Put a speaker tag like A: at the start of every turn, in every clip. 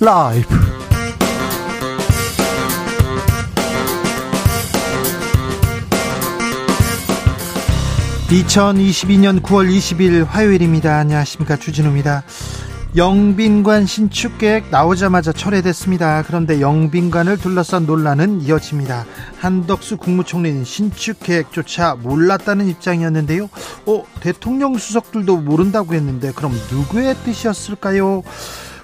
A: 라이브 2022년 9월 20일 화요일입니다. 안녕하십니까. 주진우입니다. 영빈관 신축 계획 나오자마자 철회됐습니다. 그런데 영빈관을 둘러싼 논란은 이어집니다. 한덕수 국무총리는 신축 계획조차 몰랐다는 입장이었는데요. 어, 대통령 수석들도 모른다고 했는데 그럼 누구의 뜻이었을까요?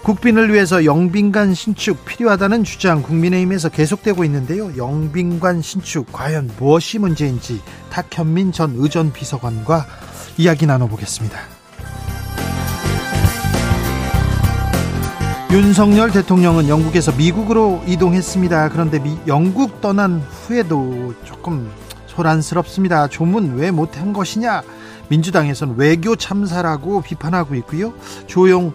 A: 국빈을 위해서 영빈관 신축 필요하다는 주장 국민의힘에서 계속되고 있는데요. 영빈관 신축 과연 무엇이 문제인지 탁현민 전 의전 비서관과 이야기 나눠보겠습니다. 윤석열 대통령은 영국에서 미국으로 이동했습니다. 그런데 미, 영국 떠난 후에도 조금 소란스럽습니다. 조문 왜 못한 것이냐? 민주당에서는 외교 참사라고 비판하고 있고요. 조용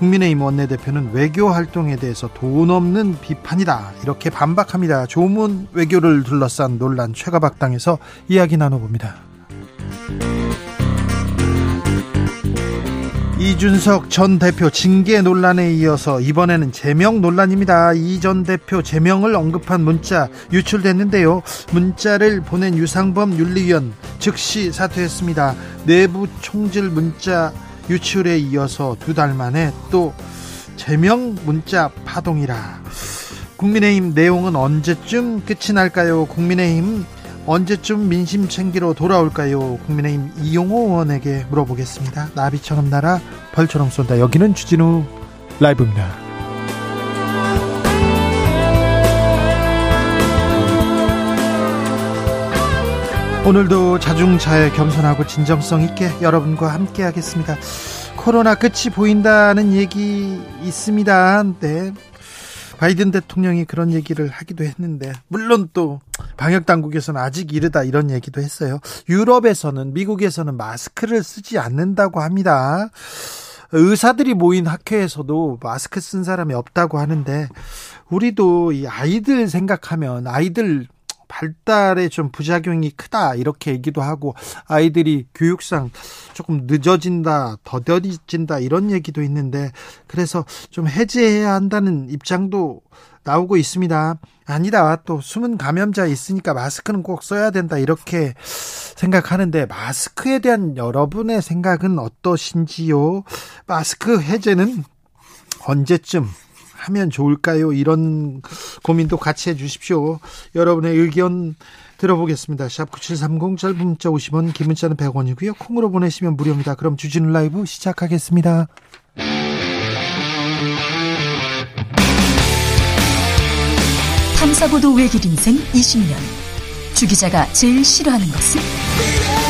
A: 국민의힘 원내대표는 외교 활동에 대해서 돈 없는 비판이다 이렇게 반박합니다. 조문 외교를 둘러싼 논란 최가박당에서 이야기 나눠봅니다. 이준석 전 대표 징계 논란에 이어서 이번에는 제명 논란입니다. 이 전 대표 제명을 언급한 문자 유출됐는데요. 문자를 보낸 유상범 윤리위원 즉시 사퇴했습니다. 내부 총질 문자 유출에 이어서 두 달 만에 또 제명 문자 파동이라 국민의힘 내용은 언제쯤 끝이 날까요? 국민의힘 언제쯤 민심 챙기러 돌아올까요? 국민의힘 이용호 의원에게 물어보겠습니다. 나비처럼 날아 벌처럼 쏜다. 여기는 주진우 라이브입니다. 오늘도 자중차에 겸손하고 진정성 있게 여러분과 함께 하겠습니다. 코로나 끝이 보인다는 얘기 있습니다. 네. 바이든 대통령이 그런 얘기를 하기도 했는데 물론 또 방역 당국에서는 아직 이르다 이런 얘기도 했어요. 유럽에서는 미국에서는 마스크를 쓰지 않는다고 합니다. 의사들이 모인 학회에서도 마스크 쓴 사람이 없다고 하는데 우리도 이 아이들 생각하면 아이들 발달에 좀 부작용이 크다 이렇게 얘기도 하고 아이들이 교육상 조금 늦어진다 더뎌진다 이런 얘기도 있는데 그래서 좀 해제해야 한다는 입장도 나오고 있습니다. 아니다 또 숨은 감염자 있으니까 마스크는 꼭 써야 된다 이렇게 생각하는데 마스크에 대한 여러분의 생각은 어떠신지요? 마스크 해제는 언제쯤 하면 좋을까요? 이런 고민도 같이 해 주십시오. 여러분의 의견 들어보겠습니다. 샵 9730 짧은 문자 50원, 긴 문자는 100원이고요. 콩으로 보내시면 무료입니다. 그럼 주진우 라이브 시작하겠습니다.
B: 탐사보도 외길 인생 20년. 주 기자가 제일 싫어하는 것은?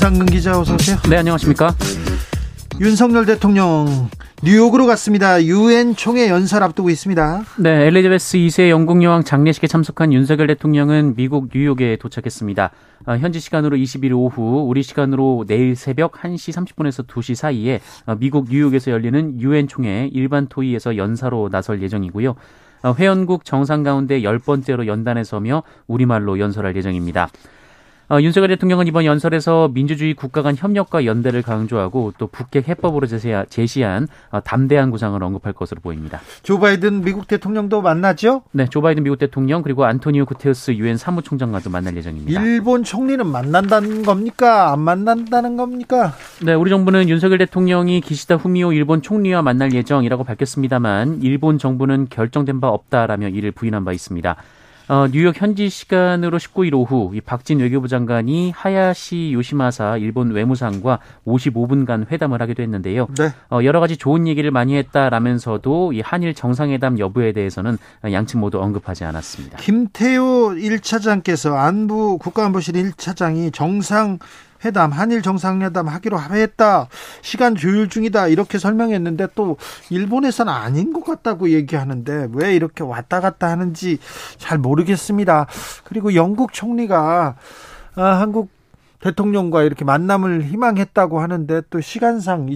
A: 정상근 기자 어서 오세요.
C: 네, 안녕하십니까?
A: 윤석열 대통령 뉴욕으로 갔습니다. 유엔 총회 연설 앞두고 있습니다.
C: 네, 엘리자베스 2세 영국 여왕 장례식에 참석한 윤석열 대통령은 미국 뉴욕에 도착했습니다. 어, 현지 시간으로 20일 오후, 우리 시간으로 내일 새벽 1시 30분에서 2시 사이에 어, 미국 뉴욕에서 열리는 유엔 총회 일반 토의에서 연사로 나설 예정이고요. 어, 회원국 정상 가운데 열 번째로 연단에 서며 우리말로 연설할 예정입니다. 어, 윤석열 대통령은 이번 연설에서 민주주의 국가 간 협력과 연대를 강조하고 또 북핵 해법으로 제시한 어, 담대한 구상을 언급할 것으로 보입니다.
A: 조 바이든 미국 대통령도 만나죠?
C: 네, 조 바이든 미국 대통령 그리고 안토니오 구테우스 유엔 사무총장과도 만날 예정입니다.
A: 일본 총리는 만난다는 겁니까? 안 만난다는 겁니까?
C: 네, 우리 정부는 윤석열 대통령이 기시다 후미오 일본 총리와 만날 예정이라고 밝혔습니다만 일본 정부는 결정된 바 없다라며 이를 부인한 바 있습니다. 어, 뉴욕 현지 시간으로 19일 오후 이 박진 외교부 장관이 하야시 요시마사 일본 외무상과 55분간 회담을 하기도 했는데요. 네. 어, 여러 가지 좋은 얘기를 많이 했다라면서도 이 한일 정상회담 여부에 대해서는 양측 모두 언급하지 않았습니다.
A: 김태호 1차장께서 안부 국가안보실 1차장이 정상 회담, 한일 정상회담 하기로 합의했다. 시간 조율 중이다. 이렇게 설명했는데 또 일본에서는 아닌 것 같다고 얘기하는데 왜 이렇게 왔다 갔다 하는지 잘 모르겠습니다. 그리고 영국 총리가 아, 한국 대통령과 이렇게 만남을 희망했다고 하는데 또 시간상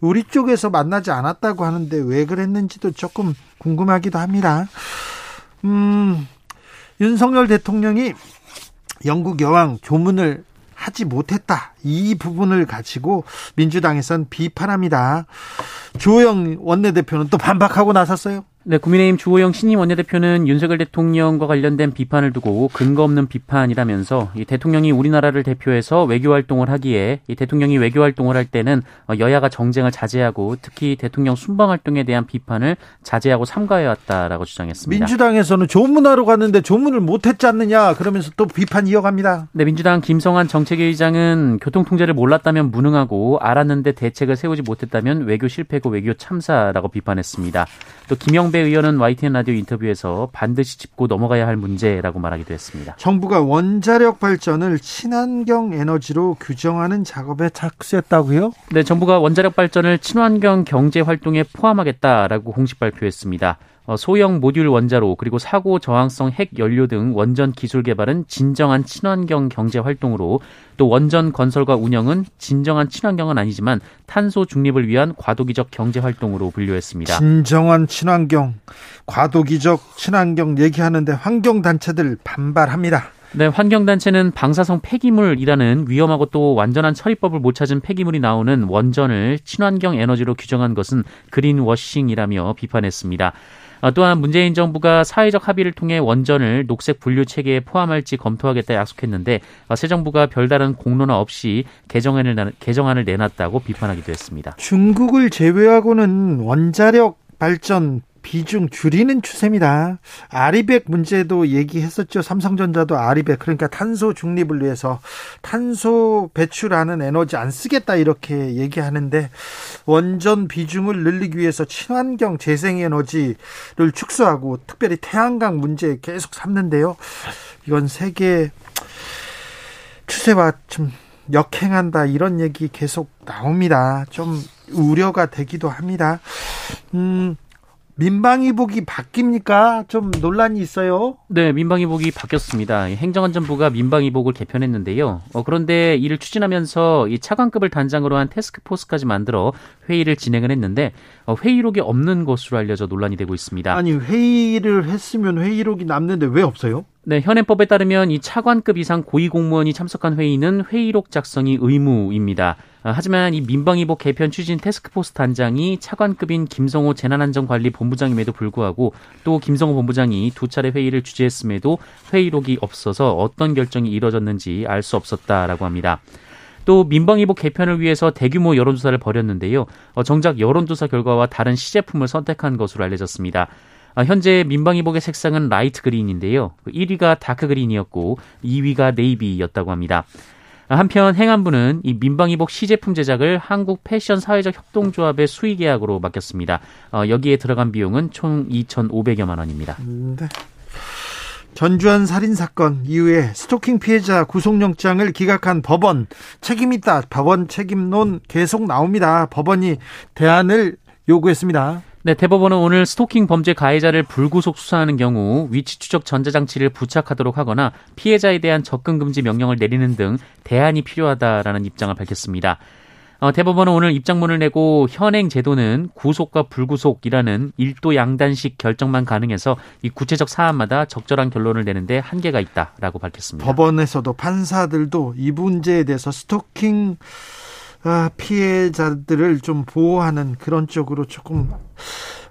A: 우리 쪽에서 만나지 않았다고 하는데 왜 그랬는지도 조금 궁금하기도 합니다. 음, 윤석열 대통령이 영국 여왕 조문을 하지 못했다. 이 부분을 가지고 민주당에선 비판합니다. 주호영 원내대표는 또 반박하고 나섰어요.
C: 네, 국민의힘 주호영 신임 원내대표는 윤석열 대통령과 관련된 비판을 두고 근거 없는 비판이라면서 이 대통령이 우리나라를 대표해서 외교 활동을 하기에 이 대통령이 외교 활동을 할 때는 여야가 정쟁을 자제하고 특히 대통령 순방 활동에 대한 비판을 자제하고 삼가해 왔다라고 주장했습니다.
A: 민주당에서는 조문하러 갔는데 조문을 못 했지 않느냐 그러면서 또 비판 이어갑니다.
C: 네, 민주당 김성한 정책위의장은 교통 통제를 몰랐다면 무능하고 알았는데 대책을 세우지 못했다면 외교 실패고 외교 참사라고 비판했습니다. 또 김영 이정배 의원은 YTN 라디오 인터뷰에서 반드시 짚고 넘어가야 할 문제라고 말하기도 했습니다.
A: 정부가 원자력 발전을 친환경 에너지로 규정하는 작업에 착수했다고요?
C: 네, 정부가 원자력 발전을 친환경 경제 활동에 포함하겠다라고 공식 발표했습니다. 어, 소형 모듈 원자로 그리고 사고 저항성 핵 연료 등 원전 기술 개발은 진정한 친환경 경제 활동으로 또 원전 건설과 운영은 진정한 친환경은 아니지만 탄소 중립을 위한 과도기적 경제 활동으로 분류했습니다.
A: 진정한 친환경, 과도기적 친환경 얘기하는데 환경 단체들 반발합니다.
C: 네, 환경단체는 방사성 폐기물이라는 위험하고 또 완전한 처리법을 못 찾은 폐기물이 나오는 원전을 친환경 에너지로 규정한 것은 그린워싱이라며 비판했습니다. 어, 또한 문재인 정부가 사회적 합의를 통해 원전을 녹색 분류 체계에 포함할지 검토하겠다 약속했는데 어, 새 정부가 별다른 공론화 없이 개정안을 개정안을 내놨다고 비판하기도 했습니다.
A: 중국을 제외하고는 원자력 발전 비중 줄이는 추세입니다. 아리백 문제도 얘기했었죠. 삼성전자도 아리백 그러니까 탄소 중립을 위해서 탄소 배출하는 에너지 안 쓰겠다 이렇게 얘기하는데 원전 비중을 늘리기 위해서 친환경 재생에너지를 축소하고 특별히 태양광 문제 계속 삼는데요. 이건 세계 추세와 좀 역행한다 이런 얘기 계속 나옵니다. 좀 우려가 되기도 합니다. 음, 민방위복이 바뀝니까? 좀 논란이 있어요.
C: 네, 민방위복이 바뀌었습니다. 행정안전부가 민방위복을 개편했는데요. 어, 그런데 이를 추진하면서 이 차관급을 단장으로 한 테스크포스까지 만들어 회의를 진행을 했는데 어, 회의록이 없는 것으로 알려져 논란이 되고 있습니다.
A: 아니 회의를 했으면 회의록이 남는데 왜 없어요?
C: 네, 현행법에 따르면 이 차관급 이상 고위공무원이 참석한 회의는 회의록 작성이 의무입니다. 아, 하지만 이 민방위복 개편 추진 테스크포스 단장이 차관급인 김성호 재난안전관리 본부장임에도 불구하고 또 김성호 본부장이 두 차례 회의를 주재했음에도 회의록이 없어서 어떤 결정이 이뤄졌는지 알 수 없었다라고 합니다. 또 민방위복 개편을 위해서 대규모 여론조사를 벌였는데요. 어, 정작 여론조사 결과와 다른 시제품을 선택한 것으로 알려졌습니다. 아, 현재 민방위복의 색상은 light green인데요. 1위가 dark green이었고 2위가 navy였다고 합니다. 한편 행안부는 이 민방위복 시제품 제작을 한국 패션 사회적 협동조합의 수의 계약으로 맡겼습니다. 어, 여기에 들어간 비용은 총 2,500여만 원입니다.
A: 네. 전주환 살인 사건 이후에 스토킹 피해자 구속영장을 기각한 법원 책임 있다. 법원 책임론 계속 나옵니다. 법원이 대안을 요구했습니다.
C: 네, 대법원은 오늘 스토킹 범죄 가해자를 불구속 수사하는 경우 위치 추적 전자장치를 부착하도록 하거나 피해자에 대한 접근 금지 명령을 내리는 등 대안이 필요하다라는 입장을 밝혔습니다. 어, 대법원은 오늘 입장문을 내고 현행 제도는 구속과 불구속이라는 일도 양단식 결정만 가능해서 이 구체적 사안마다 적절한 결론을 내는데 한계가 있다라고 밝혔습니다.
A: 법원에서도 판사들도 이 문제에 대해서 스토킹 아, 피해자들을 좀 보호하는 그런 쪽으로 조금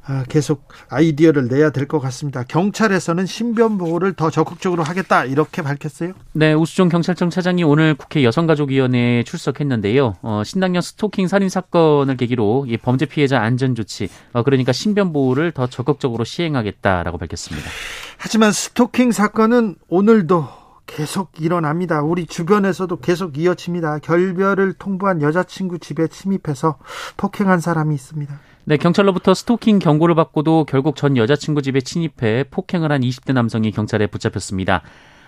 A: 아, 계속 아이디어를 내야 될 것 같습니다. 경찰에서는 신변 보호를 더 적극적으로 하겠다 이렇게 밝혔어요.
C: 네, 우수종 경찰청 차장이 오늘 국회 여성가족위원회에 출석했는데요. 어, 신당년 스토킹 살인 사건을 계기로 이 범죄 피해자 안전 조치, 어, 그러니까 신변 보호를 더 적극적으로 시행하겠다라고 밝혔습니다.
A: 하지만 스토킹 사건은 오늘도 계속 일어납니다. 우리 주변에서도 계속 이어집니다. 결별을 통보한 여자친구 집에 침입해서 폭행한 사람이 있습니다.
C: 네, 경찰로부터 스토킹 경고를 받고도 결국 전 여자친구 집에 침입해 폭행을 한 20대 남성이 경찰에 붙잡혔습니다.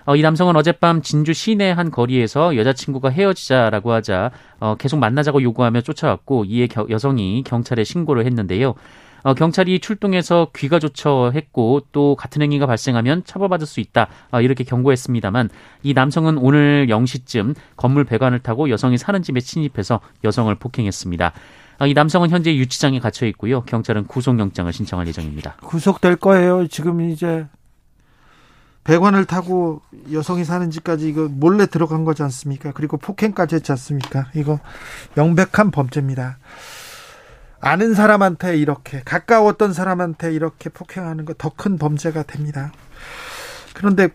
C: 어, 이 남성은 어젯밤 진주 시내 한 거리에서 여자친구가 헤어지자라고 하자 어, 계속 만나자고 요구하며 쫓아왔고 이에 겨, 여성이 경찰에 신고를 했는데요. 어, 경찰이 출동해서 귀가 조처 했고 또 같은 행위가 발생하면 처벌받을 수 있다 어, 이렇게 경고했습니다만 이 남성은 오늘 0시쯤 건물 배관을 타고 여성이 사는 집에 침입해서 여성을 폭행했습니다. 어, 이 남성은 현재 유치장에 갇혀 있고요. 경찰은 구속영장을 신청할 예정입니다.
A: 구속될 거예요. 지금 이제 배관을 타고 여성이 사는 집까지 이거 몰래 들어간 거지 않습니까? 그리고 폭행까지 했지 않습니까? 이거 명백한 범죄입니다. 아는 사람한테 이렇게 가까웠던 사람한테 이렇게 폭행하는 거 더 큰 범죄가 됩니다. 그런데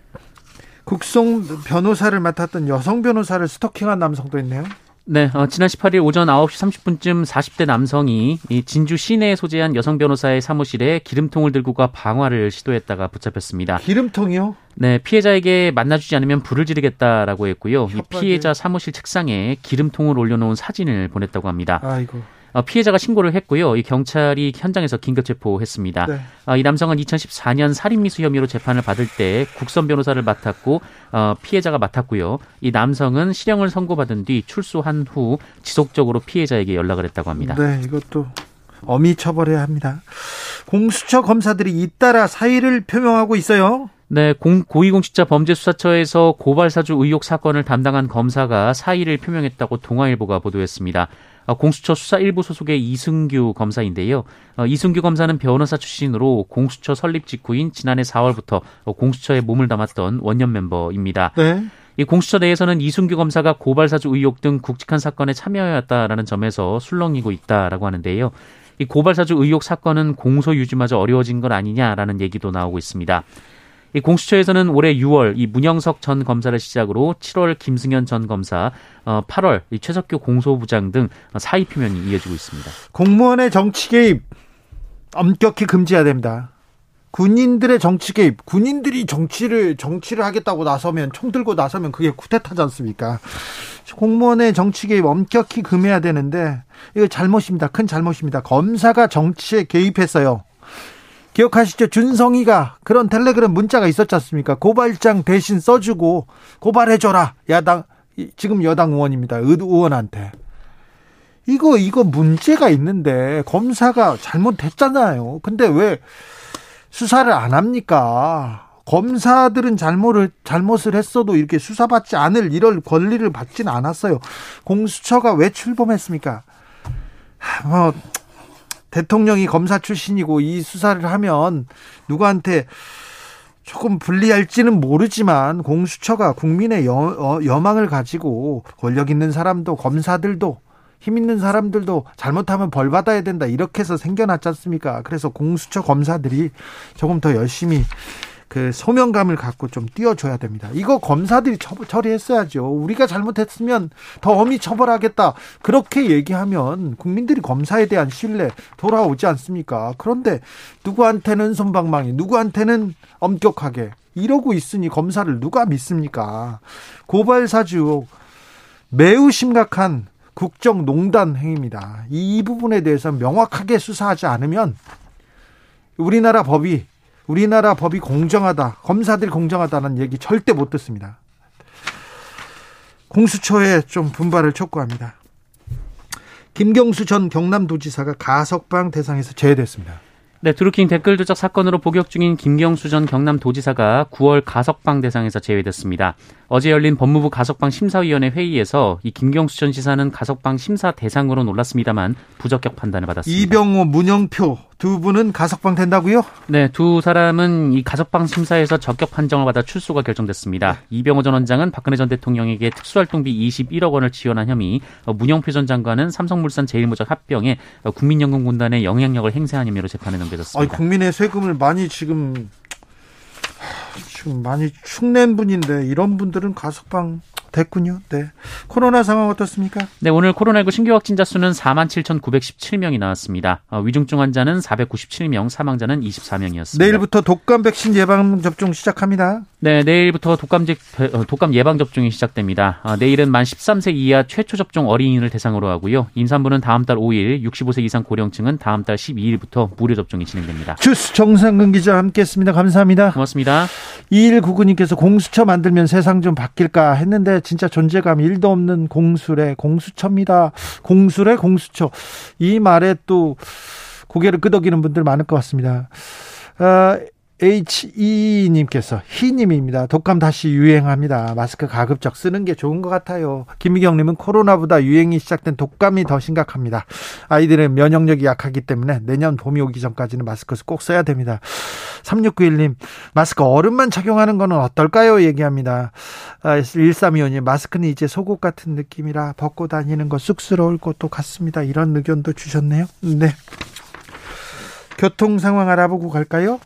A: 국송 변호사를 맡았던 여성 변호사를 스토킹한 남성도 있네요.
C: 네, 어, 지난 18일 오전 9시 30분쯤 40대 남성이 이 진주 시내에 소재한 여성 변호사의 사무실에 기름통을 들고 가 방화를 시도했다가 붙잡혔습니다.
A: 기름통이요?
C: 네, 피해자에게 만나주지 않으면 불을 지르겠다라고 했고요. 이 피해자 사무실 책상에 기름통을 올려놓은 사진을 보냈다고 합니다.
A: 아이고.
C: 어, 피해자가 신고를 했고요. 이 경찰이 현장에서 긴급 체포했습니다. 네. 어, 이 남성은 2014년 살인미수 혐의로 재판을 받을 때 국선 변호사를 맡았고 어, 피해자가 맡았고요. 이 남성은 실형을 선고받은 뒤 출소한 후 지속적으로 피해자에게 연락을 했다고 합니다.
A: 네, 이것도 엄히 처벌해야 합니다. 공수처 검사들이 잇따라 사의를 표명하고 있어요.
C: 네, 공, 고위공직자 범죄수사처에서 고발사주 의혹 사건을 담당한 검사가 사의를 표명했다고 동아일보가 보도했습니다. 어, 공수처 수사 1부 소속의 이승규 검사인데요. 어, 이승규 검사는 변호사 출신으로 공수처 설립 직후인 지난해 4월부터 어, 공수처에 몸을 담았던 원년 멤버입니다. 네. 이 공수처 내에서는 이승규 검사가 고발사주 의혹 등 굵직한 사건에 참여해왔다라는 점에서 술렁이고 있다라고 하는데요. 이 고발사주 의혹 사건은 공소 유지마저 어려워진 것 아니냐라는 얘기도 나오고 있습니다. 이 공수처에서는 올해 6월 이 문영석 전 검사를 시작으로 7월 김승현 전 검사, 어 8월 이 최석규 공소부장 등 사의 표명이 이어지고 있습니다.
A: 공무원의 정치 개입 엄격히 금지해야 됩니다. 군인들의 정치 개입, 군인들이 정치를 정치를 하겠다고 나서면 총 들고 나서면 그게 쿠데타지 않습니까? 공무원의 정치 개입 엄격히 금해야 되는데 이거 잘못입니다. 큰 잘못입니다. 검사가 정치에 개입했어요. 기억하시죠? 준성이가 그런 텔레그램 문자가 있었지 않습니까? 고발장 대신 써주고 고발해줘라. 야당, 지금 여당 의원입니다. 의원한테. 이거, 이거 문제가 있는데 검사가 잘못했잖아요. 근데 왜 수사를 안 합니까? 검사들은 잘못을, 잘못을 했어도 이렇게 수사받지 않을 이럴 권리를 받지는 않았어요. 공수처가 왜 출범했습니까? 뭐, 대통령이 검사 출신이고 이 수사를 하면 누구한테 조금 불리할지는 모르지만 공수처가 국민의 여, 어, 여망을 가지고 권력 있는 사람도 검사들도 힘 있는 사람들도 잘못하면 벌 받아야 된다 이렇게 해서 생겨났지 않습니까? 그래서 공수처 검사들이 조금 더 열심히 그 소명감을 갖고 좀 띄워줘야 됩니다. 이거 검사들이 처리했어야죠. 우리가 잘못했으면 더 엄히 처벌하겠다. 그렇게 얘기하면 국민들이 검사에 대한 신뢰 돌아오지 않습니까? 그런데 누구한테는 손방망이, 누구한테는 엄격하게 이러고 있으니 검사를 누가 믿습니까? 고발사주 매우 심각한 국정농단 행위입니다. 이 부분에 대해서 명확하게 수사하지 않으면 우리나라 법이 우리나라 법이 공정하다, 검사들이 공정하다는 얘기 절대 못 듣습니다. 공수처에 좀 분발을 촉구합니다. 김경수 전 경남도지사가 가석방 대상에서 제외됐습니다.
C: 네, 드루킹 댓글 조작 사건으로 복역 중인 김경수 전 경남도지사가 9월 가석방 대상에서 제외됐습니다. 어제 열린 법무부 가석방 심사위원회 회의에서 이 김경수 전 지사는 가석방 심사 대상으로 놀랐습니다만 부적격 판단을 받았습니다.
A: 이병호, 문영표 두 분은 가석방 된다고요?
C: 네, 두 사람은 이 가석방 심사에서 적격 판정을 받아 출소가 결정됐습니다. 네. 이병호 전 원장은 박근혜 전 대통령에게 특수활동비 21억 원을 지원한 혐의, 어, 문영표 전 장관은 삼성물산 제일모적 합병에 어, 국민연금공단의 영향력을 행사한 혐의로 재판에 넘 겨졌습니다.
A: 아니, 국민의 세금을 많이 지금 지금 많이 축낸 분인데 이런 분들은 가석방 됐군요. 네. 코로나 상황 어떻습니까?
C: 네, 오늘 코로나19 신규 확진자 수는 4만 7,917명이 나왔습니다. 어, 위중증 환자는 497명, 사망자는 24명이었습니다.
A: 내일부터 독감 백신 예방 접종 시작합니다.
C: 네, 내일부터 독감, 어, 독감 예방 접종이 시작됩니다. 아, 내일은 만 13세 이하 최초 접종 어린이를 대상으로 하고요. 임산부는 다음 달 5일, 65세 이상 고령층은 다음 달 12일부터 무료 접종이 진행됩니다.
A: 주스 정상근 기자 함께했습니다. 감사합니다.
C: 고맙습니다.
A: 2199님께서 공수처 만들면 세상 좀 바뀔까 했는데 진짜 존재감 1도 없는 공수래 공수처입니다. 공수래 공수처 이 말에 또 고개를 끄덕이는 분들 많을 것 같습니다. 어, H2님께서 희님입니다. 독감 다시 유행합니다. 마스크 가급적 쓰는 게 좋은 것 같아요. 김미경님은 코로나보다 유행이 시작된 독감이 더 심각합니다. 아이들은 면역력이 약하기 때문에 내년 봄이 오기 전까지는 마스크 꼭 써야 됩니다. 3691님 마스크 얼음만 착용하는 거는 어떨까요? 얘기합니다. 1325님 아, 마스크는 이제 속옷 같은 느낌이라 벗고 다니는 거 쑥스러울 것도 같습니다. 이런 의견도 주셨네요. 네. 교통 상황 알아보고 갈까요?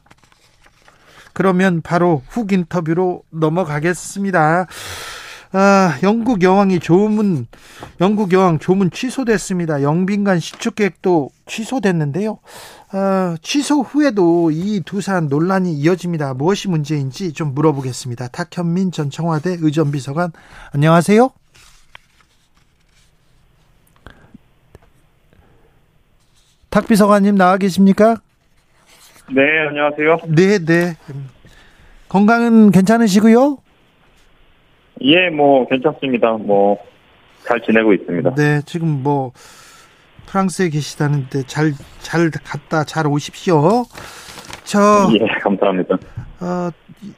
A: 그러면 바로 훅 인터뷰로 넘어가겠습니다. 아, 영국 여왕이 조문, 영국 여왕 조문 취소됐습니다. 영빈관 시축 계획도 취소됐는데요. 아, 취소 후에도 이 두산 논란이 이어집니다. 무엇이 문제인지 좀 물어보겠습니다. 탁현민 전 청와대 의전비서관, 안녕하세요. 탁 비서관님 나와 계십니까?
D: 네, 안녕하세요.
A: 네, 네. 건강은 괜찮으시고요?
D: 예, 뭐 괜찮습니다. 뭐 잘 지내고 있습니다.
A: 네, 지금 뭐 프랑스에 계시다는데 잘 잘 갔다 잘 오십시오.
D: 저 예, 감사합니다.
A: 어,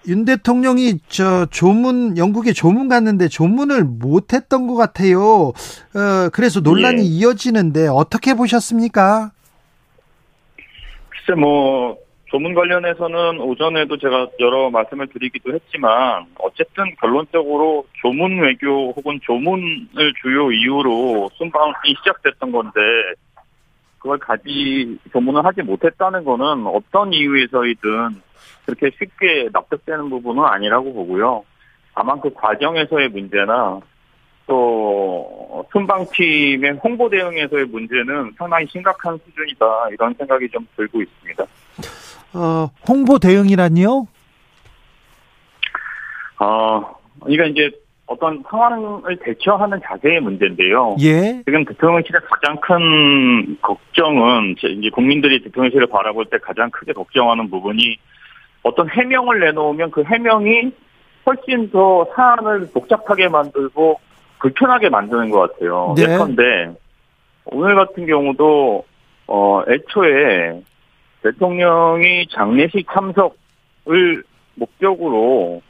A: 윤 대통령이 저 조문 영국에 조문 갔는데 조문을 못 했던 것 같아요. 어, 그래서 논란이 예. 이어지는데 어떻게 보셨습니까?
D: 글쎄 뭐 조문 관련해서는 오전에도 제가 여러 말씀을 드리기도 했지만 어쨌든 결론적으로 조문 외교 혹은 조문을 주요 이유로 순방이 시작됐던 건데 그걸 가지 조문을 하지 못했다는 거는 어떤 이유에서이든 그렇게 쉽게 납득되는 부분은 아니라고 보고요. 다만 그 과정에서의 문제나 또 순방팀의 홍보 대응에서의 문제는 상당히 심각한 수준이다 이런 생각이 좀 들고 있습니다.
A: 어, 홍보 대응이란요?
D: 어, 이거 이제 어떤 상황을 대처하는 자세의 문제인데요.
A: 예.
D: 지금 대통령실의 가장 큰 걱정은 이제 국민들이 대통령실을 바라볼 때 가장 크게 걱정하는 부분이 어떤 해명을 내놓으면 그 해명이 훨씬 더 사안을 복잡하게 만들고 불편하게 만드는 것 같아요. 네. 예컨대 오늘 같은 경우도 어 애초에 대통령이 장례식 참석을 목적으로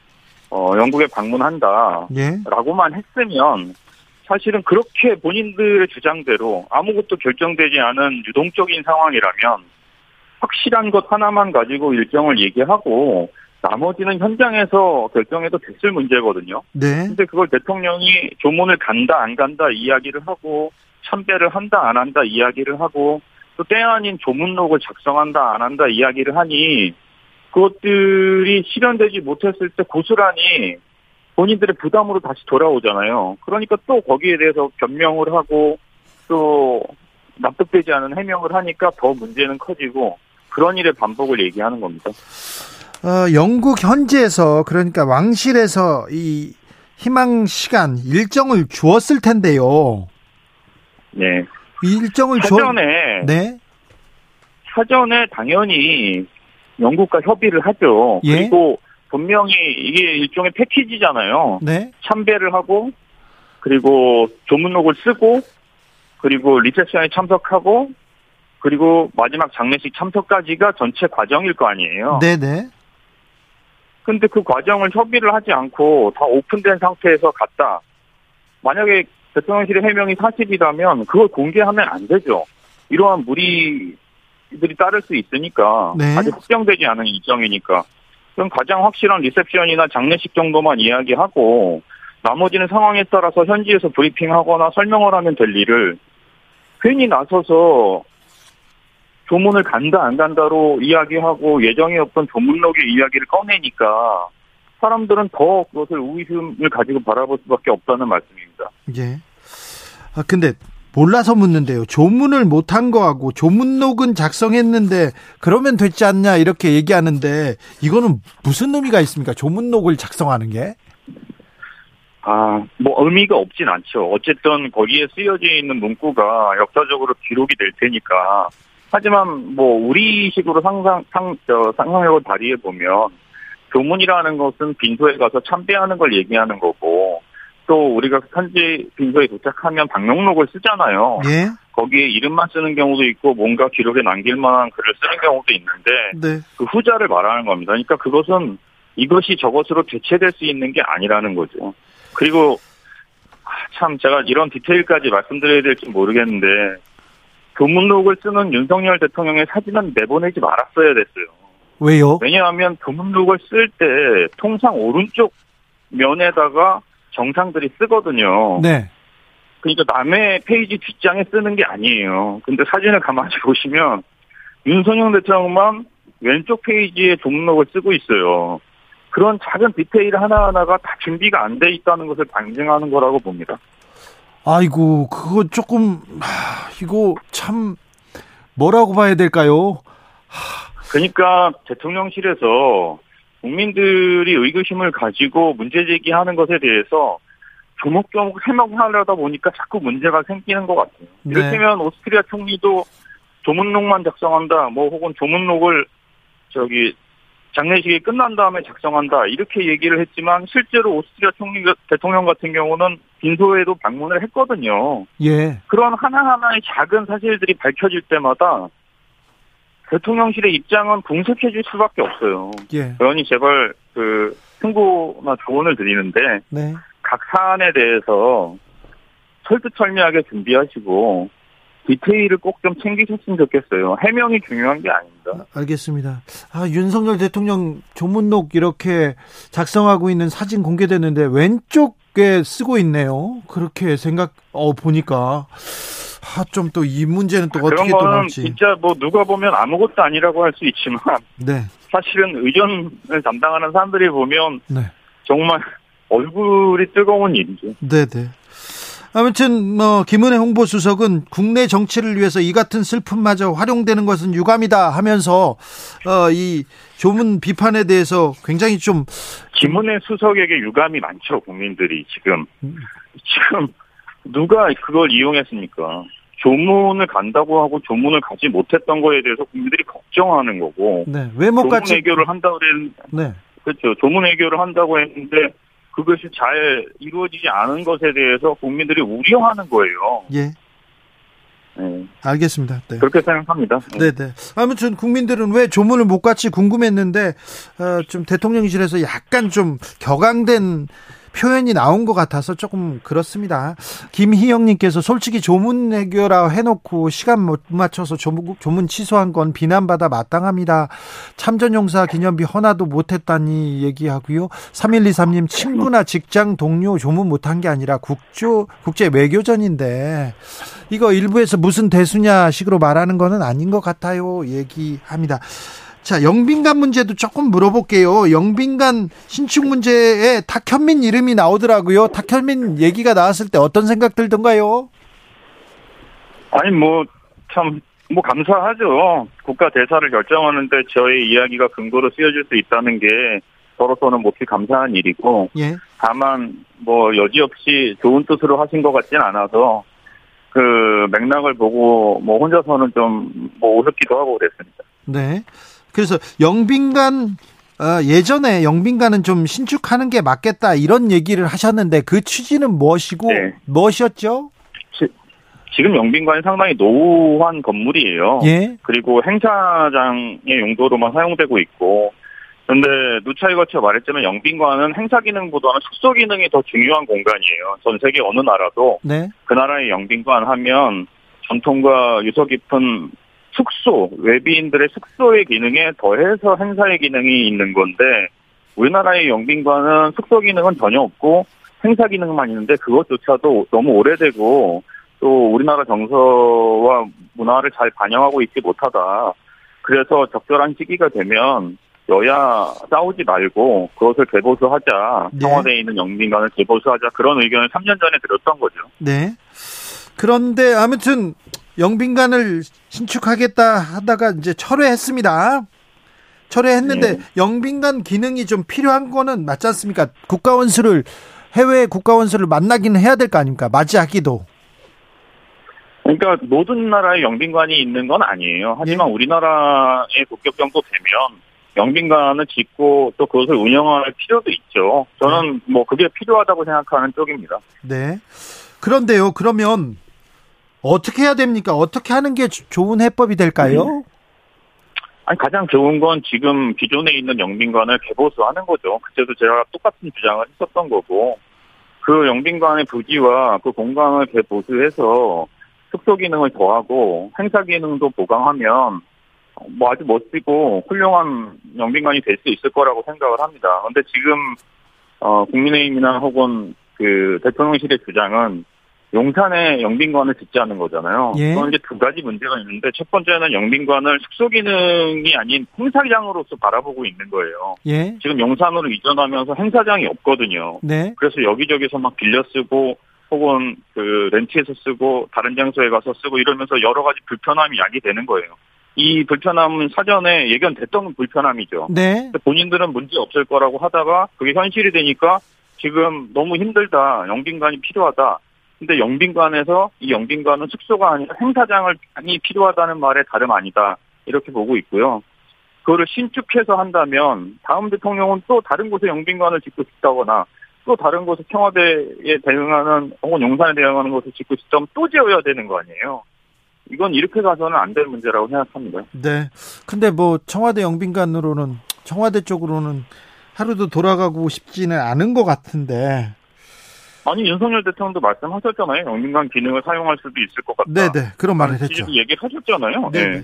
D: 어, 영국에 방문한다라고만 예. 했으면 사실은 그렇게 본인들의 주장대로 아무것도 결정되지 않은 유동적인 상황이라면 확실한 것 하나만 가지고 일정을 얘기하고 나머지는 현장에서 결정해도 됐을 문제거든요.
A: 네.
D: 근데 그걸 대통령이 조문을 간다 안 간다 이야기를 하고 참배를 한다 안 한다 이야기를 하고 또 때 아닌 조문록을 작성한다 안 한다 이야기를 하니 그것들이 실현되지 못했을 때 고스란히 본인들의 부담으로 다시 돌아오잖아요. 그러니까 또 거기에 대해서 변명을 하고 또 납득되지 않은 해명을 하니까 더 문제는 커지고 그런 일의 반복을 얘기하는 겁니다.
A: 어, 영국 현지에서 그러니까 왕실에서 이 희망 시간 일정을 주었을 텐데요.
D: 네.
A: 일정을
D: 사전에 네. 사전에 당연히 영국과 협의를 하죠. 예? 그리고 분명히 이게 일종의 패키지잖아요.
A: 네.
D: 참배를 하고 그리고 조문록을 쓰고 그리고 리셉션에 참석하고 그리고 마지막 장례식 참석까지가 전체 과정일 거 아니에요.
A: 네네.
D: 근데 그 과정을 협의를 하지 않고 다 오픈된 상태에서 갔다. 만약에 대통령실의 해명이 사실이라면 그걸 공개하면 안 되죠. 이러한 무리들이 따를 수 있으니까 네. 아직 확정되지 않은 일정이니까 그럼 가장 확실한 리셉션이나 장례식 정도만 이야기하고 나머지는 상황에 따라서 현지에서 브리핑하거나 설명을 하면 될 일을 괜히 나서서 조문을 간다 안 간다로 이야기하고 예정이 없던 조문록의 이야기를 꺼내니까 사람들은 더 그것을 우의심을 가지고 바라볼 수밖에 없다는 말씀입니다.
A: 예. 아 근데 몰라서 묻는데요. 조문을 못한 거하고 조문록은 작성했는데 그러면 됐지 않냐 이렇게 얘기하는데 이거는 무슨 의미가 있습니까? 조문록을 작성하는 게?
D: 아, 뭐 의미가 없진 않죠. 어쨌든 거기에 쓰여져 있는 문구가 역사적으로 기록이 될 테니까. 하지만 뭐 우리식으로 상상 상 저, 상상력을 발휘해 보면 교문이라는 것은 빈소에 가서 참배하는 걸 얘기하는 거고 또 우리가 현지 빈소에 도착하면 방명록을 쓰잖아요.
A: 예.
D: 거기에 이름만 쓰는 경우도 있고 뭔가 기록에 남길 만한 글을 쓰는 경우도 있는데
A: 네.
D: 그 후자를 말하는 겁니다. 그러니까 그것은 이것이 저것으로 대체될 수 있는 게 아니라는 거죠. 그리고 아, 참 제가 이런 디테일까지 말씀드려야 될지 모르겠는데 조문록을 쓰는 윤석열 대통령의 사진은 내보내지 말았어야 됐어요.
A: 왜요?
D: 왜냐하면 조문록을 쓸 때 통상 오른쪽 면에다가 정상들이 쓰거든요.
A: 네.
D: 그러니까 남의 페이지 뒷장에 쓰는 게 아니에요. 근데 사진을 가만히 보시면 윤석열 대통령만 왼쪽 페이지에 조문록을 쓰고 있어요. 그런 작은 디테일 하나하나가 다 준비가 안 돼 있다는 것을 반증하는 거라고 봅니다.
A: 아이고 그거 조금 하, 이거 참 뭐라고 봐야 될까요?
D: 그러니까 대통령실에서 국민들이 의구심을 가지고 문제 제기하는 것에 대해서 조목조목 해명하려다 보니까 자꾸 문제가 생기는 것 같아요.
A: 네.
D: 이를테면 오스트리아 총리도 조문록만 작성한다, 뭐 혹은 조문록을 저기 장례식이 끝난 다음에 작성한다 이렇게 얘기를 했지만 실제로 오스트리아 총리 대통령 같은 경우는 빈소에도 방문을 했거든요.
A: 예.
D: 그런 하나하나의 작은 사실들이 밝혀질 때마다 대통령실의 입장은 궁색해질 수밖에 없어요.
A: 예.
D: 그러니 제발 그 승부나 조언을 드리는데
A: 네.
D: 각 사안에 대해서 설득설명하게 준비하시고 디테일을 꼭 좀 챙기셨으면 좋겠어요. 해명이 중요한 게 아닙니다.
A: 알겠습니다. 아, 윤석열 대통령 조문록 이렇게 작성하고 있는 사진 공개됐는데 왼쪽에 쓰고 있네요. 그렇게 생각 어 보니까 아, 좀 또 이 문제는 또 어떻게 또 나올지.
D: 진짜 뭐 누가 보면 아무것도 아니라고 할 수 있지만
A: 네.
D: 사실은 의전을 담당하는 사람들이 보면
A: 네.
D: 정말 얼굴이 뜨거운 일이죠.
A: 네, 네. 아무튼 뭐 김은혜 홍보수석은 국내 정치를 위해서 이 같은 슬픔마저 활용되는 것은 유감이다 하면서 어, 이 조문 비판에 대해서 굉장히 좀
D: 김은혜 수석에게 유감이 많죠, 국민들이 지금.
A: 음.
D: 지금 누가 그걸 이용했습니까? 조문을 간다고 하고 조문을 가지 못했던 거에 대해서 국민들이 걱정하는 거고.
A: 네, 왜못
D: 조문
A: 같이
D: 외교를 한다고 했는데,
A: 네.
D: 그렇죠. 조문 외교를 한다고 했는데 그것이 잘 이루어지지 않은 것에 대해서 국민들이 우려하는 거예요.
A: 예.
D: 네,
A: 알겠습니다. 네.
D: 그렇게 생각합니다.
A: 네, 네. 아무튼 국민들은 왜 조문을 못 갔지 궁금했는데 어, 좀 대통령실에서 약간 좀 격앙된 표현이 나온 것 같아서 조금 그렇습니다. 김희영님께서 솔직히 조문 해결라 해놓고 시간 못 맞춰서 조문, 조문 취소한 건 비난받아 마땅합니다. 참전용사 기념비 헌화도 못했다니 얘기하고요. 3123님 친구나 직장 동료 조문 못한 게 아니라 국조 국제 외교전인데 이거 일부에서 무슨 대수냐 식으로 말하는 거는 아닌 것 같아요. 얘기합니다. 자, 영빈관 문제도 조금 물어볼게요. 영빈관 신축 문제에 탁현민 이름이 나오더라고요. 탁현민 얘기가 나왔을 때 어떤 생각 들던가요?
D: 아니 뭐 참 뭐 감사하죠. 국가 대사를 결정하는데 저의 이야기가 근거로 쓰여질 수 있다는 게 저로서는 몹시 감사한 일이고
A: 예.
D: 다만 뭐 여지없이 좋은 뜻으로 하신 것 같진 않아서 그 맥락을 보고 뭐 혼자서는 좀 뭐 우습기도 하고 그랬습니다.
A: 네. 그래서 영빈관 어, 예전에 영빈관은 좀 신축하는 게 맞겠다 이런 얘기를 하셨는데 그 취지는 무엇이고
D: 네.
A: 무엇이었죠?
D: 지금 영빈관이 상당히 노후한 건물이에요.
A: 예.
D: 그리고 행사장의 용도로만 사용되고 있고 근데 누차에 거쳐 말했지만 영빈관은 행사 기능보다는 숙소 기능이 더 중요한 공간이에요. 전 세계 어느 나라도
A: 네.
D: 그 나라의 영빈관 하면 전통과 유서 깊은 숙소, 외비인들의 숙소의 기능에 더해서 행사의 기능이 있는 건데 우리나라의 영빈관은 숙소 기능은 전혀 없고 행사 기능만 있는데 그것조차도 너무 오래되고 또 우리나라 정서와 문화를 잘 반영하고 있지 못하다. 그래서 적절한 시기가 되면 여야 싸우지 말고 그것을 개보수하자.
A: 네.
D: 청와대에 있는 영빈관을 개보수하자. 그런 의견을 3년 전에 드렸던 거죠.
A: 네. 그런데 아무튼 영빈관을 신축하겠다 하다가 이제 철회했습니다. 철회했는데 네. 영빈관 기능이 좀 필요한 거는 맞지 않습니까? 국가원수를 해외 국가원수를 만나기는 해야 될 거 아닙니까? 맞이하기도.
D: 그러니까 모든 나라에 영빈관이 있는 건 아니에요. 하지만 네. 우리나라의 국격 정도 되면 영빈관을 짓고 또 그것을 운영할 필요도 있죠. 저는 네. 뭐 그게 필요하다고 생각하는 쪽입니다.
A: 네. 그런데요. 그러면 어떻게 해야 됩니까? 어떻게 하는 게 좋은 해법이 될까요? 음.
D: 아니 가장 좋은 건 지금 기존에 있는 영빈관을 개보수하는 거죠. 그때도 제가 똑같은 주장을 했었던 거고 그 영빈관의 부지와 그 공간을 개보수해서 숙소 기능을 더하고 행사 기능도 보강하면 뭐 아주 멋지고 훌륭한 영빈관이 될 수 있을 거라고 생각을 합니다. 그런데 지금 어 국민의힘이나 혹은 그 대통령실의 주장은 용산에 영빈관을 짓자는 거잖아요. 예. 그건 이제 두 가지 문제가 있는데 첫 번째는 영빈관을 숙소 기능이 아닌 행사장으로서 바라보고 있는 거예요.
A: 예.
D: 지금 용산으로 이전하면서 행사장이 없거든요.
A: 네.
D: 그래서 여기저기서 막 빌려 쓰고 혹은 그 렌트해서 쓰고 다른 장소에 가서 쓰고 이러면서 여러 가지 불편함이 야기되는 거예요. 이 불편함은 사전에 예견됐던 불편함이죠.
A: 네.
D: 본인들은 문제 없을 거라고 하다가 그게 현실이 되니까 지금 너무 힘들다. 영빈관이 필요하다. 근데 영빈관에서 이 영빈관은 숙소가 아니라 행사장을 많이 필요하다는 말에 다름 아니다. 이렇게 보고 있고요. 그거를 신축해서 한다면 다음 대통령은 또 다른 곳에 영빈관을 짓고 싶다거나 또 다른 곳에 청와대에 대응하는 혹은 용산에 대응하는 곳을 짓고 싶다면 또 지어야 되는 거 아니에요. 이건 이렇게 가서는 안 될 문제라고 생각합니다.
A: 네. 근데 뭐 청와대 영빈관으로는 청와대 쪽으로는 하루도 돌아가고 싶지는 않은 것 같은데.
D: 아니 윤석열 대통령도 말씀하셨잖아요. 영빈관 기능을 사용할 수도 있을 것 같다.
A: 네네 그런 말을 했죠.
D: 얘기를 하셨잖아요. 네. 네.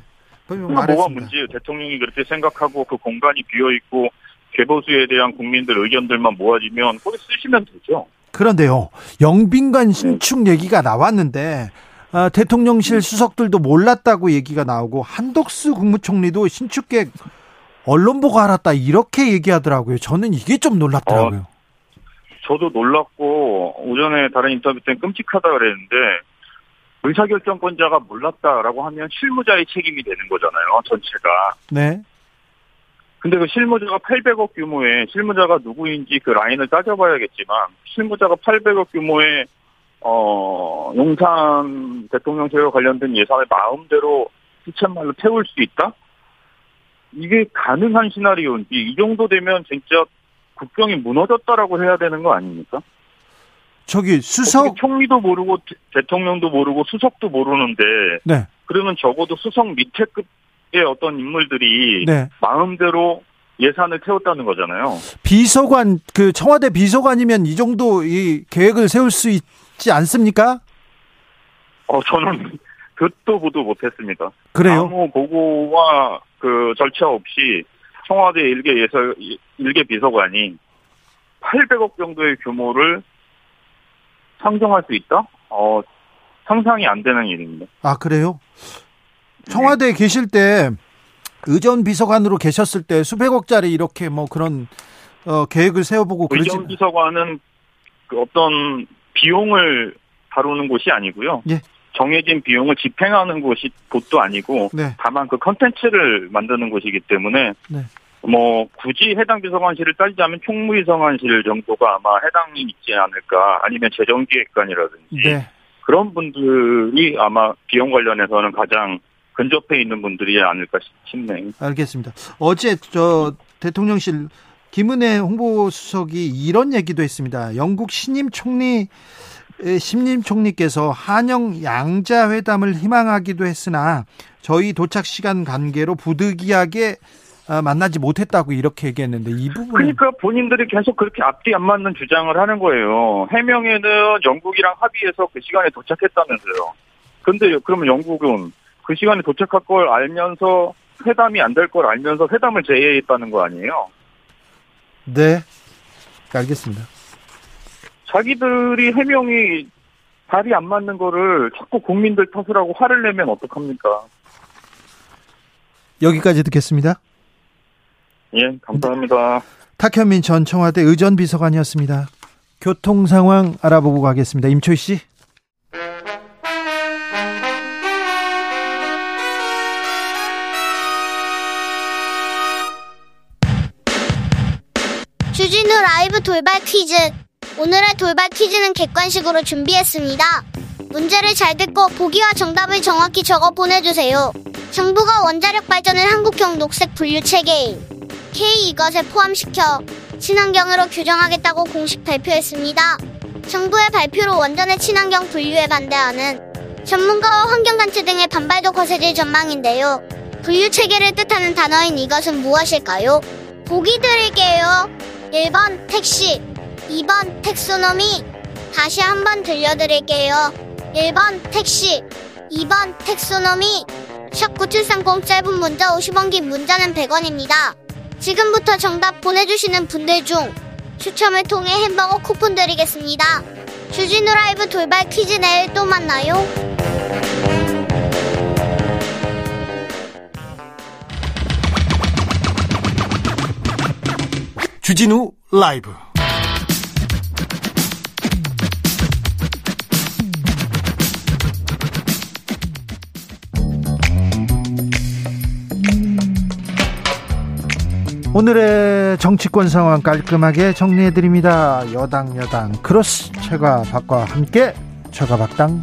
D: 뭐가 문제예요? 대통령이 그렇게 생각하고 그 공간이 비어 있고 개보수에 대한 국민들 의견들만 모아지면 거기 쓰시면 되죠.
A: 그런데요, 영빈관 신축 네. 얘기가 나왔는데 아, 대통령실 수석들도 몰랐다고 얘기가 나오고 한덕수 국무총리도 신축 계획 언론 보고 알았다 이렇게 얘기하더라고요. 저는 이게 좀 놀랍더라고요. 어,
D: 저도 놀랐고 오전에 다른 인터뷰 때 끔찍하다 그랬는데 의사결정권자가 몰랐다라고 하면 실무자의 책임이 되는 거잖아요. 전체가.
A: 네.
D: 근데 그 실무자가 800억 규모의 실무자가 누구인지 그 라인을 따져봐야겠지만 실무자가 800억 규모의 어 용산 대통령제와 관련된 예산을 마음대로 수천말로 태울 수 있다? 이게 가능한 시나리오인지 이 정도 되면 진짜 국경이 무너졌다라고 해야 되는 거 아닙니까?
A: 저기 수석
D: 총리도 모르고 대통령도 모르고 수석도 모르는데
A: 네.
D: 그러면 적어도 수석 밑에 급의 어떤 인물들이 네. 마음대로 예산을 태웠다는 거잖아요.
A: 비서관 그 청와대 비서관이면 이 정도 이 계획을 세울 수 있지 않습니까?
D: 어 저는 그것도 보도 못했습니다.
A: 그래요?
D: 아무 보고와 그 절차 없이 청와대 일개 예설 일개 비서관이 800억 정도의 규모를 상정할 수 있다? 어, 상상이 안 되는 일입니다.
A: 아, 그래요? 청와대에 네. 계실 때 의전 비서관으로 계셨을 때 수백억짜리 이렇게 뭐 그런 어, 계획을 세워보고
D: 그러지 의전 비서관은 그 어떤 비용을 다루는 곳이 아니고요.
A: 예.
D: 정해진 비용을 집행하는 곳이 곳도 아니고
A: 네.
D: 다만 그 컨텐츠를 만드는 곳이기 때문에
A: 네.
D: 뭐 굳이 해당 비서관실을 따지자면 총무비서관실 정도가 아마 해당이 있지 않을까 아니면 재정기획관이라든지
A: 네.
D: 그런 분들이 아마 비용 관련해서는 가장 근접해 있는 분들이 아닐까 싶네요.
A: 알겠습니다. 어제 저 대통령실 김은혜 홍보수석이 이런 얘기도 했습니다. 영국 신임 총리 신임 총리께서 한영 양자 회담을 희망하기도 했으나 저희 도착 시간 관계로 부득이하게 아, 만나지 못했다고 이렇게 얘기했는데 이 부분
D: 그러니까 본인들이 계속 그렇게 앞뒤 안 맞는 주장을 하는 거예요. 해명에는 영국이랑 합의해서 그 시간에 도착했다면서요. 근데 그러면 영국은 그 시간에 도착할 걸 알면서 회담이 안 될 걸 알면서 회담을 제의했다는 거 아니에요?
A: 네, 알겠습니다.
D: 자기들이 해명이 발이 안 맞는 거를 자꾸 국민들 탓을 하고 화를 내면 어떡합니까?
A: 여기까지 듣겠습니다.
D: 예, 감사합니다.
A: 탁현민 전 청와대 의전 비서관이었습니다. 교통 상황 알아보고 가겠습니다. 임초희 씨.
E: 주진우 라이브 돌발 퀴즈. 오늘의 돌발 퀴즈는 객관식으로 준비했습니다. 문제를 잘 듣고 보기와 정답을 정확히 적어 보내주세요. 정부가 원자력 발전을 한국형 녹색 분류 체계인 K 이것에 포함시켜 친환경으로 규정하겠다고 공식 발표했습니다. 정부의 발표로 원전의 친환경 분류에 반대하는 전문가와 환경단체 등의 반발도 거세질 전망인데요. 분류 체계를 뜻하는 단어인 이것은 무엇일까요? 보기 드릴게요. 1번 택시, 2번 텍소노미. 다시 한번 들려드릴게요. 1번 택시, 2번 텍소노미. 샵 9730 짧은 문자 50원 긴 문자는 100원입니다. 지금부터 정답 보내주시는 분들 중 추첨을 통해 햄버거 쿠폰 드리겠습니다. 주진우 라이브 돌발 퀴즈 내일 또 만나요.
A: 주진우 라이브 오늘의 정치권 상황 깔끔하게 정리해드립니다. 여당 야당 cross 최가 박과 함께 최가 박당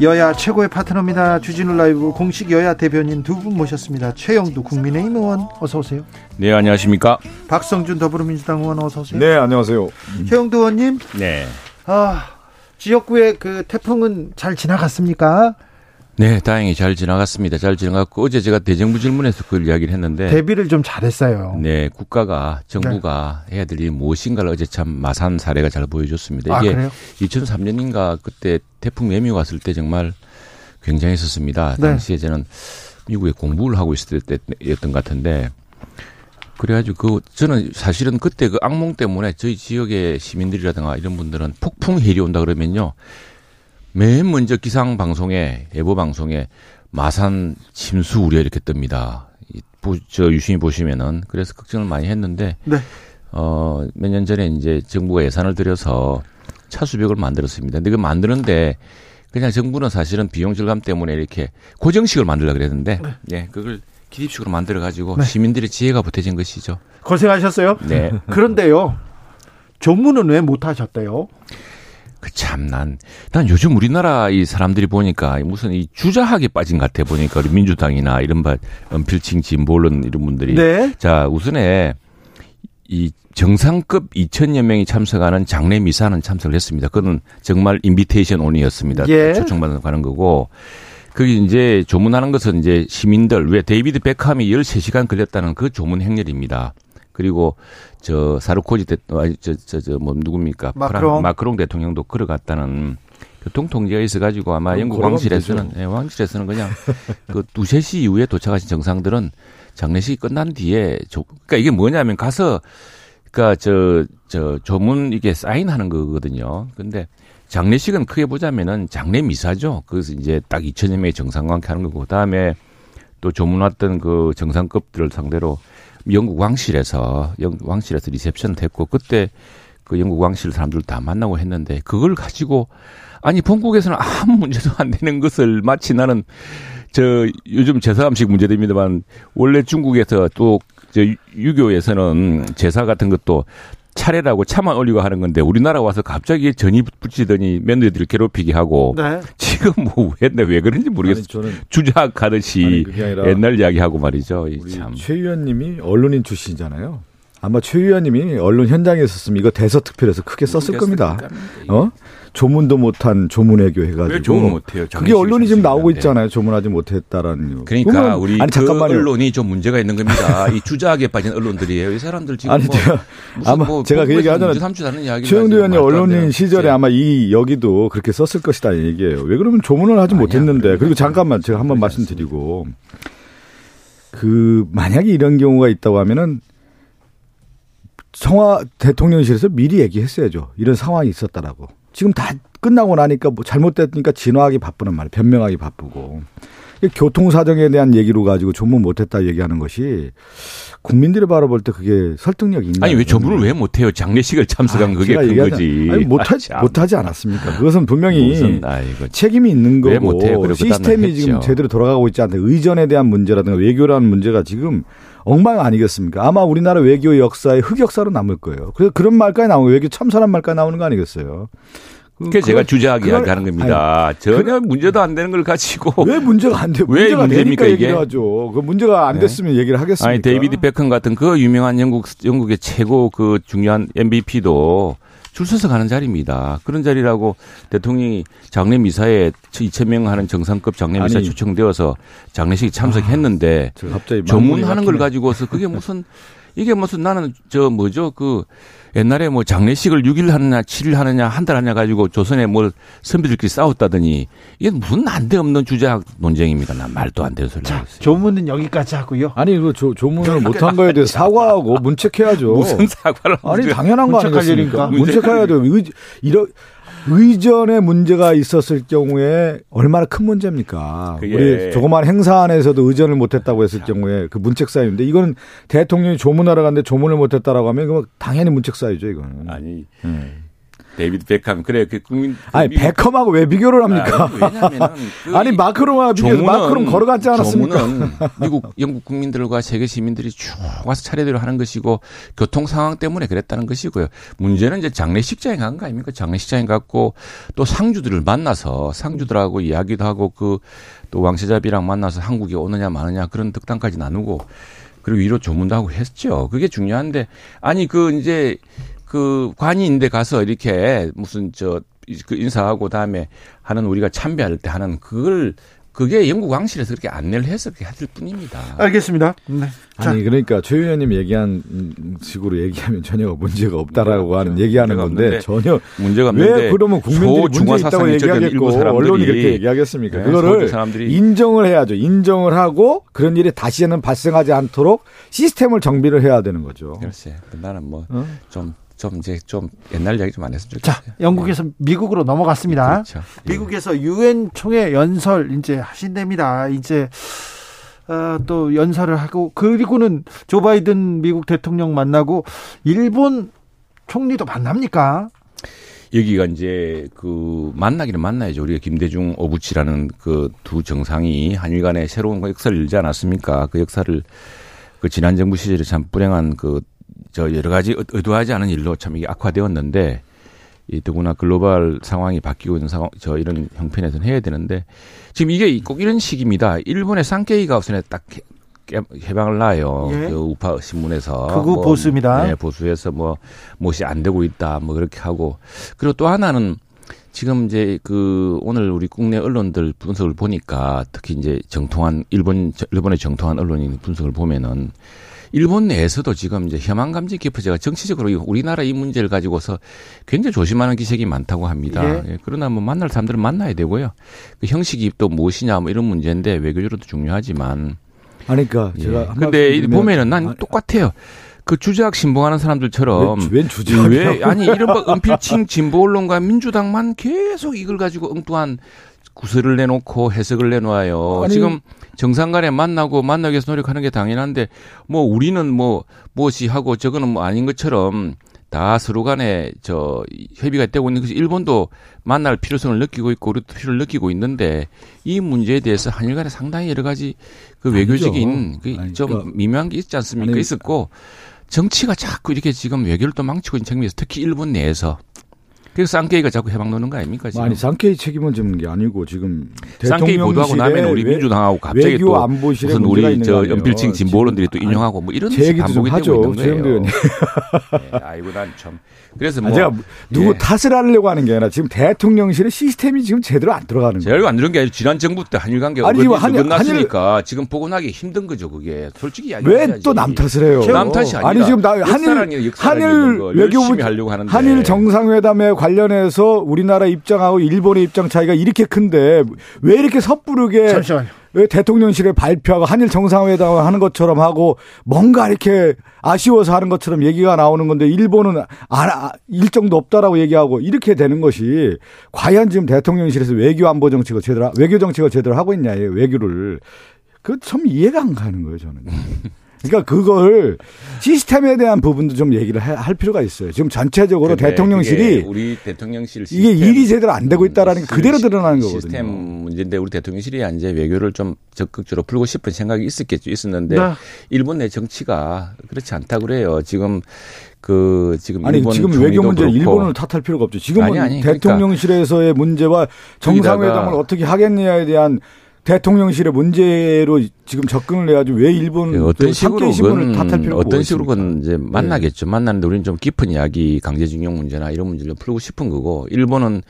A: 여야 최고의 파트너입니다. 주진우 라이브 공식 여야 대변인 두 분 모셨습니다. 최형두 국민의힘 의원 어서 오세요.
F: 네, 안녕하십니까?
A: 박성준 더불어민주당 의원 어서 오세요.
G: 네, 안녕하세요.
A: 최영두 의원님.
F: 네.
A: 아, 지역구의 그 태풍은 잘 지나갔습니까?
F: 네, 다행히 잘 지나갔습니다. 잘 지나갔고 어제 제가 대정부 질문에서 그걸 이야기를 했는데
A: 대비를 좀 잘했어요.
F: 네, 국가가 정부가
A: 네.
F: 해야 될 일이 무엇인가를 어제 참 마산 사례가 잘 보여줬습니다.
A: 아,
F: 이게
A: 그래요?
F: 2003년인가 그때 태풍 매미 왔을 때 정말 굉장했었습니다.
A: 네.
F: 당시에 저는 미국에 공부를 하고 있을 때였던 것 같은데 그래가지고 그 저는 사실은 그때 그 악몽 때문에 저희 지역의 시민들이라든가 이런 분들은 폭풍 해리 온다 그러면요 맨 먼저 기상 방송에 예보 방송에 마산 침수 우려 이렇게 뜹니다. 저 유심히 보시면은 그래서 걱정을 많이 했는데
A: 네.
F: 어 몇 년 전에 이제 정부가 예산을 들여서 차수벽을 만들었습니다. 근데 그 만드는데 그냥 정부는 사실은 비용 절감 때문에 이렇게 고정식을 만들려 그랬는데 예 그걸 기립식으로 만들어 가지고
A: 네.
F: 시민들의 지혜가 보태진 것이죠.
A: 고생하셨어요.
F: 네.
A: 그런데요. 조문은 왜 못 하셨대요?
F: 그 참, 난, 난 요즘 우리나라 이 사람들이 보니까 무슨 이 주자학에 빠진 것 같아 보니까 우리 민주당이나 이런 바, 필칭 진보론 이런 분들이.
A: 네.
F: 자, 우선에 이 정상급 2천여 명이 참석하는 장례 미사는 참석을 했습니다. 그거는 정말 인비테이션 온이었습니다.
A: 예.
F: 초청받아서 가는 거고. 거기 이제 조문하는 것은 이제 시민들, 왜 데이비드 베컴이 13시간 걸렸다는 그 조문 행렬입니다. 그리고 저 사르코지 대, 저저 저뭐 누굽니까?
A: 마크롱.
F: 프랑- 마크롱 대통령도 걸어갔다는 교통 통제가 있어 가지고 아마
G: 그럼
F: 영국 왕실에서는. 예, 왕실에서는 그냥 그 두세 시 이후에 도착하신 정상들은 장례식이 끝난 뒤에 조, 그러니까 이게 뭐냐면 가서 그러니까 저 저 조문 이게 사인하는 거거든요. 근데 장례식은 크게 보자면은 장례 미사죠. 그래서 이제 딱 2천여 명의 정상과 함께 하는 거고 그다음에 또 조문 왔던 그 정상급들을 상대로 영국 왕실에서 영국 왕실에서 리셉션을 했고 그때 그 영국 왕실 사람들 다 만나고 했는데 그걸 가지고 아니 본국에서는 아무 문제도 안 되는 것을 마치 나는 저 요즘 제사 음식 문제됩니다만 원래 중국에서 또 저 유교에서는 제사 같은 것도 차례라고 차만 올리고 하는 건데 우리나라 와서 갑자기 전이 붙이더니 며느리들 괴롭히게 하고
A: 네.
F: 지금 뭐왜왜 그런지 모르겠어요.
G: 저는
F: 주작하듯이
G: 아니,
F: 옛날 이야기하고 말이죠. 이
G: 우리
F: 참.
G: 최 의원님이 언론인 출신이잖아요. 아마 최 의원님이 언론 현장에 있었으면 이거 대서 특필해서 크게 썼을 겁니다. 어? 조문도 못한 조문외교 해가지고.
F: 왜 조문 못해요?
G: 그게 언론이 지금 나오고 있잖아요. 조문하지 못했다라는.
F: 그러니까
G: 그러면-
F: 우리
G: 아니
F: 그
G: 잠깐만요.
F: 언론이 좀 문제가 있는 겁니다. 이 주작에 빠진 언론들이에요. 이 사람들 지금
G: 아니
F: 뭐
G: 제가 아마
F: 뭐
G: 제가 그 얘기 하잖아요.
F: 삼주다는 이야기.
G: 최영도 의원님 언론인 시절에 아마 이 여기도 그렇게 썼을 것이다 이 얘기예요. 왜 그러면 조문을 하지
F: 아니야,
G: 못했는데
F: 그러면
G: 그리고 잠깐만 제가 한번 말씀드리고 그 만약에 이런 경우가 있다고 하면은 청와 대통령실에서 미리 얘기했어야죠. 이런 상황이 있었다라고. 지금 다 끝나고 나니까 뭐 잘못됐으니까 진화하기 바쁘단 말이에요. 변명하기 바쁘고. 교통 사정에 대한 얘기로 가지고 조문 못했다 얘기하는 것이 국민들이 바라볼 때 그게 설득력이 있나?
F: 아니 왜 조문을 왜 못해요? 장례식을 참석한
G: 아,
F: 그게 큰 거지.
G: 아니, 못하,
F: 아, 참.
G: 못하지 않았습니까? 그것은 분명히
F: 무슨, 아이고.
G: 책임이 있는
F: 왜
G: 거고 시스템이 지금. 제대로 돌아가고 있지 않다. 의전에 대한 문제라든가 외교라는 문제가 지금 엉망 아니겠습니까? 아마 우리나라 외교 역사의 흑역사로 남을 거예요. 그래서 그런 말까지 나오고 외교 참사란 말까지 나오는 거 아니겠어요? 그-
F: 그게 제가 주저하게
G: 그걸-
F: 하는 겁니다. 전혀 문제도 안 되는 걸 가지고.
G: 왜 문제가 안 돼?
F: 왜
G: 문제가
F: 문제입니까, 이게?
G: 하죠. 그 문제가 안
F: 네.
G: 됐으면 얘기를 하겠습니까?
F: 아니 데이비드 베컴 같은 그 유명한 영국 영국의 최고 그 중요한 MVP도 줄 서서 가는 자리입니다. 그런 자리라고 대통령이 장례 미사에 2천 명 하는 정상급 장례 미사
G: 아니.
F: 초청되어서 장례식에 참석했는데
G: 저 갑자기
F: 조문하는 걸. 가지고서 그게 무슨 이게 무슨 나는 저 뭐죠 그 옛날에 뭐 장례식을 6일 하느냐 7일 하느냐 한 달 하냐 가지고 조선에 뭘 선비들끼리 싸웠다더니 이게 무슨 난데없는 주작 논쟁입니다. 난 말도 안 되는 소리 하고 있어요.
A: 조문은 여기까지 하고요.
G: 아니 그 조, 조문을 못한 거에 대해 사과하고 문책해야죠.
F: 무슨 사과를
G: 아니. 당연한 거 아니겠습니까? 문책해야 돼요. 의, 이러, 의전에 문제가 있었을 경우에 얼마나 큰 문제입니까? 우리 조그만 행사 안에서도 의전을 못했다고 했을 경우에 그 문책 사유인데 이거는 대통령이 조문하러 갔는데 조문을 못했다라고 하면 이거 당연히 문책 사유죠 이거는.
F: 아니
G: 음.
F: 데이비드 베컴 그래 그 국민
G: 아니
F: 미국-
G: 베컴하고 왜 비교를 합니까?
F: 아니, 왜냐면은 그
G: 아니 마크롱하고 비교해서 마크롱 걸어갔지 않았습니까?
F: 미국 영국 국민들과 세계 시민들이 쭉 와서 차례대로 하는 것이고 교통 상황 때문에 그랬다는 것이고요. 문제는 이제 장례식장에 간 거 아닙니까? 장례식장에 갔고 또 상주들을 만나서 상주들하고 이야기도 하고 그 또 왕세자비랑 만나서 한국에 오느냐 마느냐 그런 득담까지 나누고 그리고 위로 조문도 하고 했죠. 그게 중요한데 아니 그 이제 그 관이인데 가서 이렇게 무슨 저그 인사하고 다음에 하는 우리가 참배할 때 하는 그걸 그게 영국 왕실에서 그렇게 안내를 해서 그렇게 했을 뿐입니다.
A: 알겠습니다. 네. 자,
G: 아니 그러니까 최 의원님 얘기한 식으로 얘기하면 전혀 문제가 없다라고 하는
F: 문제가
G: 얘기하는 건데
F: 없는데
G: 전혀
F: 문제가 없는데
G: 왜 그러면 국민들이 문제 있다고 얘기하겠고 언론이 그렇게 얘기하겠습니까?
F: 네,
G: 그거를
F: 사람들이
G: 인정을 해야죠. 인정을 하고 그런 일이 다시는 발생하지 않도록 시스템을 정비를 해야 되는 거죠.
F: 글쎄 나는
G: 어?
F: 뭐좀 좀 이제 좀 옛날 얘기 좀 안 했으면
A: 자,
F: 좋겠어요.
A: 영국에서 미국으로 넘어갔습니다.
F: 그렇죠.
A: 미국에서 유엔 총회 연설 이제 하신답니다. 이제 어, 또 연설을 하고 그리고는 조 바이든 미국 대통령 만나고 일본 총리도 만납니까?
F: 여기가 이제 그 만나기는 만나야죠. 우리가 김대중 오부치라는 그 두 정상이 한일 간의 새로운 역사를 열지 않았습니까? 그 역사를 그 지난 정부 시절에 참 불행한 그 저 여러 가지 의- 의도하지 않은 일로 참 이게 악화되었는데 이 더구나 글로벌 상황이 바뀌고 있는 상황 저 이런 형편에서는 해야 되는데 지금 이게 꼭 이런 식입니다. 일본의 산케이가 우선에 딱 해- 해방을 놔요.
A: 예.
F: 그 우파 신문에서
A: 극우 보수입니다.
F: 네, 보수해서 뭐 무엇이 안 되고 있다 뭐 그렇게 하고 그리고 또 하나는 지금 이제 그 오늘 우리 국내 언론들 분석을 보니까 특히 이제 정통한 일본 일본의 정통한 언론인 분석을 보면은 일본 내에서도 지금 이제 혐한 감지 기표제가 정치적으로 이 우리나라 이 문제를 가지고서 굉장히 조심하는 기색이 많다고 합니다.
A: 예.
F: 예, 그러나 뭐 만날 사람들은 만나야 되고요. 그 형식이 또 무엇이냐 뭐 이런 문제인데 외교적으로도 중요하지만
G: 아니 그러니까
F: 예.
G: 제가 한
F: 근데 보면은 난
G: 드리면-
F: 똑같아요. 그 주작 신봉하는 사람들처럼
G: 주제야?
F: 왜 아니 이른바 은필칭 진보 언론과 민주당만 계속 이걸 가지고 엉뚱한 구설을 내놓고 해석을 내놓아요.
G: 아니,
F: 지금 정상 간에 만나고 만나기 위해서 노력하는 게 당연한데 뭐 우리는 뭐 무엇이 하고 저거는 뭐 아닌 것처럼 다 서로 간에 저 협의가 되고 있는 것이 일본도 만날 필요성을 느끼고 있고 우리도 필요를 느끼고 있는데 이 문제에 대해서 한일 간에 상당히 여러 가지 그 외교적인 그
G: 아니,
F: 좀
G: 그러니까-
F: 미묘한 게 있지 않습니까?
G: 아니,
F: 있었고 정치가 자꾸 이렇게 지금 외교를 또 망치고 있는 측면에서 특히 일본 내에서 그래서 쌍케이가 자꾸 해방 노는 거 아닙니까? 지금?
G: 아니 쌍케이 책임을 지는 게 아니고 지금
F: 쌍케이 보도하고 나면 우리
G: 외-
F: 민주당하고 갑자기 또
G: 안보실에
F: 무슨 우리
G: 저거 아니에요.
F: 연필칭 진보 언론들이 또
G: 지금
F: 인용하고 뭐 이런
G: 제
F: 반복이 되고 있는 거예요. 예, 아이고 난 참. 그래서
G: 아,
F: 뭐
G: 제가 누구
F: 예.
G: 탓을 하려고 하는 게 아니라 지금 대통령실의 시스템이 지금 제대로 안 들어가는 거예요.
F: 제가 안 들은 게 아니라 지난 정부 때 한일 관계가
G: 아니, 한일-
F: 끝났으니까 지금 복원하기 힘든 거죠 그게 솔직히
G: 왜 또 남 탓을 해요?
F: 남 탓이 아니라
G: 아니 지금 나 한일 한일
F: 걸
G: 외교부
F: 하려고 하는데
G: 한일 정상회담에 관 련해서 우리나라 입장하고 일본의 입장 차이가 이렇게 큰데 왜 이렇게 섣부르게
A: 잠시만요.
G: 왜 대통령실에 발표하고 한일 정상회담을 하는 것처럼 하고 뭔가 이렇게 아쉬워서 하는 것처럼 얘기가 나오는 건데 일본은 안, 아, 일정도 없다라고 얘기하고 이렇게 되는 것이 과연 지금 대통령실에서 외교 안보 정책을 제대로 외교 정책을 제대로 하고 있냐 이 외교를 그 참 이해가 안 가는 거예요 저는. 그러니까 그걸 시스템에 대한 부분도 좀 얘기를 할, 할 필요가 있어요. 지금 전체적으로 대통령실이
F: 우리 대통령실
G: 이게
F: 시스템,
G: 일이 제대로 안 되고 있다라는 게 그대로 드러나는 거거든요.
F: 시스템 문제인데 우리 대통령실이 이제 외교를 좀 적극적으로 풀고 싶은 생각이 있었겠죠. 있었는데
A: 네.
F: 일본 내 정치가 그렇지 않다 그래요. 지금 그 지금
G: 아니
F: 일본
G: 지금 외교 문제
F: 그렇고
G: 일본을 탓할 필요가 없죠. 지금은
F: 아니, 아니, 그러니까
G: 대통령실에서의 문제와 정상회담을 어떻게 하겠느냐에 대한 대통령실의 문제로 지금 접근을 해야지 왜 일본
F: 그 어떤
G: 산케이 신문을 탓할 필요가
F: 어떤 식으로건
G: 있습니까? 네.
F: 이제 만나겠죠. 만나는데 우리는 좀 깊은 이야기, 강제징용 문제나 이런 문제를 풀고 싶은 거고 일본은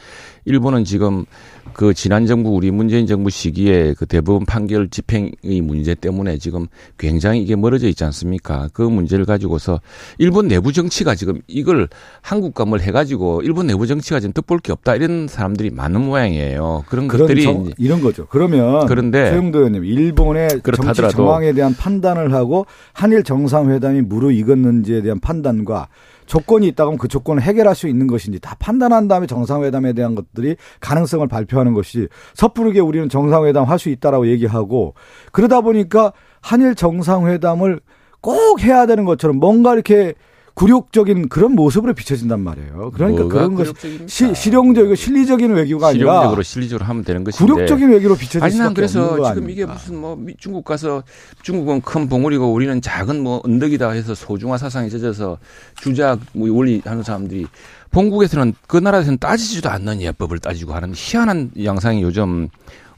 F: 일본은 지금 그 지난 정부 우리 문재인 정부 시기에 그 대법원 판결 집행의 문제 때문에 지금 굉장히 이게 멀어져 있지 않습니까? 그 문제를 가지고서 일본 내부 정치가 지금 이걸 한국과 뭘 해가지고 일본 내부 정치가 지금 뜻볼 게 없다 이런 사람들이 많은 모양이에요. 그런 것들이
G: 정-
F: 이제
G: 이런 거죠. 그러면
F: 그런데
G: 최영도 의원님 일본의 정치
F: 그렇다더라도
G: 정황에 대한 판단을 하고 한일 정상회담이 무르익었는지에 대한 판단과 조건이 있다면 그 조건을 해결할 수 있는 것인지 다 판단한 다음에 정상회담에 대한 것들이 가능성을 발표하는 것이 섣부르게 우리는 정상회담 할 수 있다라고 얘기하고 그러다 보니까 한일 정상회담을 꼭 해야 되는 것처럼 뭔가 이렇게 굴욕적인 그런 모습으로 비춰진단 말이에요. 그러니까 그런 것이? 시, 실용적이고 실리적인 외교가 아니라
F: 실용적으로 실리적으로 하면 되는 것인데
G: 굴욕적인 외교로 비춰질
F: 아니 난 그래서 지금 이게
G: 아닙니까?
F: 무슨 뭐 미- 중국 가서 중국은 큰 봉우리고 우리는 작은 뭐 언덕이다 해서 소중화 사상에 젖어서 주작 뭐 원리 하는 사람들이 본국에서는 그 나라에서는 따지지도 않는 예법을 따지고 하는 희한한 양상이 요즘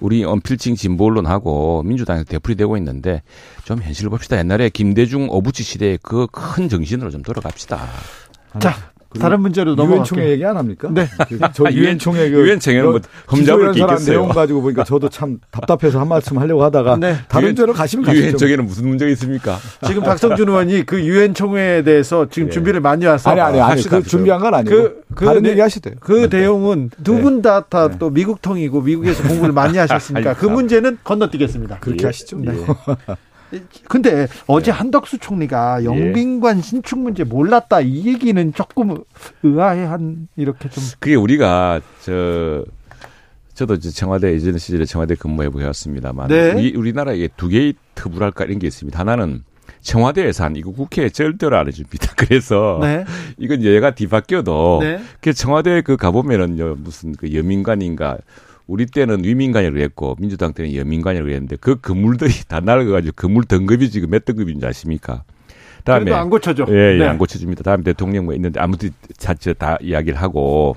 F: 우리 언필칭 진보 언론하고 민주당에서 되풀이 되고 있는데 좀 현실을 봅시다. 옛날에 김대중 오부치 시대의 그 큰 정신으로 좀 돌아갑시다.
A: 자, 다른 문제로
G: 유엔
A: 넘어갈게요.
G: 총회 얘기 안 합니까?
A: 네.
G: 그저
F: 아,
G: 유엔
F: 유엔-
G: 총회 그
F: 유엔 총회는 뭐 험잡을 게 있겠어요.
G: 내용 가지고 보니까 저도 참 답답해서 한 말씀 하려고 하다가
A: 네.
G: 다른
F: 유엔-
G: 주로 가시면
F: 유엔
G: 가시죠.
F: 쪽에는 무슨 문제가 있습니까?
A: 지금 박성준 의원이 그 유엔 총회에 대해서 지금
F: 예.
A: 준비를 많이 와서
G: 아니 아니 아니 그 준비한 건 아니고
A: 그- 그
G: 다른
A: 내-
G: 얘기 하시대요.
A: 그 내용은 두
G: 네.
A: 분다또 미국통이고 미국에서 공부를 많이 하셨으니까 그 문제는 건너뛰겠습니다.
G: 그렇게
F: 예.
G: 하시죠.
A: 네.
G: 네.
A: 근데 어제 한덕수 총리가 영빈관 신축 문제 몰랐다 이 얘기는 조금 의아해한 이렇게 좀
F: 그게 우리가 저 저도 이제 청와대 예전 시절에 청와대 근무해 보였습니다만
A: 네.
F: 우리 우리나라에 두 개의 특불할까 이런 게 있습니다. 하나는 청와대 예산 이거 국회에 절대로 안 해줍니다. 그래서
A: 네.
F: 이건 얘가 뒤바뀌어도
A: 네.
F: 그 청와대 그 가보면은요 무슨 그 여민관인가 우리 때는 위민관이라고 그랬고 민주당 때는 여민관이라고 그랬는데 그 건물들이 다 낡아가지고 건물 등급이 지금 몇 등급인지 아십니까? 다음에
A: 그래도 안 고쳐져.
F: 예, 예,
A: 네.
F: 안 고쳐줍니다. 다음 대통령 뭐 있는데 아무튼 자체 다 이야기를 하고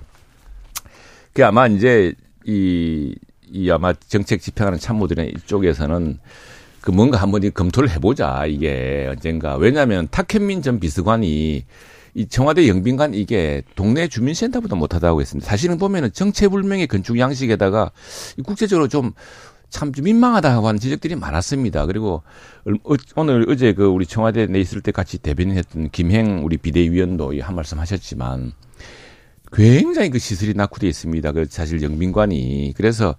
F: 그 아마 이제 이, 이 아마 정책 집행하는 참모들의 이쪽에서는 그 뭔가 한번 이 검토를 해보자 이게 언젠가 왜냐하면 탁현민 전 비서관이 이 청와대 영빈관 이게 동네 주민센터보다 못하다고 했습니다. 사실은 보면은 정체불명의 건축 양식에다가 이 국제적으로 좀 참 좀 민망하다고 하는 지적들이 많았습니다. 그리고 얼- 어- 오늘 어제 그 우리 청와대 내 있을 때 같이 대변했던 김행 우리 비대위원도 이한 말씀 하셨지만 굉장히 그 시설이 낙후되어 있습니다. 그 사실 영빈관이 그래서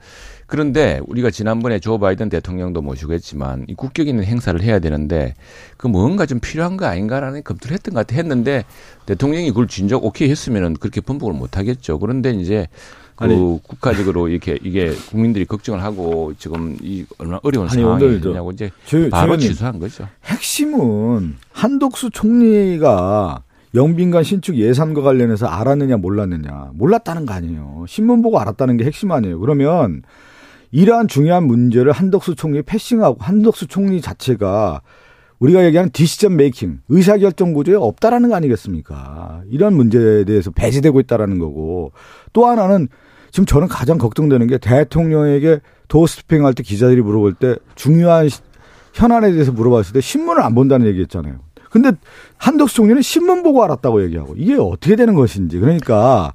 F: 그런데 우리가 지난번에 조 바이든 대통령도 모시고 했지만 이 국격 있는 행사를 해야 되는데 그 뭔가 좀 필요한 거 아닌가라는 검토를 했던 것 같아 했는데 대통령이 그걸 진작 오케이 했으면은 그렇게 번복을 못 하겠죠. 그런데 이제 그
G: 아니.
F: 국가적으로 이렇게 이게 국민들이 걱정을 하고 지금 이 얼마나 어려운
G: 아니, 저-
F: 상황이냐고 이제
G: 조-
F: 바로
G: 조현님,
F: 취소한 거죠.
G: 핵심은 한덕수 총리가 영빈관 신축 예산과 관련해서 알았느냐 몰랐느냐 몰랐다는 거 아니에요. 신문 보고 알았다는 게 핵심 아니에요. 그러면 이러한 중요한 문제를 한덕수 총리 passing하고 한덕수 총리 자체가 우리가 얘기하는 decision making 의사결정 구조에 없다라는 거 아니겠습니까? 이런 문제에 대해서 배제되고 있다라는 거고 또 하나는 지금 저는 가장 걱정되는 게 대통령에게 door stepping 할때 기자들이 물어볼 때 중요한 시- 현안에 대해서 물어봤을 때 신문을 안 본다는 얘기 했잖아요. 근데 한덕수 총리는 신문 보고 알았다고 얘기하고 이게 어떻게 되는 것인지 그러니까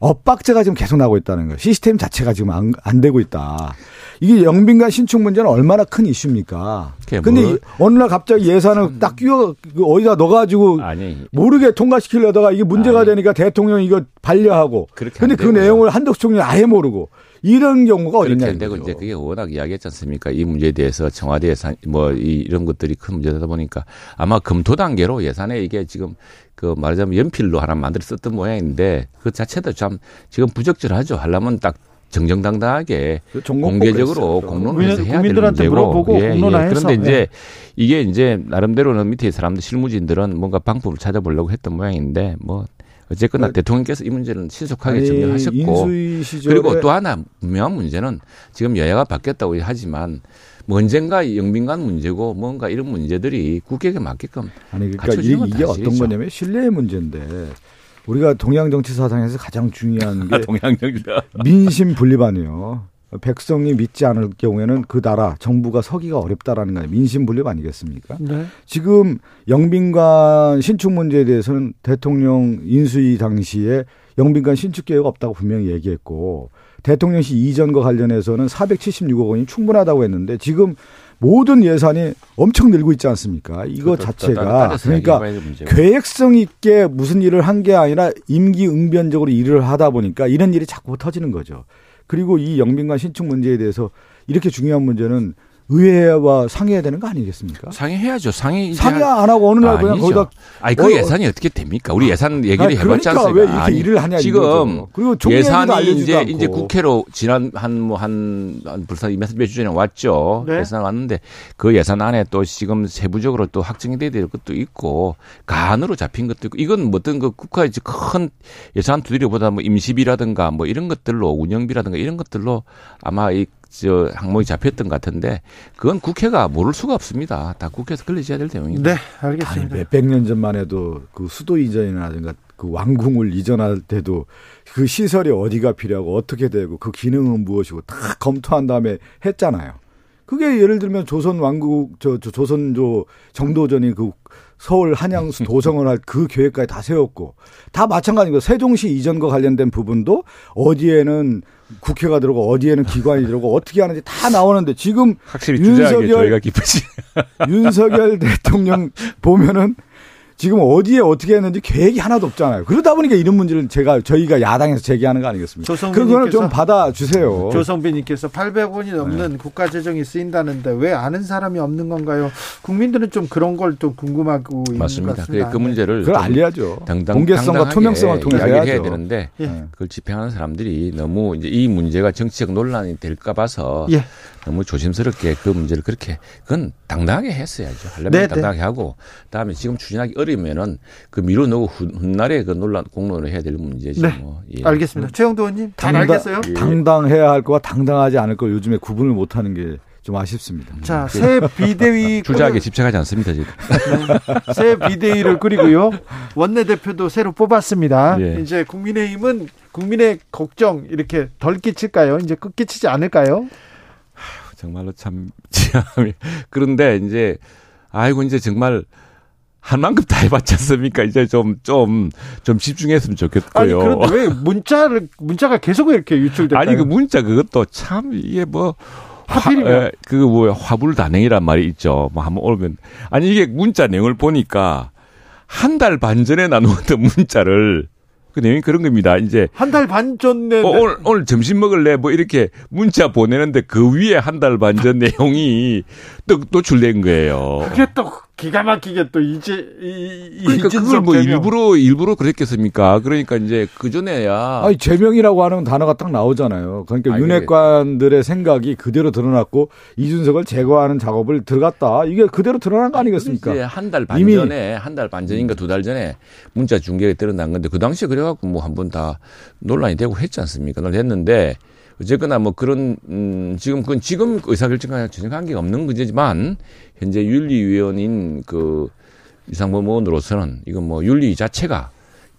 G: 엇박자가 지금 계속 나고 있다는 거예요. 시스템 자체가 지금 안, 안 되고 있다. 이게 영빈관 신축 문제는 얼마나 큰 이슈입니까? 근데
F: 뭐,
G: 어느 날 갑자기 예산을 참... 딱 끼워 그 어디다 넣어가지고 아니, 모르게 통과시키려다가 이게 문제가 아니, 되니까 대통령이 이거 반려하고. 근데 그 내용을 한덕수 총리 아예 모르고. 이런 경우가 어딨냐.
F: 되고 이제 그게 워낙 이야기했지 않습니까? 이 문제에 대해서 청와대 예산 뭐 이런 것들이 큰 문제다 보니까 아마 검토 단계로 예산에 이게 지금 그 말하자면 연필로 하나 만들어 썼던 모양인데 그 자체도 참 지금 부적절하죠. 하려면 딱 정정당당하게 그 공개적으로 공론화해서 해야 되는 문제고 예, 예. 그런데 이제 예. 이게 이제 나름대로는 밑에 사람들 실무진들은 뭔가 방법을 찾아보려고 했던 모양인데 뭐 어쨌거나 그, 대통령께서 이 문제는 신속하게 정리하셨고 그리고 또 하나 분명한 문제는 지금 여야가 바뀌었다고 하지만 뭐 언젠가 영빈관 문제고 뭔가 이런 문제들이 국회에 맞게끔
G: 아니 그러니까 이게, 이게 어떤 거냐면 신뢰의 문제인데 우리가 동양 정치 사상에서 가장 중요한 게 동양 정치 무신불립 아니에요. 백성이 믿지 않을 경우에는 그 나라 정부가 서기가 어렵다라는 거 무신불립 아니겠습니까? 네. 지금 영빈관 신축 문제에 대해서는 대통령 인수위 당시에 영빈관 신축 계획 없다고 분명히 얘기했고 대통령실 이전과 관련해서는 476억 원이 충분하다고 했는데 지금 모든 예산이 엄청 늘고 있지 않습니까? 이거 그렇죠. 자체가 그러니까 계획성 있게 무슨 일을 한 게 아니라 임기응변적으로 일을 하다 보니까 이런 일이 자꾸 터지는 거죠. 그리고 이 영빈관 신축 문제에 대해서 이렇게 중요한 문제는 의회와 상의해야 되는 거 아니겠습니까?
F: 상의해야죠. 상의
G: 상의 안 하고 어느 날 그냥 거기다
F: 아니 그 어, 예산이 어떻게 됩니까? 우리 예산 얘기를 아니, 해봤지 그러니까 않습니까?
G: 왜 이렇게 아니, 일을 하냐
F: 지금 그리고 예산이 이제 않고. 이제 국회로 지난 한 뭐한 한 벌써 몇주 전에 왔죠. 네? 예산 왔는데 그 예산 안에 또 지금 세부적으로 또 확정이 돼야 될 것도 있고 간으로 잡힌 것도 있고 이건 뭐 어떤 그 국가의 큰 예산 두드려보다 뭐 임시비라든가 뭐 이런 것들로 운영비라든가 이런 것들로 아마 이 저 항목이 잡혔던 것 같은데 그건 국회가 모를 수가 없습니다. 다 국회에서 걸리셔야 될 내용입니다.
A: 네, 알겠습니다.
G: 몇백 년 전만 해도 그 수도 이전이라든가 그 왕궁을 이전할 때도 그 시설이 어디가 필요하고 어떻게 되고 그 기능은 무엇이고 다 검토한 다음에 했잖아요. 그게 예를 들면 조선 왕국 저, 저 조선 조 정도전이 그 서울 한양수 도성을 할 그 계획까지 다 세웠고 다 마찬가지고 세종시 이전과 관련된 부분도 어디에는 국회가 들어오고 어디에는 기관이 들어오고 어떻게 하는지 다 나오는데 지금
F: 확실히 윤석열 저희가 기쁘지.
G: 윤석열 대통령 보면은 지금 어디에 어떻게 했는지 계획이 하나도 없잖아요. 그러다 보니까 이런 문제를 제가 저희가 야당에서 제기하는 거 아니겠습니까? 그거는 좀 받아 주세요.
A: 조성빈님께서 800원이 넘는 네. 국가 재정이 쓰인다는데 왜 아는 사람이 없는 건가요? 국민들은 좀 그런 걸좀 궁금하고
F: 맞습니다. 그, 그 문제를
G: 그걸 알려야죠.
F: 당당,
G: 공개성과 투명성을 통해서
F: 이야기를 해야 되는데 예. 그걸 집행하는 사람들이 너무 이제 이 문제가 정치적 논란이 될까 봐서 예. 너무 조심스럽게 그 문제를 그렇게 그건 당당하게 했어야죠. 하려면 네네. 당당하게 하고 그다음에 지금 추진하기 어려우면은 그 미뤄 놓고 훗날에 그 논란 공론을 해야 될 문제죠.
A: 네. 뭐. 예. 알겠습니다. 최영도 의원님 잘 당당, 알겠어요?
G: 예. 당당해야 할 거와 당당하지 않을 거 요즘에 구분을 못 하는 게 좀 아쉽습니다.
A: 자, 새 비대위
F: 주자하게 집착하지 않습니다, 지금.
A: 네. 새 비대위를 꾸리고요. 원내 대표도 새로 뽑았습니다. 예. 이제 국민의힘은 국민의 걱정 이렇게 덜 끼칠까요? 이제 끝 끼치지 않을까요?
F: 정말로 참 그런데 이제 아이고 이제 정말 한 만큼 다 해봤지 않습니까? 이제 좀, 좀, 좀 집중했으면 좋겠고요. 아니,
A: 그런데 왜 문자를, 문자가 계속 이렇게 유출될까요?
F: 아니, 그 문자 그것도 참, 이게 뭐, 하필이면. 그거 뭐야, 화불 단행이란 말이 있죠. 뭐 한번 오면. 아니, 이게 문자 내용을 보니까 한 달 반 전에 나누었던 문자를 그 내용이 그런 겁니다. 이제
A: 한 달 반 전에
F: 어, 오늘 오늘 점심 먹을래 뭐 이렇게 문자 보내는데 그 위에 한 달 반 전 내용이 또 노출된 거예요.
A: 그게 또 기가 막히게 또 이제 이,
F: 그러니까 그걸 뭐 대명. 일부러 일부러 그랬겠습니까? 그러니까 이제 그 전에야
G: 아니 제명이라고 하는 단어가 딱 나오잖아요. 그러니까 아니, 윤핵관들의 생각이 그대로 드러났고 이준석을 제거하는 작업을 들어갔다. 이게 그대로 드러난 거 아니겠습니까?
F: 한달 반 전에 한 달 반 전인가 두 달 전에 문자 중계가 드러난 건데 그 당시에 그래갖고 뭐 한 번 다 논란이 되고 했지 않습니까? 논 했는데 어쨌거나 뭐 그런 음 지금 그건 지금 의사결정과 전혀 관계가 없는 문제지만 현재 윤리위원인 그 이상범 의원으로서는 이건 뭐 윤리 자체가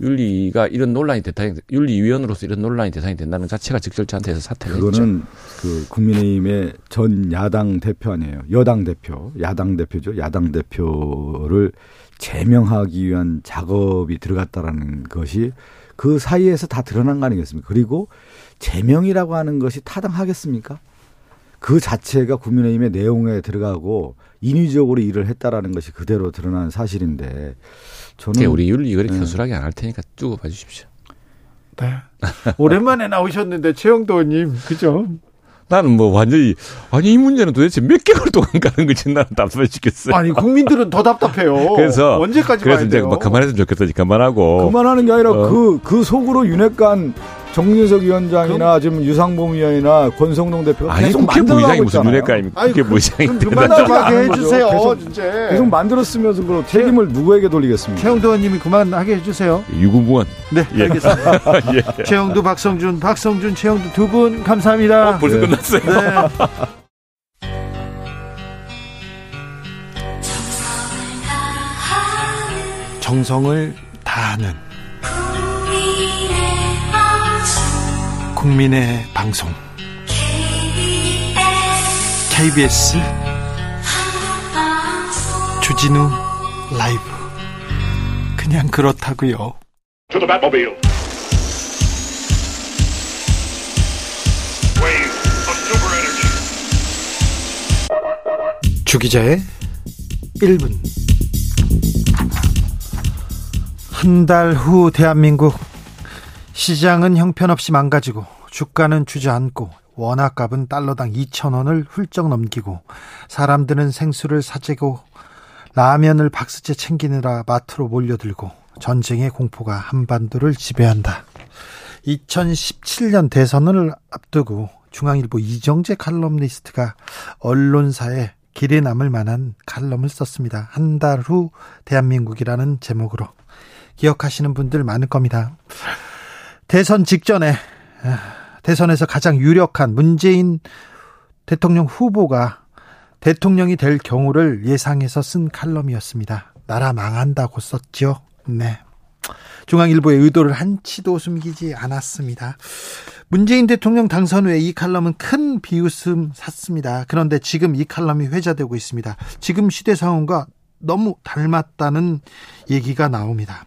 F: 윤리가 이런 논란이 대상이 윤리위원으로서 이런 논란이 대상이 된다는 자체가 적절치 않다 해서 사퇴를
G: 그거는 했죠. 그 국민의힘의 전 야당 대표 아니에요. 여당 대표, 야당 대표죠. 야당 대표를 제명하기 위한 작업이 들어갔다라는 것이 그 사이에서 다 드러난 거 아니겠습니까? 그리고 제명이라고 하는 것이 타당하겠습니까? 그 자체가 국민의힘의 내용에 들어가고 인위적으로 일을 했다라는 것이 그대로 드러난 사실인데 저는
F: 네, 우리 윤리 이거를
G: 네.
F: 교수하게 안 할 테니까 쭉 봐주십시오.
A: 네. 오랜만에 나오셨는데 최영도 의원님 그죠?
F: 나는 뭐 완전히 아니 이 문제는 도대체 몇 개월 동안 가는 건지 나는 답답해지겠어요.
A: 아니 국민들은 더 답답해요.
F: 그래서
A: 언제까지
F: 그래서 이제
A: 돼요?
F: 막 그만했으면 좋겠더니 그만하고
G: 그만하는 게 아니라
F: 어.
G: 그, 그 속으로 윤핵관 정진석 위원장이나 지금 유상봉 위원이나 권성동 대표가
F: 아니
G: 계속 만들어가고
F: 의장이 무슨
G: 있잖아요.
F: 윤회가입니까?
A: 아니,
F: 국회부
A: 그-
F: 의장이
A: 그럼
F: 대단하죠.
A: 그만 좀 하게
G: 하는 거죠.
A: 해주세요.
G: 계속-
A: 이제.
G: 계속 만들었으면서 그럼 책임을 누구에게 돌리겠습니까?
A: 최영도 의원님이 그만하게 해주세요.
F: 유구무원
A: 네,
F: 예.
A: 알겠습니다.
F: 예.
A: 최영도, 박성준, 박성준, 최영도 두 분 감사합니다.
F: 어, 벌써
G: 네.
F: 끝났어요.
A: 네. 정성을 다하는 국민의 방송 KBS 주진우 라이브 그냥 그렇다고요. 주기자의 1분 한 달 후 대한민국 시장은 형편없이 망가지고 주가는 주저앉고 원화값은 달러당 2천원을 훌쩍 넘기고 사람들은 생수를 사재고 라면을 박스째 챙기느라 마트로 몰려들고 전쟁의 공포가 한반도를 지배한다. 2017년 대선을 앞두고 중앙일보 이정재 칼럼니스트가 언론사에 길에 남을 만한 칼럼을 썼습니다. 한 달 후 대한민국이라는 제목으로 기억하시는 분들 많을 겁니다. 대선 직전에 아, 대선에서 가장 유력한 문재인 대통령 후보가 대통령이 될 경우를 예상해서 쓴 칼럼이었습니다. 나라 망한다고 썼죠. 네. 중앙일보의 의도를 한치도 숨기지 않았습니다. 문재인 대통령 당선 후에 이 칼럼은 큰 비웃음 샀습니다. 그런데 지금 이 칼럼이 회자되고 있습니다. 지금 시대 상황과 너무 닮았다는 얘기가 나옵니다.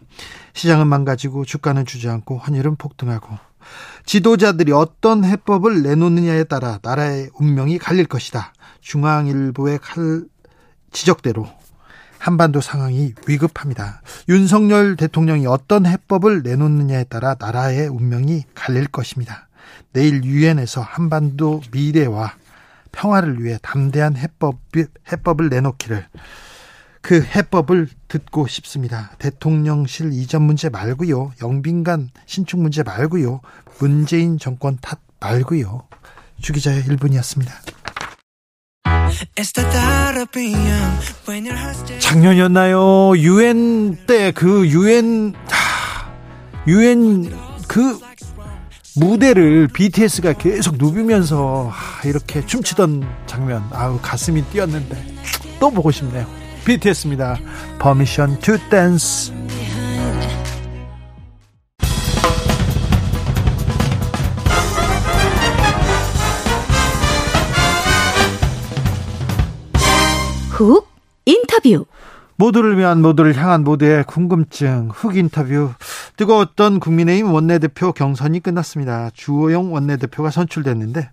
A: 시장은 망가지고 주가는 주저앉고 환율은 폭등하고 지도자들이 어떤 해법을 내놓느냐에 따라 나라의 운명이 갈릴 것이다. 중앙일보의 칼 지적대로 한반도 상황이 위급합니다. 윤석열 대통령이 어떤 해법을 내놓느냐에 따라 나라의 운명이 갈릴 것입니다. 내일 유엔에서 한반도 미래와 평화를 위해 담대한 해법, 해법을 내놓기를 그 해법을 듣고 싶습니다. 대통령실 이전 문제 말고요. 영빈관 신축 문제 말고요. 문재인 정권 탓 말고요. 주기자의 1분이었습니다. 작년이었나요? 유엔 때 그 유엔 유엔 그 무대를 BTS가 계속 누비면서 하, 이렇게 춤추던 장면 아우 가슴이 뛰었는데 또 보고 싶네요. BTS입니다. Permission to Dance.
B: 훅 인터뷰.
A: 모두를 위한 모두를 향한 모두의 궁금증 훅 인터뷰 뜨거웠던 국민의힘 원내대표 경선이 끝났습니다. 주호영 원내대표가 선출됐는데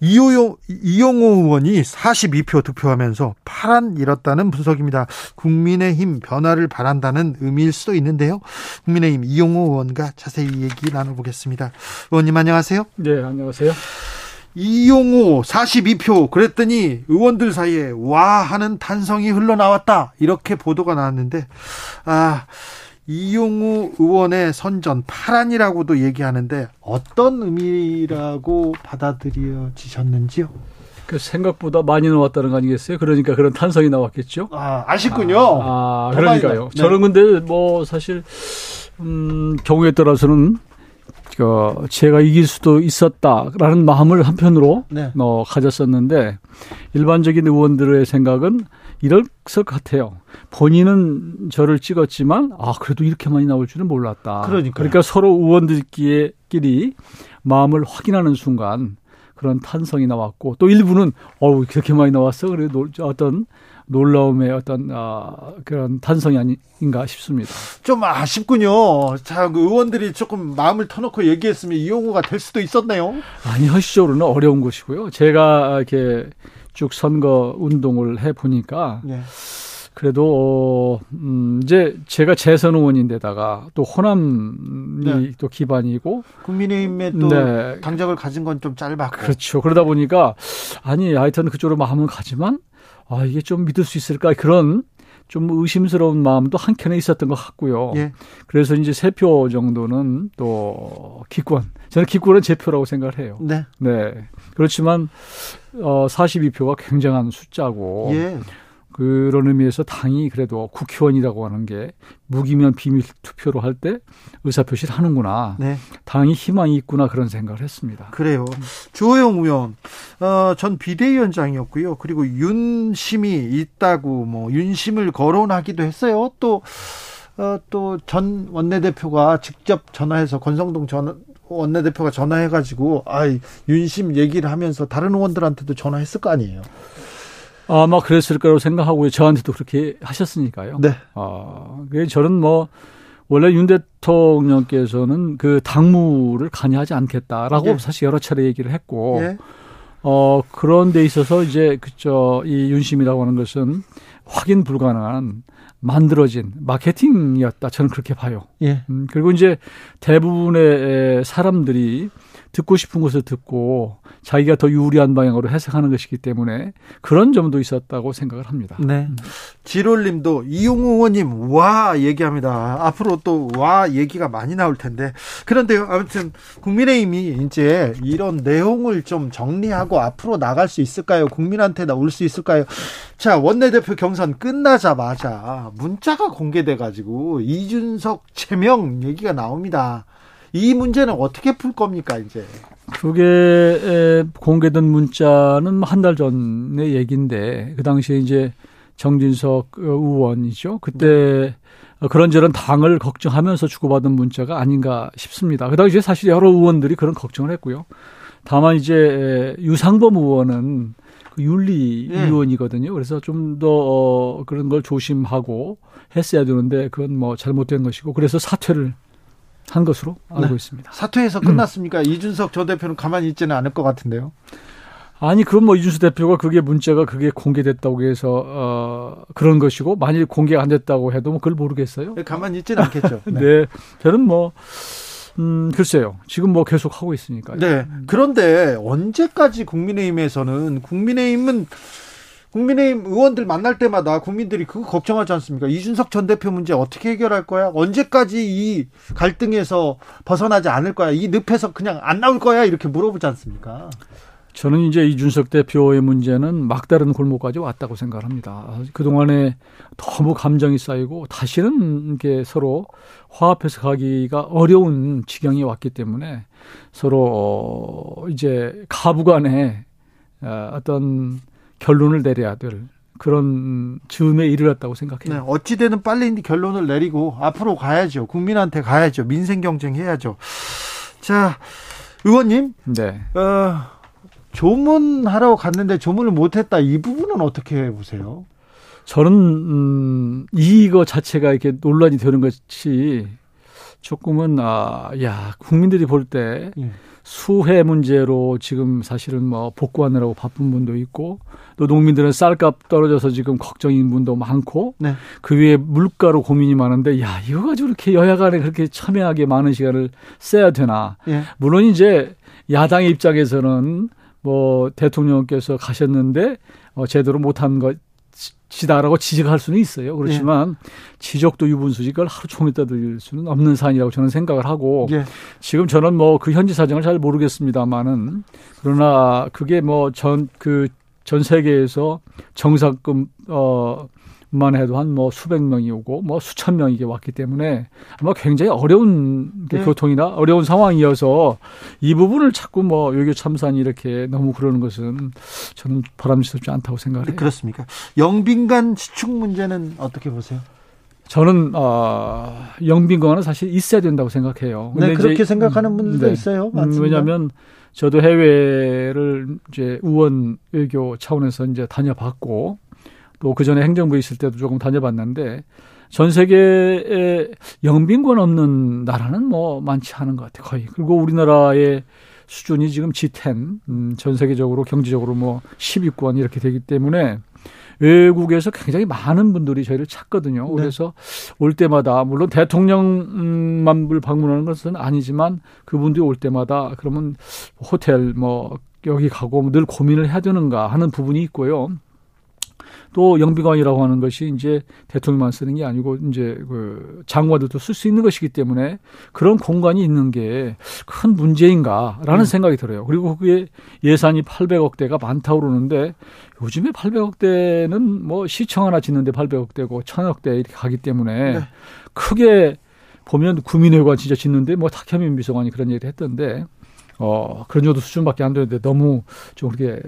A: 이호용, 이용호 의원이 42표 득표하면서 파란 잃었다는 분석입니다. 국민의힘 변화를 바란다는 의미일 수도 있는데요. 국민의힘 이용호 의원과 자세히 얘기 나눠보겠습니다. 의원님 안녕하세요.
H: 네, 안녕하세요.
A: 이용호 42표 그랬더니 의원들 사이에 와 하는 탄성이 흘러나왔다 이렇게 보도가 나왔는데 아 이용호 의원의 선전 파란이라고도 얘기하는데 어떤 의미라고 받아들여지셨는지요?
H: 그 생각보다 많이 나왔다는 거 아니겠어요? 그러니까 그런 탄성이 나왔겠죠.
A: 아 아쉽군요.
H: 아,
A: 더 많이
H: 그러니까요.
A: 나- 네.
H: 저는 근데 뭐 사실 음, 경우에 따라서는 그 제가 이길 수도 있었다라는 마음을 한편으로
A: 네.
H: 어, 가졌었는데 일반적인 의원들의 생각은 이럴 것 같아요. 본인은 저를 찍었지만 아 그래도 이렇게 많이 나올 줄은 몰랐다.
A: 그러니까요.
H: 그러니까 서로 의원들끼리 마음을 확인하는 순간 그런 탄성이 나왔고 또 일부는 어우 그렇게 많이 나왔어 그래 놀, 어떤 놀라움의 어떤 아, 그런 탄성이 아닌가 싶습니다.
A: 좀 아쉽군요. 자, 그 의원들이 조금 마음을 터놓고 얘기했으면 이용호가 될 수도 있었네요.
H: 아니 현실적으로는 어려운 것이고요. 제가 이렇게 쭉 선거 운동을 해 보니까
A: 예.
H: 그래도 어, 음, 이제 제가 재선 의원인데다가 또 호남이
A: 네.
H: 또 기반이고
A: 국민의힘에 또
H: 네.
A: 당적을 가진 건 좀 짧았고.
H: 그렇죠. 그러다 보니까 아니 하여튼 그쪽으로 마음은 가지만 아 이게 좀 믿을 수 있을까 그런 좀 의심스러운 마음도 한켠에 있었던 것 같고요.
A: 예.
H: 그래서 이제 세 표 정도는 또 기권. 저는 기권은 제 표라고 생각을 해요.
A: 네.
H: 네. 그렇지만 어 42표가 굉장한 숫자고
A: 예.
H: 그런 의미에서 당이 그래도 국회의원이라고 하는 게 무기면 비밀 투표로 할 때 의사표시를 하는구나.
A: 네.
H: 당이 희망이 있구나 그런 생각을 했습니다.
A: 그래요. 주호영 의원, 어, 전 비대위원장이었고요. 그리고 윤심이 있다고 뭐 윤심을 거론하기도 했어요. 또, 어, 또 전 원내대표가 직접 전화해서 권성동 전 원내대표가 전화해가지고 아이 윤심 얘기를 하면서 다른 의원들한테도 전화했을 거 아니에요.
H: 아마 그랬을 거라고 생각하고요. 저한테도 그렇게 하셨으니까요.
A: 네.
H: 아, 그 저는 뭐 원래 윤 대통령께서는 그 당무를 관여하지 않겠다라고
A: 예.
H: 사실 여러 차례 얘기를 했고
A: 예.
H: 어 그런 데 있어서 이제 그저 이 윤심이라고 하는 것은 확인 불가능한 만들어진 마케팅이었다. 저는 그렇게 봐요.
A: 예.
H: 음, 그리고 이제 대부분의 사람들이 듣고 싶은 것을 듣고 자기가 더 유리한 방향으로 해석하는 것이기 때문에 그런 점도 있었다고 생각을 합니다.
A: 네. 지롤님도 이용우 의원님 와 얘기합니다. 앞으로 또 와 얘기가 많이 나올 텐데 그런데요. 아무튼 국민의힘이 이제 이런 내용을 좀 정리하고 앞으로 나갈 수 있을까요? 국민한테 나올 수 있을까요? 자 원내대표 경선 끝나자마자 문자가 공개돼 가지고 이준석 제명 얘기가 나옵니다. 이 문제는 어떻게 풀 겁니까 이제?
H: 그게 에, 공개된 문자는 한 달 전의 얘기인데 그 당시에 이제 정진석 어, 의원이죠. 그때 어, 그런저런 당을 걱정하면서 주고받은 문자가 아닌가 싶습니다. 그 당시에 사실 여러 의원들이 그런 걱정을 했고요. 다만 이제 에, 유상범 의원은 그 윤리
A: 예.
H: 위원이거든요. 그래서 좀더 어, 그런 걸 조심하고 했어야 되는데 그건 뭐 잘못된 것이고 그래서 사퇴를 한 것으로 알고
A: 네.
H: 있습니다.
A: 사퇴해서 끝났습니까? 이준석 저 대표는 가만히 있지는 않을 것 같은데요.
H: 아니 그건 뭐 이준수 대표가 그게 문자가 그게 공개됐다고 해서 어 그런 것이고 만일 공개가 안 됐다고 해도 뭐 그걸 모르겠어요.
A: 가만히 있지는 않겠죠.
H: 네. 저는 뭐 음, 글쎄요. 지금 뭐 계속 하고 있으니까요.
A: 네. 그런데 언제까지 국민의힘에서는 국민의힘은 국민의힘 의원들 만날 때마다 국민들이 그거 걱정하지 않습니까? 이준석 전 대표 문제 어떻게 해결할 거야? 언제까지 이 갈등에서 벗어나지 않을 거야? 이 늪에서 그냥 안 나올 거야? 이렇게 물어보지 않습니까?
H: 저는 이제 이준석 대표의 문제는 막다른 골목까지 왔다고 생각을 합니다. 그동안에 너무 감정이 쌓이고 다시는 이게 서로 화합해서 가기가 어려운 지경이 왔기 때문에 서로 어, 이제 가부 간에 어, 어떤 결론을 내려야 될 그런 즈음에 이르렀다고 생각해요.
A: 네. 어찌되든 빨리 결론을 내리고 앞으로 가야죠. 국민한테 가야죠. 민생 경쟁 해야죠. 자, 의원님,
H: 네.
A: 어, 조문하러 갔는데 조문을 못했다. 이 부분은 어떻게 보세요?
H: 저는 음, 이거 자체가 이렇게 논란이 되는 것이 조금은 아, 야 국민들이 볼때
A: 예.
H: 수해 문제로 지금 사실은 뭐 복구하느라고 바쁜 분도 있고 또 농민들은 쌀값 떨어져서 지금 걱정인 분도 많고
A: 네.
H: 그 위에 물가로 고민이 많은데 야 이거 가지고 이렇게 여야 간에 그렇게 첨예하게 많은 시간을 써야 되나
A: 예.
H: 물론 이제 야당의 입장에서는 뭐 대통령께서 가셨는데 어, 제대로 못한 것 이다라고 지적할 수는 있어요. 그렇지만 지적도 유분수지 그걸 하루 종일 떠들 수는 없는 사안이라고 저는 생각을 하고
A: 예.
H: 지금 저는 뭐 그 현지 사정을 잘 모르겠습니다만은 그러나 그게 뭐 전 그전 세계에서 정상금 어. 만 해도 한 뭐 수백 명이 오고 뭐 수천 명이 게 왔기 때문에 아마 굉장히 어려운 그
A: 네.
H: 교통이나 어려운 상황이어서 이 부분을 자꾸 뭐 외교 참사니 이렇게 너무 그러는 것은 저는 바람직스럽지 않다고 생각을 해요.
A: 그렇습니까? 영빈관 지축 문제는 어떻게 보세요?
H: 저는 어, 영빈관은 사실 있어야 된다고 생각해요.
A: 네, 그렇게 생각하는 분들도
H: 네.
A: 있어요.
H: 음,
A: 맞습니다.
H: 왜냐하면 저도 해외를 이제 우원 외교 차원에서 이제 다녀봤고 또 그 전에 행정부에 있을 때도 조금 다녀봤는데 전 세계에 영빈권 없는 나라는 뭐 많지 않은 것 같아요. 거의. 그리고 우리나라의 수준이 지금 G10, 음, 전 세계적으로 경제적으로 뭐 10위권 이렇게 되기 때문에 외국에서 굉장히 많은 분들이 저희를 찾거든요.
A: 네.
H: 그래서 올 때마다 물론 대통령만 방문하는 것은 아니지만 그분들이 올 때마다 그러면 호텔 뭐 여기 가고 늘 고민을 해야 되는가 하는 부분이 있고요. 또 영비관이라고 하는 것이 이제 대통령만 쓰는 게 아니고 이제 그 장관들도 쓸 수 있는 것이기 때문에 그런 공간이 있는 게 큰 문제인가라는
A: 음.
H: 생각이 들어요. 그리고 그게 예산이 800억대가 많다고 그러는데 요즘에 800억대는 뭐 시청 하나 짓는데 800억대고 1000억대 이렇게 가기 때문에
A: 네.
H: 크게 보면 구민회관 진짜 짓는데 뭐 탁현민 비서관이 그런 얘기를 했던데 어 그런 정도 수준밖에 안 되는데 너무 좀 그렇게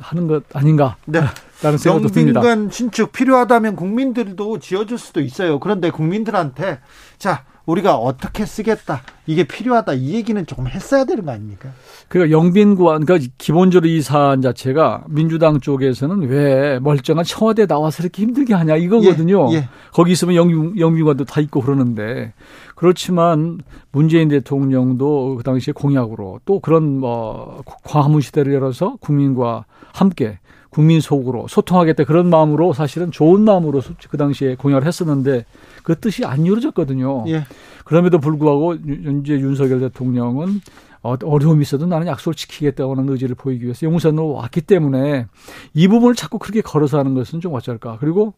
H: 하는 것 아닌가
A: 네.
H: 라는 생각도 듭니다.
A: 영빈관 신축 필요하다면 국민들도 지어줄 수도 있어요. 그런데 국민들한테 자 우리가 어떻게 쓰겠다 이게 필요하다 이 얘기는 조금 했어야 되는 거 아닙니까?
H: 그러니까 영빈관, 그러니까 기본적으로 이 사안 자체가 민주당 쪽에서는 왜 멀쩡한 청와대 나와서 이렇게 힘들게 하냐 이거거든요.
A: 예, 예.
H: 거기 있으면 영, 영빈관도 다 있고 그러는데 그렇지만 문재인 대통령도 그 당시에 공약으로 또 그런 뭐 과문 시대를 열어서 국민과 함께 국민 속으로 소통하겠다 그런 마음으로 사실은 좋은 마음으로 그 당시에 공약을 했었는데 그 뜻이 안 이루어졌거든요.
A: 예.
H: 그럼에도 불구하고 유- 현재 윤석열 대통령은 어, 어려움이 있어도 나는 약속을 지키겠다고 하는 의지를 보이기 위해서 용산으로 왔기 때문에 이 부분을 자꾸 그렇게 걸어서 하는 것은 좀 어쩔까. 그리고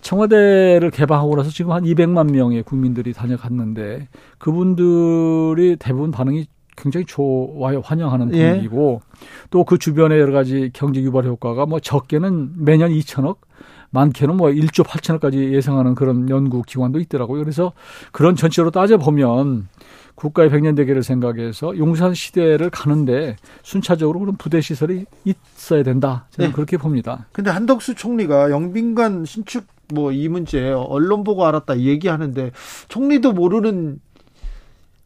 H: 청와대를 개방하고 나서 지금 한 200만 명의 국민들이 다녀갔는데 그분들이 대부분 반응이 굉장히 좋아요, 환영하는
A: 예.
H: 분위기고 또그 주변에 여러 가지 경제 유발 효과가 뭐 적게는 매년 2천억 많게는 뭐 1조 8천억까지 예상하는 그런 연구 기관도 있더라고요. 그래서 그런 전체로 따져 보면 국가의 백년 대계를 생각해서 용산 시대를 가는데 순차적으로 그런 부대 시설이 있어야 된다. 저는
A: 네.
H: 그렇게 봅니다.
A: 근데 한덕수 총리가 영빈관 신축 뭐 이 문제 언론 보고 알았다 이 얘기하는데 총리도 모르는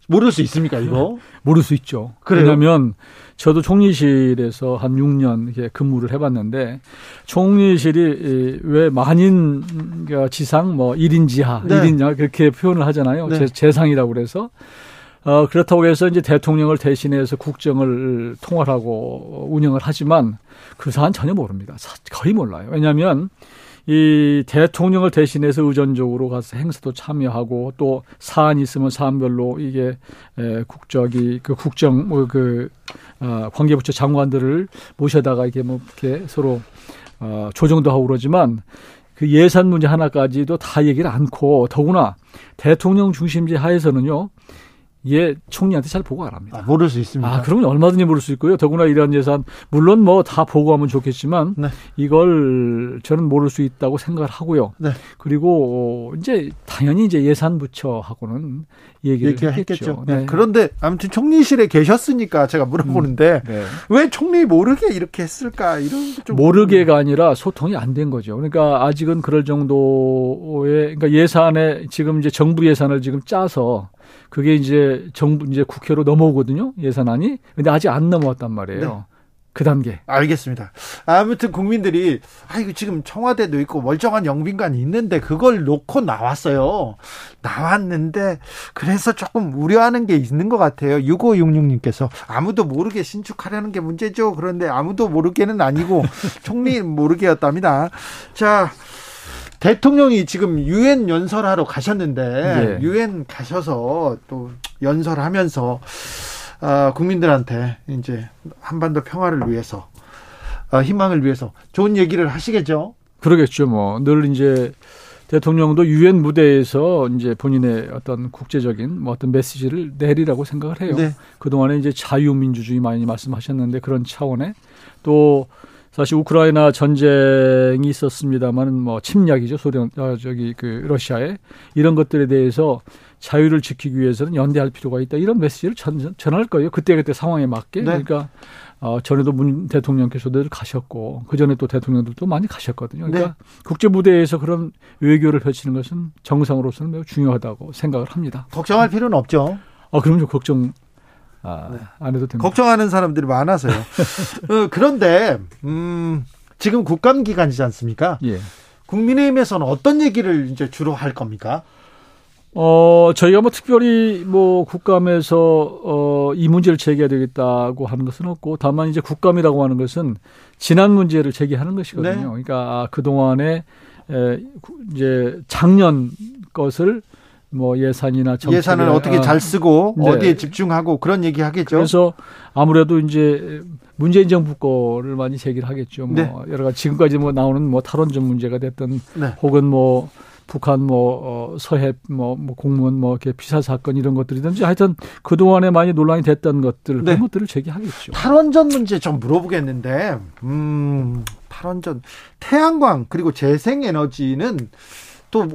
A: 모를 수 있습니까 이거?
H: 모를 수 있죠.
A: 그래요?
H: 왜냐하면 저도 총리실에서 한 6년 이렇게 근무를 해봤는데 총리실이 이, 왜 만인 지상 뭐 1인 지하,
A: 네.
H: 1인 야 그렇게 표현을 하잖아요.
A: 네.
H: 제, 재상이라고 그래서 어, 그렇다고 해서 이제 대통령을 대신해서 국정을 통할하고 운영을 하지만 그 사안 전혀 모릅니다. 사- 거의 몰라요. 왜냐하면 이 대통령을 대신해서 의전적으로 가서 행사도 참여하고 또 사안이 있으면 사안별로 이게 에, 국적이 그 국정 뭐그 어, 관계부처 장관들을 모셔다가 이게 뭐 이렇게 서로 어, 조정도 하고 그러지만 그 예산 문제 하나까지도 다 얘기를 않고 더구나 대통령 중심제 하에서는요. 이게 총리한테 잘 보고 안 합니다.
A: 아, 모를 수 있습니다.
H: 아, 그러면 얼마든지 모를 수 있고요. 더구나 이런 예산, 물론 뭐 다 보고하면 좋겠지만,
A: 네.
H: 이걸 저는 모를 수 있다고 생각을 하고요.
A: 네.
H: 그리고, 어, 이제, 당연히 이제 예산부처하고는 얘기를.
A: 했겠죠. 네. 그런데 아무튼 총리실에 계셨으니까 제가 물어보는데
H: 네.
A: 왜 총리 모르게 이렇게 했을까 이런 좀
H: 모르게가 아니라 소통이 안 된 거죠. 그러니까 아직은 그럴 정도의 그러니까 예산에 지금 이제 정부 예산을 지금 짜서 그게 이제 정부 이제 국회로 넘어오거든요. 예산안이. 근데 아직 안 넘어왔단 말이에요.
A: 네.
H: 그 단계.
A: 알겠습니다. 아무튼 국민들이 아이고 지금 청와대도 있고 멀쩡한 영빈관이 있는데 그걸 놓고 나왔어요. 나왔는데 그래서 조금 우려하는 게 있는 것 같아요. 6566님께서 아무도 모르게 신축하려는 게 문제죠. 그런데 아무도 모르게는 아니고 총리 모르게였답니다. 자. 대통령이 지금 유엔 연설하러 가셨는데
H: 예.
A: 유엔 가셔서 또 연설하면서 아, 국민들한테 이제 한반도 평화를 위해서 아, 희망을 위해서 좋은 얘기를 하시겠죠.
H: 그러겠죠. 뭐 늘 이제 대통령도 유엔 무대에서 이제 본인의 어떤 국제적인 뭐 어떤 메시지를 내리라고 생각을 해요.
A: 네.
H: 그동안에 이제 자유민주주의 많이 말씀하셨는데 그런 차원에 또 사실 우크라이나 전쟁이 있었습니다만은 뭐 침략이죠. 소련 어, 저기 그 러시아에 이런 것들에 대해서 자유를 지키기 위해서는 연대할 필요가 있다. 이런 메시지를 전, 전할 거예요. 그때 그때 상황에 맞게.
A: 네.
H: 그러니까 어, 전에도 문 대통령께서도 가셨고 그 전에 또 대통령들도 많이 가셨거든요. 그러니까 국제 무대에서 그런 외교를 펼치는 것은 정상으로서는 매우 중요하다고 생각을 합니다.
A: 걱정할 필요는 없죠.
H: 아 그럼요. 걱정 아, 안 해도 됩니다.
A: 걱정하는 사람들이 많아서요. 어, 그런데 음, 지금 국감 기간이지 않습니까?
H: 예.
A: 국민의힘에서는 어떤 얘기를 이제 주로 할 겁니까?
H: 어, 저희가 뭐 특별히 뭐 국감에서 어, 이 문제를 제기해야 되겠다고 하는 것은 없고 다만 이제 국감이라고 하는 것은 지난 문제를 제기하는 것이거든요.
A: 네.
H: 그러니까 아, 그동안에 에, 구- 이제 작년 것을 뭐 예산이나 정책이나
A: 예산을 어떻게
H: 아,
A: 잘 쓰고
H: 네.
A: 어디에 집중하고 그런 얘기 하겠죠.
H: 그래서 아무래도 이제 문재인 정부 거를 많이 제기를 하겠죠. 뭐
A: 네.
H: 여러 가지 지금까지 뭐 나오는 뭐 탈원전 문제가 됐든
A: 네.
H: 혹은 뭐 북한 뭐 어, 서해 뭐, 뭐 공무원 뭐 이렇게 피살 사건 이런 것들이든지 하여튼 그 동안에 많이 논란이 됐던 것들
A: 네.
H: 그런 것들을 제기하겠죠.
A: 탈원전 문제 좀 물어보겠는데, 음, 탈원전, 태양광, 그리고 재생에너지는 또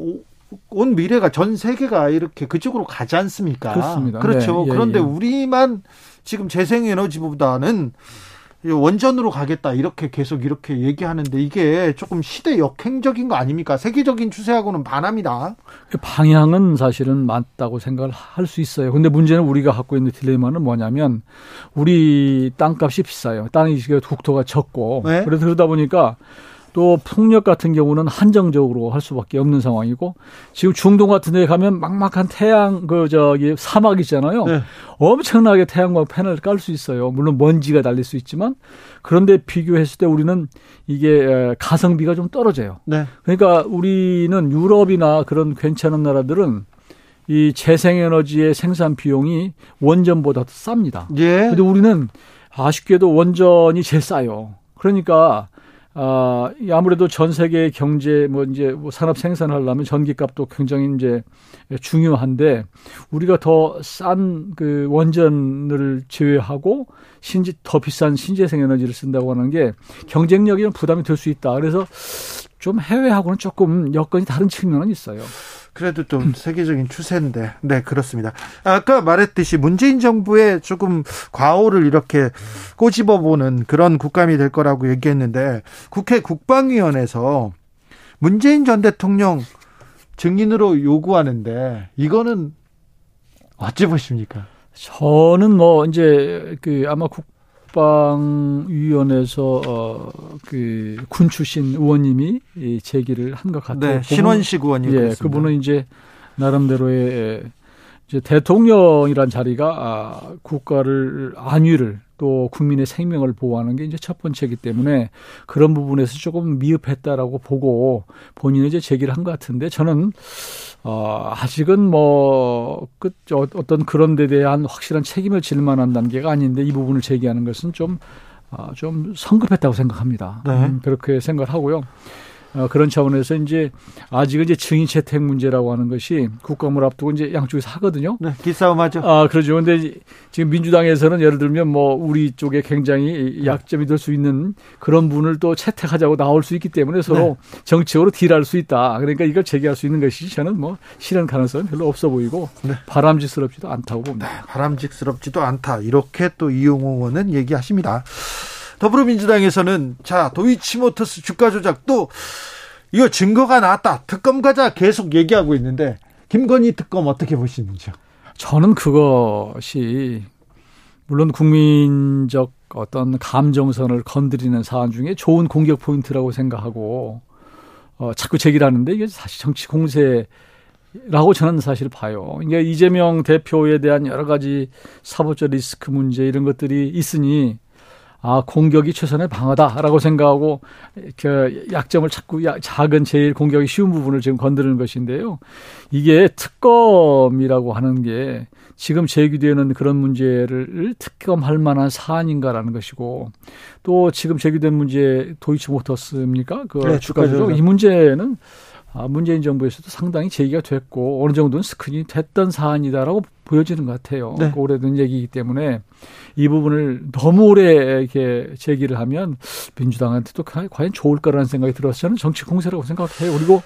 A: 온 미래가 전 세계가 이렇게 그쪽으로 가지 않습니까?
H: 그렇습니다.
A: 그렇죠.
H: 네, 예,
A: 그런데
H: 예.
A: 우리만 지금 재생에너지보다는 원전으로 가겠다 이렇게 계속 이렇게 얘기하는데 이게 조금 시대 역행적인 거 아닙니까? 세계적인 추세하고는 반합니다.
H: 그 방향은 사실은 맞다고 생각을 할 수 있어요. 근데 문제는 우리가 갖고 있는 딜레마는 뭐냐면 우리 땅값이 비싸요. 땅이 국토가 적고
A: 네.
H: 그래서 그러다 보니까 또 풍력 같은 경우는 한정적으로 할 수밖에 없는 상황이고 지금 중동 같은 데 가면 막막한 태양 그 저기 사막 있잖아요.
A: 네.
H: 엄청나게 태양광 패널을 깔수 있어요. 물론 먼지가 달릴 수 있지만 그런데 비교했을 때 우리는 이게 에, 가성비가 좀 떨어져요.
A: 네.
H: 그러니까 우리는 유럽이나 그런 괜찮은 나라들은 이 재생에너지의 생산 비용이 원전보다 더 쌉니다.
A: 예.
H: 근데 우리는 아쉽게도 원전이 제일 싸요. 그러니까 아, 이 아무래도 전 세계 경제 뭐 이제 뭐 산업 생산을 하려면 전기값도 굉장히 이제 중요한데 우리가 더 싼 그 원전을 제외하고 신재 더 비싼 신재생 에너지를 쓴다고 하는 게 경쟁력이 좀 부담이 될 수 있다. 그래서 좀 해외하고는 조금 여건이 다른 측면은 있어요.
A: 그래도 좀 세계적인 추세인데, 네, 그렇습니다. 아까 말했듯이 문재인 정부의 조금 과오를 이렇게 꼬집어 보는 그런 국감이 될 거라고 얘기했는데, 국회 국방위원회에서 문재인 전 대통령 증인으로 요구하는데, 이거는 어찌 보십니까?
H: 저는 뭐 이제 그 아마 국 방위원회에서 어 그 군 출신 의원님이 이 제기를 한 것 같아요.
A: 네, 신원식 의원이
H: 예. 그분은 이제 나름대로의 이제 대통령이란 자리가 아, 국가를 안위를 또 국민의 생명을 보호하는 게 이제 첫 번째이기 때문에 그런 부분에서 조금 미흡했다라고 보고 본인이 이제 제기를 한 것 같은데 저는 어, 아직은 뭐, 그, 저, 어떤 그런 데 대한 확실한 책임을 질 만한 단계가 아닌데 이 부분을 제기하는 것은 좀, 아, 좀 성급했다고 생각합니다.
A: 네.
H: 음, 그렇게 생각을 하고요. 어, 그런 차원에서 이제 아직은 이제 증인 채택 문제라고 하는 것이 국감을 앞두고 이제 양쪽에서 하거든요.
A: 네, 기싸움하죠.
H: 아, 그러죠. 근데 지금 민주당에서는 예를 들면 뭐 우리 쪽에 굉장히 약점이 될 수 있는 그런 분을 또 채택하자고 나올 수 있기 때문에 서로 정치적으로 딜할 수 있다. 그러니까 이걸 제기할 수 있는 것이 저는 뭐 실현 가능성은 별로 없어 보이고
A: 네.
H: 바람직스럽지도 않다고 봅니다.
A: 바람직스럽지도 않다. 이렇게 또 이용호 의원은 얘기하십니다. 더불어민주당에서는 자 도이치모터스 주가 조작 또 이거 증거가 나왔다. 특검 가자 계속 얘기하고 있는데 김건희 특검 어떻게 보시는지요?
H: 저는 그것이 물론 국민적 어떤 감정선을 건드리는 사안 중에 좋은 공격 포인트라고 생각하고 어, 자꾸 제기를 하는데 이게 사실 정치 공세라고 저는 사실 봐요. 이게 이재명 대표에 대한 여러 가지 사법적 리스크 문제 이런 것들이 있으니 아 공격이 최선의 방어다라고 생각하고 그 약점을 야- 작은 제일 공격이 쉬운 부분을 지금 건드리는 것인데요. 이게 특검이라고 하는 게 지금 제기되는 그런 문제를 특검할 만한 사안인가라는 것이고 또 지금 제기된 문제 도이치모터스입니까? 그
A: 네,
H: 주가
A: 주가
H: 조작
A: 조작.
H: 이 문제는 아, 문재인 정부에서도 상당히 제기가 됐고 어느 정도는 스크린이 됐던 사안이다라고 보여지는 것 같아요.
A: 네.
H: 그 오래된 얘기이기 때문에 이 부분을 너무 오래 이렇게 제기를 하면 민주당한테도 과- 과연 좋을 까라는 생각이 들어서 저는 정치 공세라고 생각해요. 그리고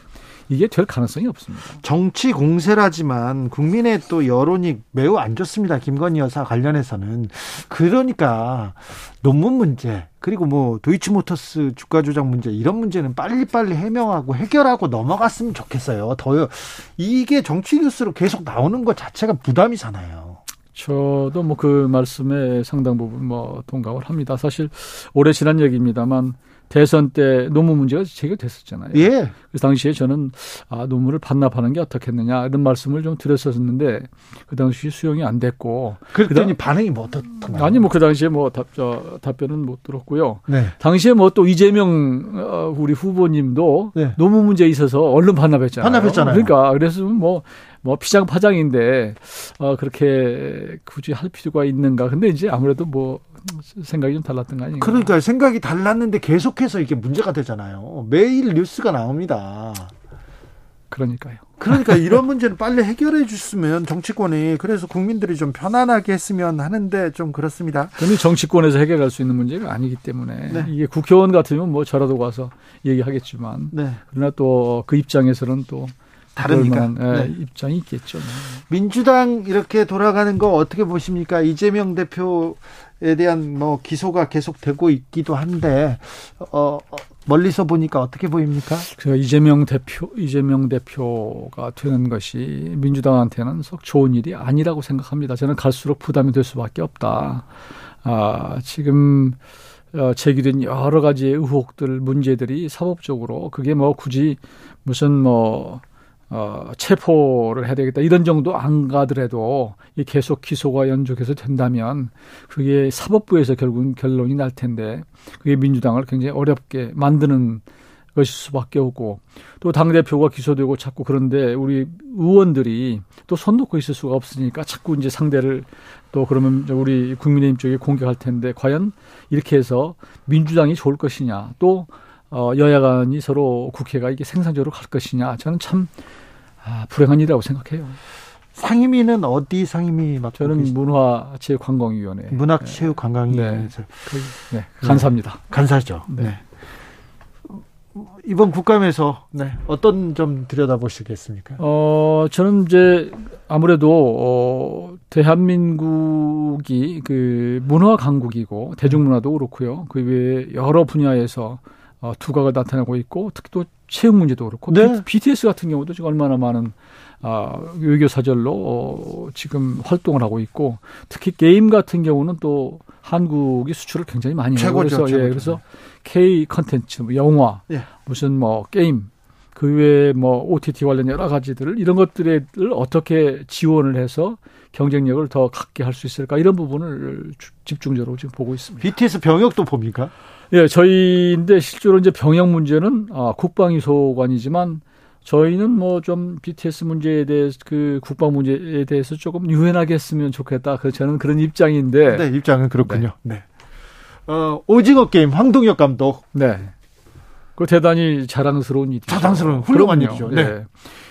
H: 이게 될 가능성이 없습니다.
A: 정치 공세라지만 국민의 또 여론이 매우 안 좋습니다. 김건희 여사 관련해서는 그러니까 논문 문제 그리고 뭐 도이치모터스 주가 조작 문제 이런 문제는 빨리빨리 해명하고 해결하고 넘어갔으면 좋겠어요. 더 이게 정치 뉴스로 계속 나오는 것 자체가 부담이잖아요.
H: 저도 뭐 그 말씀에 상당 부분 뭐 동감을 합니다. 사실 오래 지난 얘기입니다만 대선 때 노무 문제가 제기됐었잖아요.
A: 예.
H: 그 당시에 저는 아 노무를 반납하는 게 어떻겠느냐 이런 말씀을 좀 드렸었는데 그 당시 수용이 안 됐고
A: 그랬더니
H: 그다음-
A: 반응이 뭐 어떻던가요?
H: 아니 뭐 그 당시에 뭐 답, 저, 답변은 못 들었고요.
A: 네.
H: 당시에 뭐 또 이재명 어, 우리 후보님도
A: 네.
H: 노무 문제에 있어서 얼른 반납했잖아요.
A: 반납했잖아요.
H: 그러니까 그래서 뭐, 뭐 피장 파장인데 어, 그렇게 굳이 할 필요가 있는가. 근데 이제 아무래도 뭐 생각이 좀 달랐던 거 아닌가.
A: 그러니까 생각이 달랐는데 계속해서 이게 문제가 되잖아요. 매일 뉴스가 나옵니다.
H: 그러니까요.
A: 그러니까 이런 문제는 빨리 해결해 줬으면 정치권이 그래서 국민들이 좀 편안하게 했으면 하는데 좀 그렇습니다.
H: 근데 정치권에서 해결할 수 있는 문제가 아니기 때문에
A: 네.
H: 이게 국회의원 같으면 뭐 저라도 가서 얘기하겠지만
A: 네.
H: 그러나 또 그 입장에서는 또
A: 다르니까.
H: 예,
A: 네.
H: 입장이 있겠죠. 네.
A: 민주당 이렇게 돌아가는 거 어떻게 보십니까? 이재명 대표에 대한 뭐 기소가 계속되고 있기도 한데 어, 어, 멀리서 보니까 어떻게 보입니까?
H: 그래서 이재명 대표 이재명 대표가 되는 것이 민주당한테는 썩 좋은 일이 아니라고 생각합니다. 저는 갈수록 부담이 될 수밖에 없다. 아, 지금 어, 제기된 여러 가지의 의혹들, 문제들이 사법적으로 그게 뭐 굳이 무슨 뭐 어, 체포를 해야 되겠다. 이런 정도 안 가더라도 이 계속 기소가 연속해서 된다면 그게 사법부에서 결국은 결론이 날 텐데 그게 민주당을 굉장히 어렵게 만드는 것일 수밖에 없고 또 당 대표가 기소되고 자꾸 그런데 우리 의원들이 또 손 놓고 있을 수가 없으니까 자꾸 이제 상대를 또 그러면 우리 국민의힘 쪽에 공격할 텐데 과연 이렇게 해서 민주당이 좋을 것이냐. 또 어, 여야 간이 서로 국회가 이게 생산적으로 갈 것이냐 저는 참 아, 불행한 일이라고 생각해요.
A: 상임위는 어디 상임위 맡고
H: 저는
A: 계시-
H: 문화체육관광위원회
A: 문학체육관광위원회에서
H: 네, 간사입니다.
A: 간사죠.
H: 네.
A: 네. 이번 국감에서 네, 어떤 점 들여다보시겠습니까?
H: 어, 저는 이제 아무래도 어, 대한민국이 그 문화 강국이고 대중문화도 그렇고요. 그 외에 여러 분야에서 어, 두각을 나타내고 있고 특히 또 체육 문제도 그렇고
A: 네.
H: BTS 같은 경우도 지금 얼마나 많은 아, 외교 사절로 어, 지금 활동을 하고 있고 특히 게임 같은 경우는 또 한국이 수출을 굉장히 많이 해요. 그래서
A: 최고죠.
H: 예, 그래서 K 컨텐츠, 뭐 영화,
A: 예.
H: 무슨 뭐 게임 그 외에 뭐 OTT 관련 여러 가지들을 이런 것들을 어떻게 지원을 해서 경쟁력을 더 갖게 할 수 있을까 이런 부분을 주- 집중적으로 지금 보고 있습니다.
A: BTS 병역도 봅니까?
H: 예, 저희인데 실제로 이제 병역 문제는 아, 국방위 소관이지만 저희는 뭐 좀 BTS 문제에 대해서 그 국방 문제에 대해서 조금 유연하게 했으면 좋겠다. 그 저는 그런 입장인데.
A: 네, 입장은 그렇군요. 네. 어, 오징어 게임 황동혁 감독
H: 네. 그 대단히 자랑스러운 일이죠.
A: 자랑스러운 훌륭한
H: 그럼요.
A: 일이죠.
H: 네.
A: 네.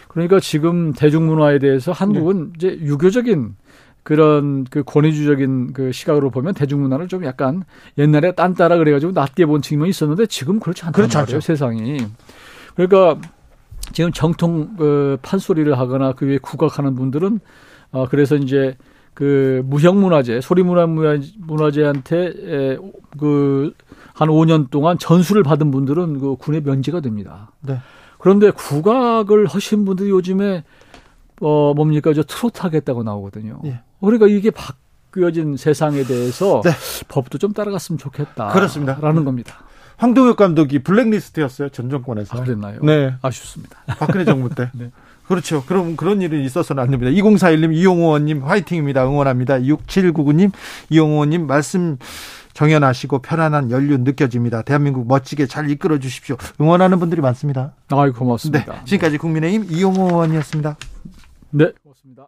H: 그러니까 지금 대중문화에 대해서 한국은 이제 유교적인 그런 그 권위주적인 그 시각으로 보면 대중문화를 좀 약간 옛날에 딴따라 그래가지고 낮게 본 측면이 있었는데 지금 그렇지 않단
A: 그렇지
H: 말이에요. 세상이. 그러니까 지금 정통 그 판소리를 하거나 그 위에 국악하는 분들은 어 그래서 이제 그 무형문화재 소리문화 문화재한테 그 한 5년 동안 전수를 받은 분들은 그 군에 면제가 됩니다.
A: 네.
H: 그런데 국악을 하신 분들이 요즘에 어 뭡니까 저 트로트 하겠다고 나오거든요.
A: 예.
H: 그러니까 이게 바뀌어진 세상에 대해서
A: 네.
H: 법도 좀 따라갔으면 좋겠다.
A: 그렇습니다.
H: 라는 겁니다.
A: 황동혁 감독이 블랙리스트였어요 전 정권에서.
H: 아, 그랬나요?
A: 네,
H: 아쉽습니다.
A: 박근혜 정부 때.
H: 네.
A: 그렇죠. 그럼 그런 일이 있어서는 안 됩니다. 2041님, 이용호 의원님 화이팅입니다. 응원합니다. 6799님, 이용호 의원님 말씀 정연하시고 편안한 연륜 느껴집니다. 대한민국 멋지게 잘 이끌어 주십시오. 응원하는 분들이 많습니다.
H: 아이
A: 네.
H: 고맙습니다.
A: 지금까지 국민의힘 이용호 의원이었습니다.
H: 네. 고맙습니다.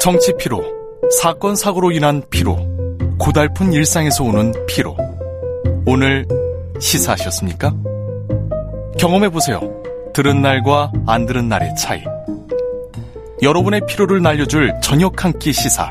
I: 정치 피로, 사건 사고로 인한 피로, 고달픈 일상에서 오는 피로. 오늘 시사하셨습니까? 경험해 보세요. 들은 날과 안 들은 날의 차이. 여러분의 피로를 날려줄 저녁 한 끼 시사.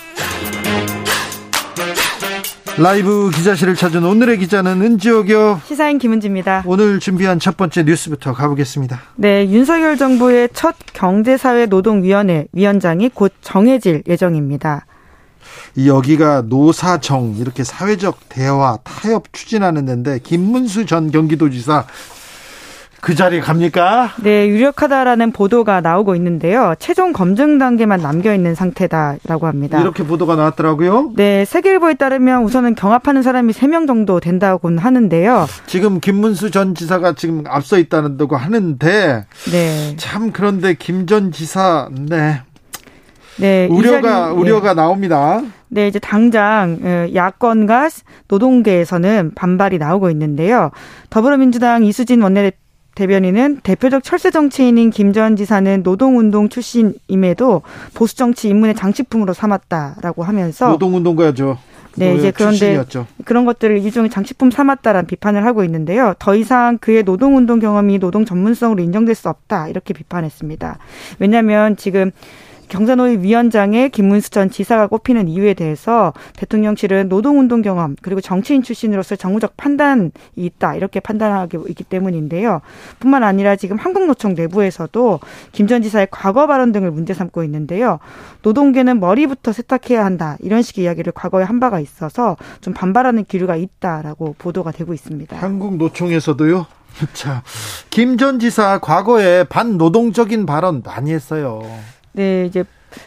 A: 라이브 기자실을 찾은 오늘의 기자는 은지옥이요.
J: 시사인 김은지입니다.
A: 오늘 준비한 첫 번째 뉴스부터 가보겠습니다.
J: 네, 윤석열 정부의 첫 경제사회노동위원회 위원장이 곧 정해질 예정입니다.
A: 이 여기가 노사정 이렇게 사회적 대화 타협 추진하는 데인데 김문수 전 경기도지사 그 자리에 갑니까?
J: 네, 유력하다라는 보도가 나오고 있는데요. 최종 검증 단계만 남겨 있는 상태다라고 합니다.
A: 이렇게 보도가 나왔더라고요.
J: 네, 세계일보에 따르면 우선은 경합하는 사람이 3명 정도 된다고는 하는데요.
A: 지금 김문수 전 지사가 지금 앞서 있다는다고 하는데
J: 네.
A: 참 그런데 김 전 지사 네.
J: 네, 이
A: 우려가
J: 자리-
A: 우려가
J: 예.
A: 나옵니다.
J: 네, 이제 당장 어, 야권과 노동계에서는 반발이 나오고 있는데요. 더불어민주당 이수진 원내대 변인은 대표적 철새 정치인인 김전 지사는 노동운동 출신임에도 보수 정치 입문의 장식품으로 삼았다라고 하면서
A: 노동운동가죠.
J: 네, 이제 그런데
A: 출신이었죠.
J: 그런 것들을 일종의 장식품 삼았다라는 비판을 하고 있는데요. 더 이상 그의 노동운동 경험이 노동 전문성으로 인정될 수 없다 이렇게 비판했습니다. 왜냐하면 지금 경사노위 위원장의 김문수 전 지사가 꼽히는 이유에 대해서 대통령실은 노동운동 경험 그리고 정치인 출신으로서 정무적 판단이 있다 이렇게 판단하고 있기 때문인데요. 뿐만 아니라 지금 한국노총 내부에서도 김 전 지사의 과거 발언 등을 문제 삼고 있는데요. 노동계는 머리부터 세탁해야 한다 이런 식의 이야기를 과거에 한 바가 있어서 좀 반발하는 기류가 있다라고 보도가 되고 있습니다.
A: 한국 노총에서도요. 자, 김 전 지사 과거에 반노동적인 발언 많이 했어요.
J: 네, 이제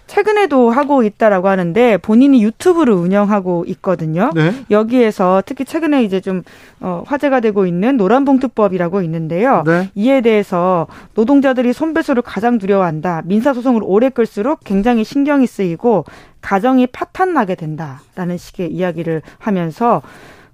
J: 최근에도 하고 있다라고 하는데 본인이 유튜브를 운영하고 있거든요.
A: 네.
J: 여기에서 특히 최근에 이제 좀 어, 화제가 되고 있는 노란봉투법이라고 있는데요.
A: 네.
J: 이에 대해서 노동자들이 손배소를 가장 두려워한다. 민사소송을 오래 끌수록 굉장히 신경이 쓰이고 가정이 파탄 나게 된다라는 식의 이야기를 하면서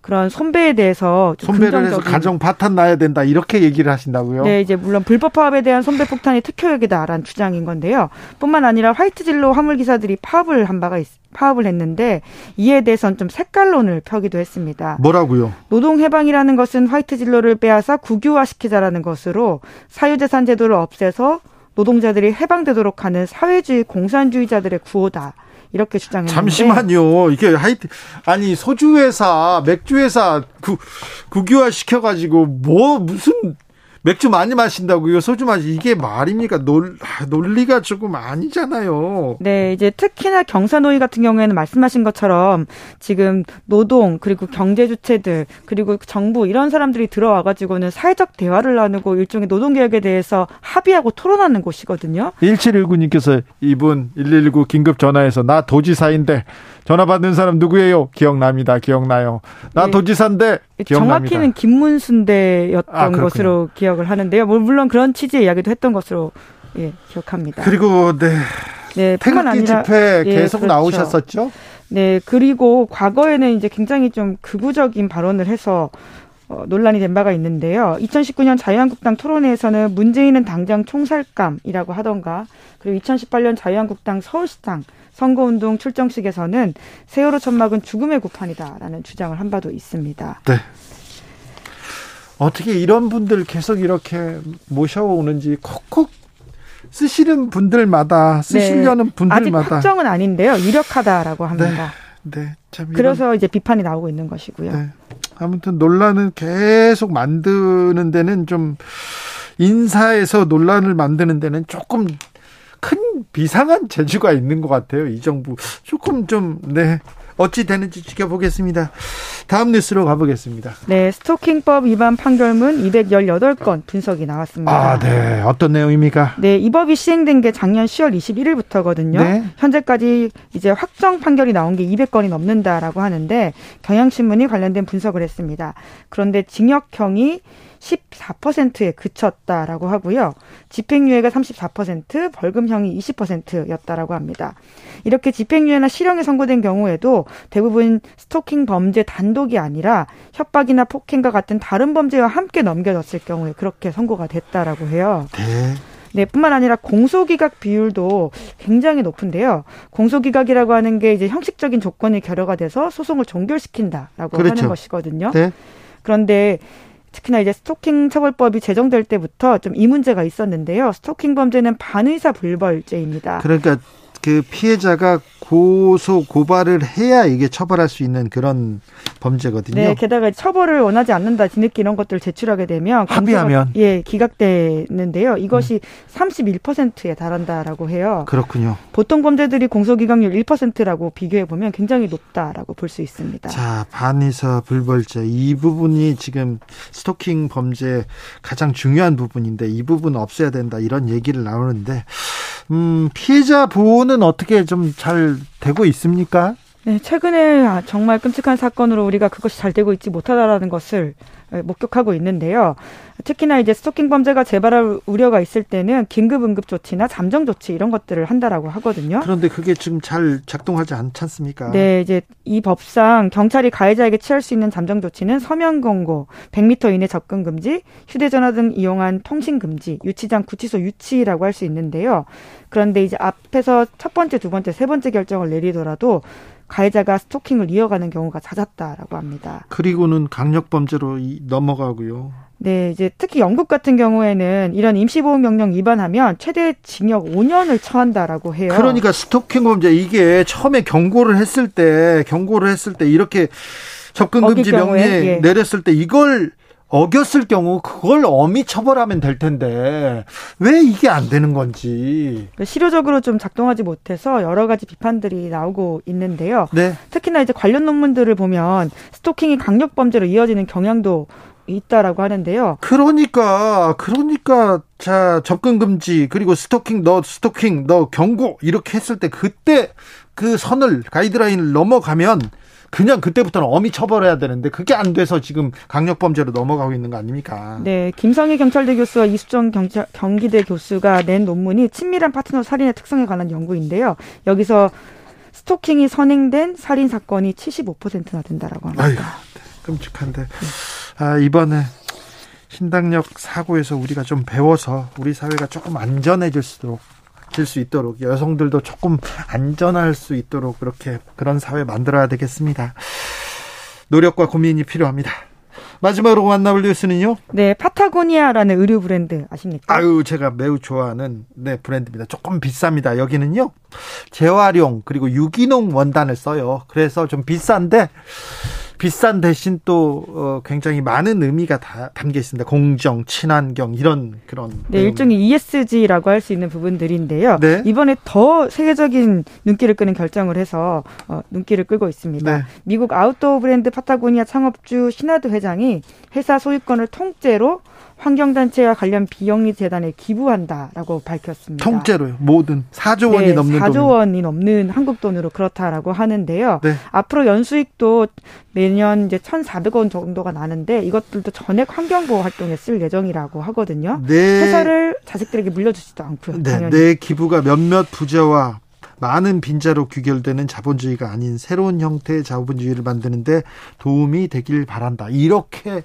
J: 그런 손배에 대해서 좀
A: 손배를 해서 가정 파탄 나야 된다 이렇게 얘기를 하신다고요?
J: 네, 이제 물론 불법 파업에 대한 손배 폭탄이 특효약이다라는 주장인 건데요. 뿐만 아니라 화이트 진로 화물 기사들이 파업을 한 바가 있, 파업을 했는데 이에 대해서는 좀 색깔론을 펴기도 했습니다.
A: 뭐라고요?
J: 노동 해방이라는 것은 화이트 진로를 빼앗아 국유화시키자라는 것으로 사유재산 제도를 없애서 노동자들이 해방되도록 하는 사회주의 공산주의자들의 구호다. 이렇게 주장했는데
A: 잠시만요. 이게 하이트 아니 소주 회사, 맥주 회사 구, 국유화 시켜 가지고 뭐 무슨 맥주 많이 마신다고요? 소주 마시 이게 말입니까? 논 아, 논리가 조금 아니잖아요.
J: 네, 이제 특히나 경사노위 같은 경우에는 말씀하신 것처럼 지금 노동 그리고 경제 주체들 그리고 정부 이런 사람들이 들어와 가지고는 사회적 대화를 나누고 일종의 노동 개혁에 대해서 합의하고 토론하는 곳이거든요.
A: 1719님께서 이분 119 긴급 전화해서 나 도지사인데 전화 받는 사람 누구예요? 기억납니다. 기억나요. 나
J: 네.
A: 도지사인데 기억납니다.
J: 정확히는 김문순대였던
A: 아.
J: 것으로 기억을 하는데요. 뭐 물론 그런 취지의 이야기도 했던 것으로 예, 기억합니다.
A: 그리고 네.
J: 네,
A: 태극기
J: 아니라
A: 집회
J: 예,
A: 계속
J: 그렇죠.
A: 나오셨었죠?
J: 네, 그리고 과거에는 이제 굉장히 좀 극우적인 발언을 해서 어, 논란이 된 바가 있는데요. 2019년 자유한국당 토론회에서는 문재인은 당장 총살감이라고 하던가, 그리고 2018년 자유한국당 서울시장 선거운동 출정식에서는 세월호 천막은 죽음의 구판이다라는 주장을 한 바도 있습니다.
A: 네. 어떻게 이런 분들 계속 이렇게 모셔오는지 콕콕 쓰시는 분들마다 쓰시려는
J: 네, 아직
A: 분들마다
J: 확정은 아닌데요. 유력하다라고 합니다.
A: 네, 참 이런-
J: 그래서 이제 비판이 나오고 있는 것이고요.
A: 네. 아무튼 논란을 계속 만드는 데는 좀 인사에서 논란을 만드는 데는 조금 큰 비상한 재주가 있는 것 같아요. 이 정부 조금 좀 네. 어찌 되는지 지켜보겠습니다. 다음 뉴스로 가보겠습니다.
J: 네, 스토킹법 위반 판결문 218건 분석이 나왔습니다.
A: 아, 네. 어떤 내용입니까?
J: 네, 이 법이 시행된 게 작년 10월 21일부터거든요.
A: 네.
J: 현재까지 이제 확정 판결이 나온 게 200건이 넘는다라고 하는데 경향신문이 관련된 분석을 했습니다. 그런데 징역형이 14%에 그쳤다라고 하고요. 집행유예가 34%, 벌금형이 20%였다라고 합니다. 이렇게 집행유예나 실형이 선고된 경우에도 대부분 스토킹 범죄 단독이 아니라 협박이나 폭행과 같은 다른 범죄와 함께 넘겨졌을 경우에 그렇게 선고가 됐다라고 해요.
A: 네.
J: 네, 뿐만 아니라 공소기각 비율도 굉장히 높은데요. 공소기각이라고 하는 게 이제 형식적인 조건이 결여가 돼서 소송을 종결시킨다라고
A: 그렇죠.
J: 하는 것이거든요.
A: 네.
J: 그런데 특히나 이제 스토킹 처벌법이 제정될 때부터 좀 이 문제가 있었는데요. 스토킹 범죄는 반의사 불벌죄입니다.
A: 그러니까 그 피해자가 고소 고발을 해야 이게 처벌할 수 있는 그런 범죄거든요.
J: 네, 게다가 처벌을 원하지 않는다 뒤늦게 이런 것들을 제출하게 되면
A: 합의하면?
J: 예 기각되는데요. 이것이 31%에 달한다라고 해요.
A: 그렇군요.
J: 보통 범죄들이 공소기각률 1%라고 비교해 보면 굉장히 높다라고 볼 수 있습니다.
A: 자, 반의사 불벌죄 이 부분이 지금 스토킹 범죄 가장 중요한 부분인데 이 부분 없애야 된다 이런 얘기를 나오는데 음, 피해자 보호는 어떻게 좀 잘 되고 있습니까?
J: 네, 최근에 아, 정말 끔찍한 사건으로 우리가 그것이 잘 되고 있지 못하다라는 것을 예, 목격하고 있는데요. 특히나 이제 스토킹 범죄가 재발할 우려가 있을 때는 긴급 응급 조치나 잠정 조치 이런 것들을 한다라고 하거든요.
A: 그런데 그게 지금 잘 작동하지 않지 않습니까?
J: 네, 이제 이 법상 경찰이 가해자에게 취할 수 있는 잠정 조치는 서면 경고, 100m 이내 접근 금지, 휴대전화 등 이용한 통신 금지, 유치장 구치소 유치라고 할 수 있는데요. 그런데 이제 앞에서 첫 번째, 두 번째, 세 번째 결정을 내리더라도 가해자가 스토킹을 이어가는 경우가 잦았다라고 합니다.
A: 그리고는 강력 범죄로 이- 넘어가고요.
J: 네, 이제 특히 영국 같은 경우에는 이런 임시보호 명령 위반하면 최대 징역 5년을 처한다라고 해요.
A: 그러니까 스토킹 범죄 이게 처음에 경고를 했을 때 경고를 했을 때 이렇게 접근 금지
J: 경우에,
A: 명령
J: 예.
A: 내렸을 때 이걸 어겼을 경우 그걸 엄히 처벌하면 될 텐데 왜 이게 안 되는 건지.
J: 그 실효적으로 좀 작동하지 못해서 여러 가지 비판들이 나오고 있는데요.
A: 네.
J: 특히나 이제 관련 논문들을 보면 스토킹이 강력 범죄로 이어지는 경향도 있다라고 하는데요.
A: 그러니까 그러니까 자 접근 금지 그리고 스토킹 너 스토킹 너 경고 이렇게 했을 때 그때 그 선을 가이드라인을 넘어가면 그냥 그때부터는 엄히 처벌해야 되는데 그게 안 돼서 지금 강력 범죄로 넘어가고 있는 거 아닙니까?
J: 네, 김성희 경찰대 교수와 이수정 경찰, 경기대 교수가 낸 논문이 친밀한 파트너 살인의 특성에 관한 연구인데요. 여기서 스토킹이 선행된 살인 사건이 75%나 된다라고 합니다.
A: 아유, 끔찍한데. 아, 이번에 신당역 사고에서 우리가 좀 배워서 우리 사회가 조금 안전해질 수도록 질 수 있도록 여성들도 조금 안전할 수 있도록 그렇게 그런 사회 만들어야 되겠습니다. 노력과 고민이 필요합니다. 마지막으로 만나볼 뉴스는요.
J: 네, 파타고니아라는 의류 브랜드 아십니까?
A: 아유, 제가 매우 좋아하는 네 브랜드입니다. 조금 비쌉니다. 여기는요 재활용 그리고 유기농 원단을 써요. 그래서 좀 비싼데 비싼 대신 또 어, 굉장히 많은 의미가 다 담겨 있습니다. 공정, 친환경 이런 그런
J: 네. 일종의 ESG라고 할 수 있는 부분들인데요.
A: 네.
J: 이번에 더 세계적인 눈길을 끄는 결정을 해서 어, 눈길을 끌고 있습니다.
A: 네.
J: 미국 아웃도어 브랜드 파타고니아 창업주 시나드 회장이 회사 소유권을 통째로 환경단체와 관련 비영리 재단에 기부한다라고 밝혔습니다.
A: 통째로요. 모든 4조 원이
J: 네,
A: 넘는
J: 4조
A: 돈.
J: 원이 넘는 한국 돈으로 그렇다라고 하는데요.
A: 네.
J: 앞으로 연수익도 매년 이제 1,400원 정도가 나는데 이것들도 전액 환경보호 활동에 쓸 예정이라고 하거든요.
A: 네.
J: 회사를 자식들에게 물려주지도 않고요.
A: 네,
J: 당연히.
A: 내 기부가 몇몇 부자와 많은 빈자로 귀결되는 자본주의가 아닌 새로운 형태의 자본주의를 만드는데 도움이 되길 바란다. 이렇게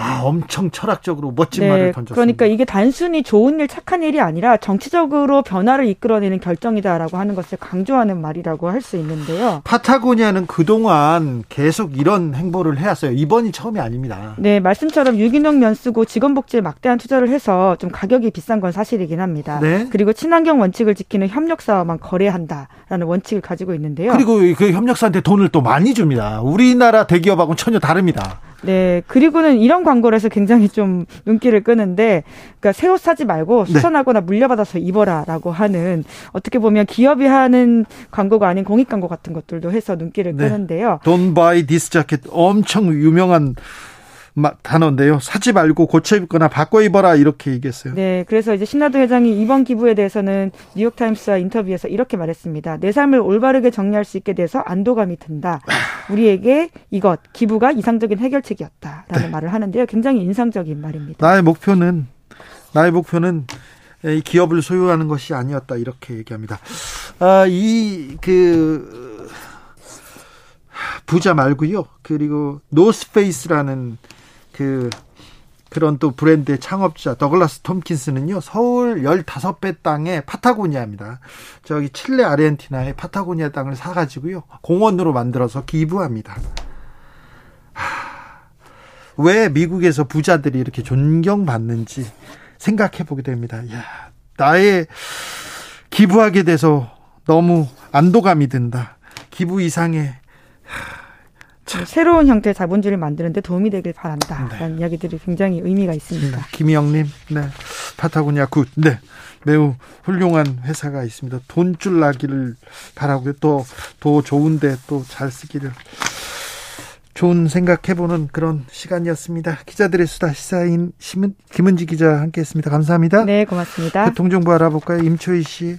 A: 아, 엄청 철학적으로 멋진 말을 던졌습니다.
J: 그러니까 이게 단순히 좋은 일, 착한 일이 아니라 정치적으로 변화를 이끌어내는 결정이다라고 하는 것을 강조하는 말이라고 할 수 있는데요.
A: 파타고니아는 그동안 계속 이런 행보를 해왔어요. 이번이 처음이 아닙니다.
J: 네, 말씀처럼 유기농 면 쓰고 직원 복지에 막대한 투자를 해서 좀 가격이 비싼 건 사실이긴 합니다.
A: 네.
J: 그리고 친환경 원칙을 지키는 협력사와만 거래한다라는 원칙을 가지고 있는데요.
A: 그리고 그 협력사한테 돈을 또 많이 줍니다. 우리나라 대기업하고는 전혀 다릅니다.
J: 네, 그리고는 이런 광고를 해서 굉장히 좀 눈길을 끄는데, 그러니까 새 옷 사지 말고
A: 네.
J: 수선하거나 물려받아서 입어라라고 하는 어떻게 보면 기업이 하는 광고가 아닌 공익 광고 같은 것들도 해서 눈길을
A: 네.
J: 끄는데요.
A: Don't buy this jacket 엄청 유명한 마- 단어인데요. 사지 말고 고쳐 입거나 바꿔 입어라 이렇게 얘기했어요.
J: 네, 그래서 이제 신나도 회장이 이번 기부에 대해서는 뉴욕 타임스와 인터뷰에서 이렇게 말했습니다. 내 삶을 올바르게 정리할 수 있게 돼서 안도감이 든다. 우리에게 이것 기부가 이상적인 해결책이었다라는 말을 하는데요. 굉장히 인상적인 말입니다.
A: 나의 목표는 나의 목표는 이 기업을 소유하는 것이 아니었다 이렇게 얘기합니다. 아, 이그 부자 말고요. 그리고 노스페이스라는 그 그런 또 브랜드의 창업자 더글라스 톰킨스는요. 서울 15배 땅에 파타고니아입니다. 저기 칠레 아르헨티나의 파타고니아 땅을 사 가지고요. 공원으로 만들어서 기부합니다. 왜 미국에서 부자들이 이렇게 존경받는지 생각해 보게 됩니다. 야, 나의 기부하게 돼서 너무 안도감이 든다. 기부 이상의
J: 새로운 형태의 자본주의를 만드는데 도움이 되길 바란다라는
A: 네.
J: 이야기들이 굉장히 의미가 있습니다.
A: 김영님, 네, Patagonia good, 네, 매우 훌륭한 회사가 있습니다. 돈쭐 나기를 바라고요. 돈도 좋은 데 또 잘 쓰기를 좋은 생각해보는 그런 시간이었습니다. 기자들의 수다 시사인 심은, 김은지 기자 함께했습니다. 감사합니다.
J: 네, 고맙습니다.
A: 교통정보 알아볼까요, 임초희 씨?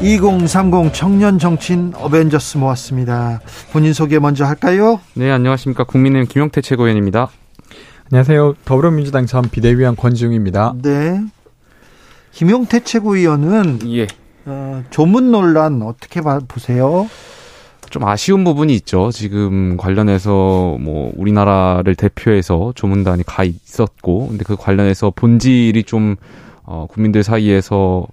A: 2030 청년 정치인 어벤져스 모았습니다. 본인 소개 먼저 할까요?
K: 네, 안녕하십니까. 국민의힘 김용태 최고위원입니다.
L: 안녕하세요. 더불어민주당 전 비대위원 권지웅입니다.
A: 네. 김용태 최고위원은
K: 예.
A: 어, 조문 논란 어떻게 봐- 보세요?
K: 좀 아쉬운 부분이 있죠. 지금 관련해서 뭐 우리나라를 대표해서 조문단이 가 있었고, 근데 그 관련해서 본질이 좀 어, 국민들 사이에서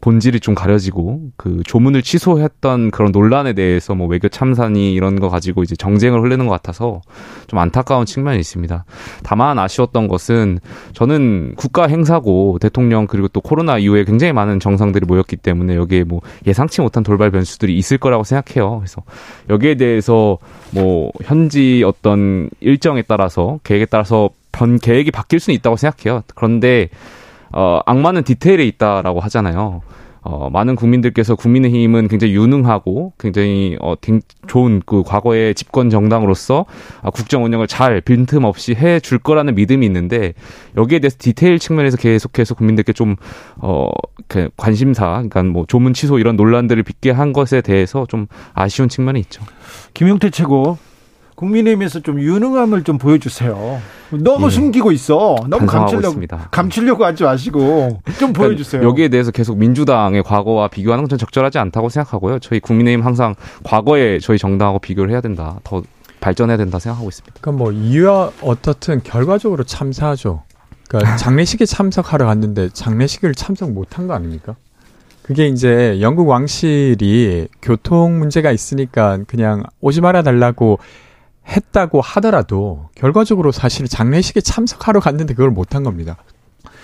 K: 본질이 좀 가려지고 그 조문을 취소했던 그런 논란에 대해서 뭐 외교 참사니 이런 거 가지고 이제 정쟁을 흐르는 것 같아서 좀 안타까운 측면이 있습니다. 다만 아쉬웠던 것은 저는 국가 행사고 대통령 그리고 또 코로나 이후에 굉장히 많은 정상들이 모였기 때문에 여기에 뭐 예상치 못한 돌발 변수들이 있을 거라고 생각해요. 그래서 여기에 대해서 뭐 현지 어떤 일정에 따라서 계획에 따라서 변 계획이 바뀔 수는 있다고 생각해요. 그런데 어, 악마는 디테일에 있다라고 하잖아요. 어, 많은 국민들께서 국민의힘은 굉장히 유능하고 굉장히 어, 댕- 좋은 그 과거의 집권 정당으로서 아, 국정 운영을 잘 빈틈없이 해 줄 거라는 믿음이 있는데 여기에 대해서 디테일 측면에서 계속해서 국민들께 좀 어, 그 관심사, 그러니까 뭐 조문 취소 이런 논란들을 빚게 한 것에 대해서 좀 아쉬운 측면이 있죠.
A: 김용태 최고. 국민의힘에서 좀 유능함을 좀 보여주세요. 너무
K: 예.
A: 숨기고 있어. 너무 감추려고
K: 있습니다.
A: 감추려고 하지 마시고 좀 보여주세요.
K: 그러니까 여기에 대해서 계속 민주당의 과거와 비교하는 건 전 적절하지 않다고 생각하고요. 저희 국민의힘 항상 과거에 저희 정당하고 비교를 해야 된다. 더 발전해야 된다 생각하고 있습니다.
L: 그러니까 뭐 이유와 어떻든 결과적으로 참사하죠. 그러니까 장례식에 참석하러 갔는데 장례식을 참석 못한 거 아닙니까? 그게 이제 영국 왕실이 교통 문제가 있으니까 그냥 오지 말아 달라고 했다고 하더라도 결과적으로 사실 장례식에 참석하러 갔는데 그걸 못한 겁니다.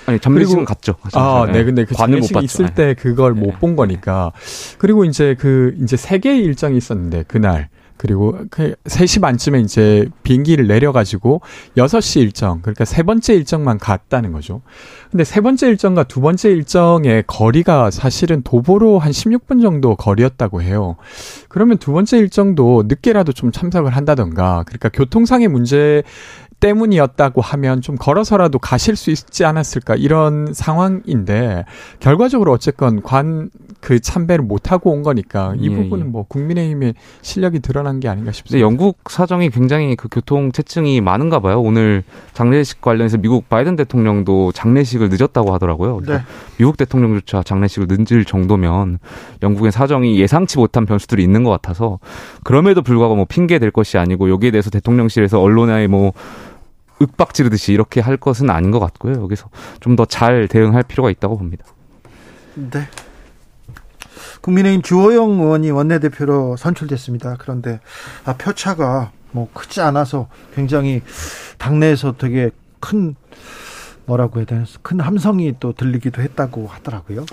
K: 아니 장례식은 갔죠.
L: 아, 네, 근데 그
K: 관을 못 봤죠.
L: 있을
K: 네.
L: 때 그걸 못본 거니까. 그리고 이제 그 이제 세 개의 일정이 있었는데 그날 그리고 그 3시 반쯤에 이제 비행기를 내려가지고 6시 일정, 그러니까 세 번째 일정만 갔다는 거죠. 근데 세 번째 일정과 두 번째 일정의 거리가 사실은 도보로 한 16분 정도 거리였다고 해요. 그러면 두 번째 일정도 늦게라도 좀 참석을 한다던가, 그러니까 교통상의 문제 때문이었다고 하면 좀 걸어서라도 가실 수 있지 않았을까 이런 상황인데 결과적으로 어쨌건 관 그 참배를 못 하고 온 거니까 이
K: 예,
L: 부분은
K: 예.
L: 뭐 국민의힘의 실력이 드러난 게 아닌가 싶습니다.
K: 영국 사정이 굉장히 그 교통 체증이 많은가 봐요. 오늘 장례식 관련해서 미국 바이든 대통령도 장례식을 늦었다고 하더라고요. 그러니까
A: 네.
K: 미국 대통령조차 장례식을 늦을 정도면 영국의 사정이 예상치 못한 변수들이 있는 것 같아서 그럼에도 불구하고 뭐 핑계 될 것이 아니고 여기에 대해서 대통령실에서 언론에 뭐 윽박 지르듯이 이렇게 할 것은 아닌 것 같고요. 여기서 좀 더 잘 대응할 필요가 있다고 봅니다.
A: 네. 국민의힘 주호영 의원이 원내대표로 선출됐습니다. 그런데 아, 표차가 뭐 크지 않아서 굉장히 당내에서 되게 큰 뭐라고 해야 되나 큰 함성이 또 들리기도 했다고 하더라고요.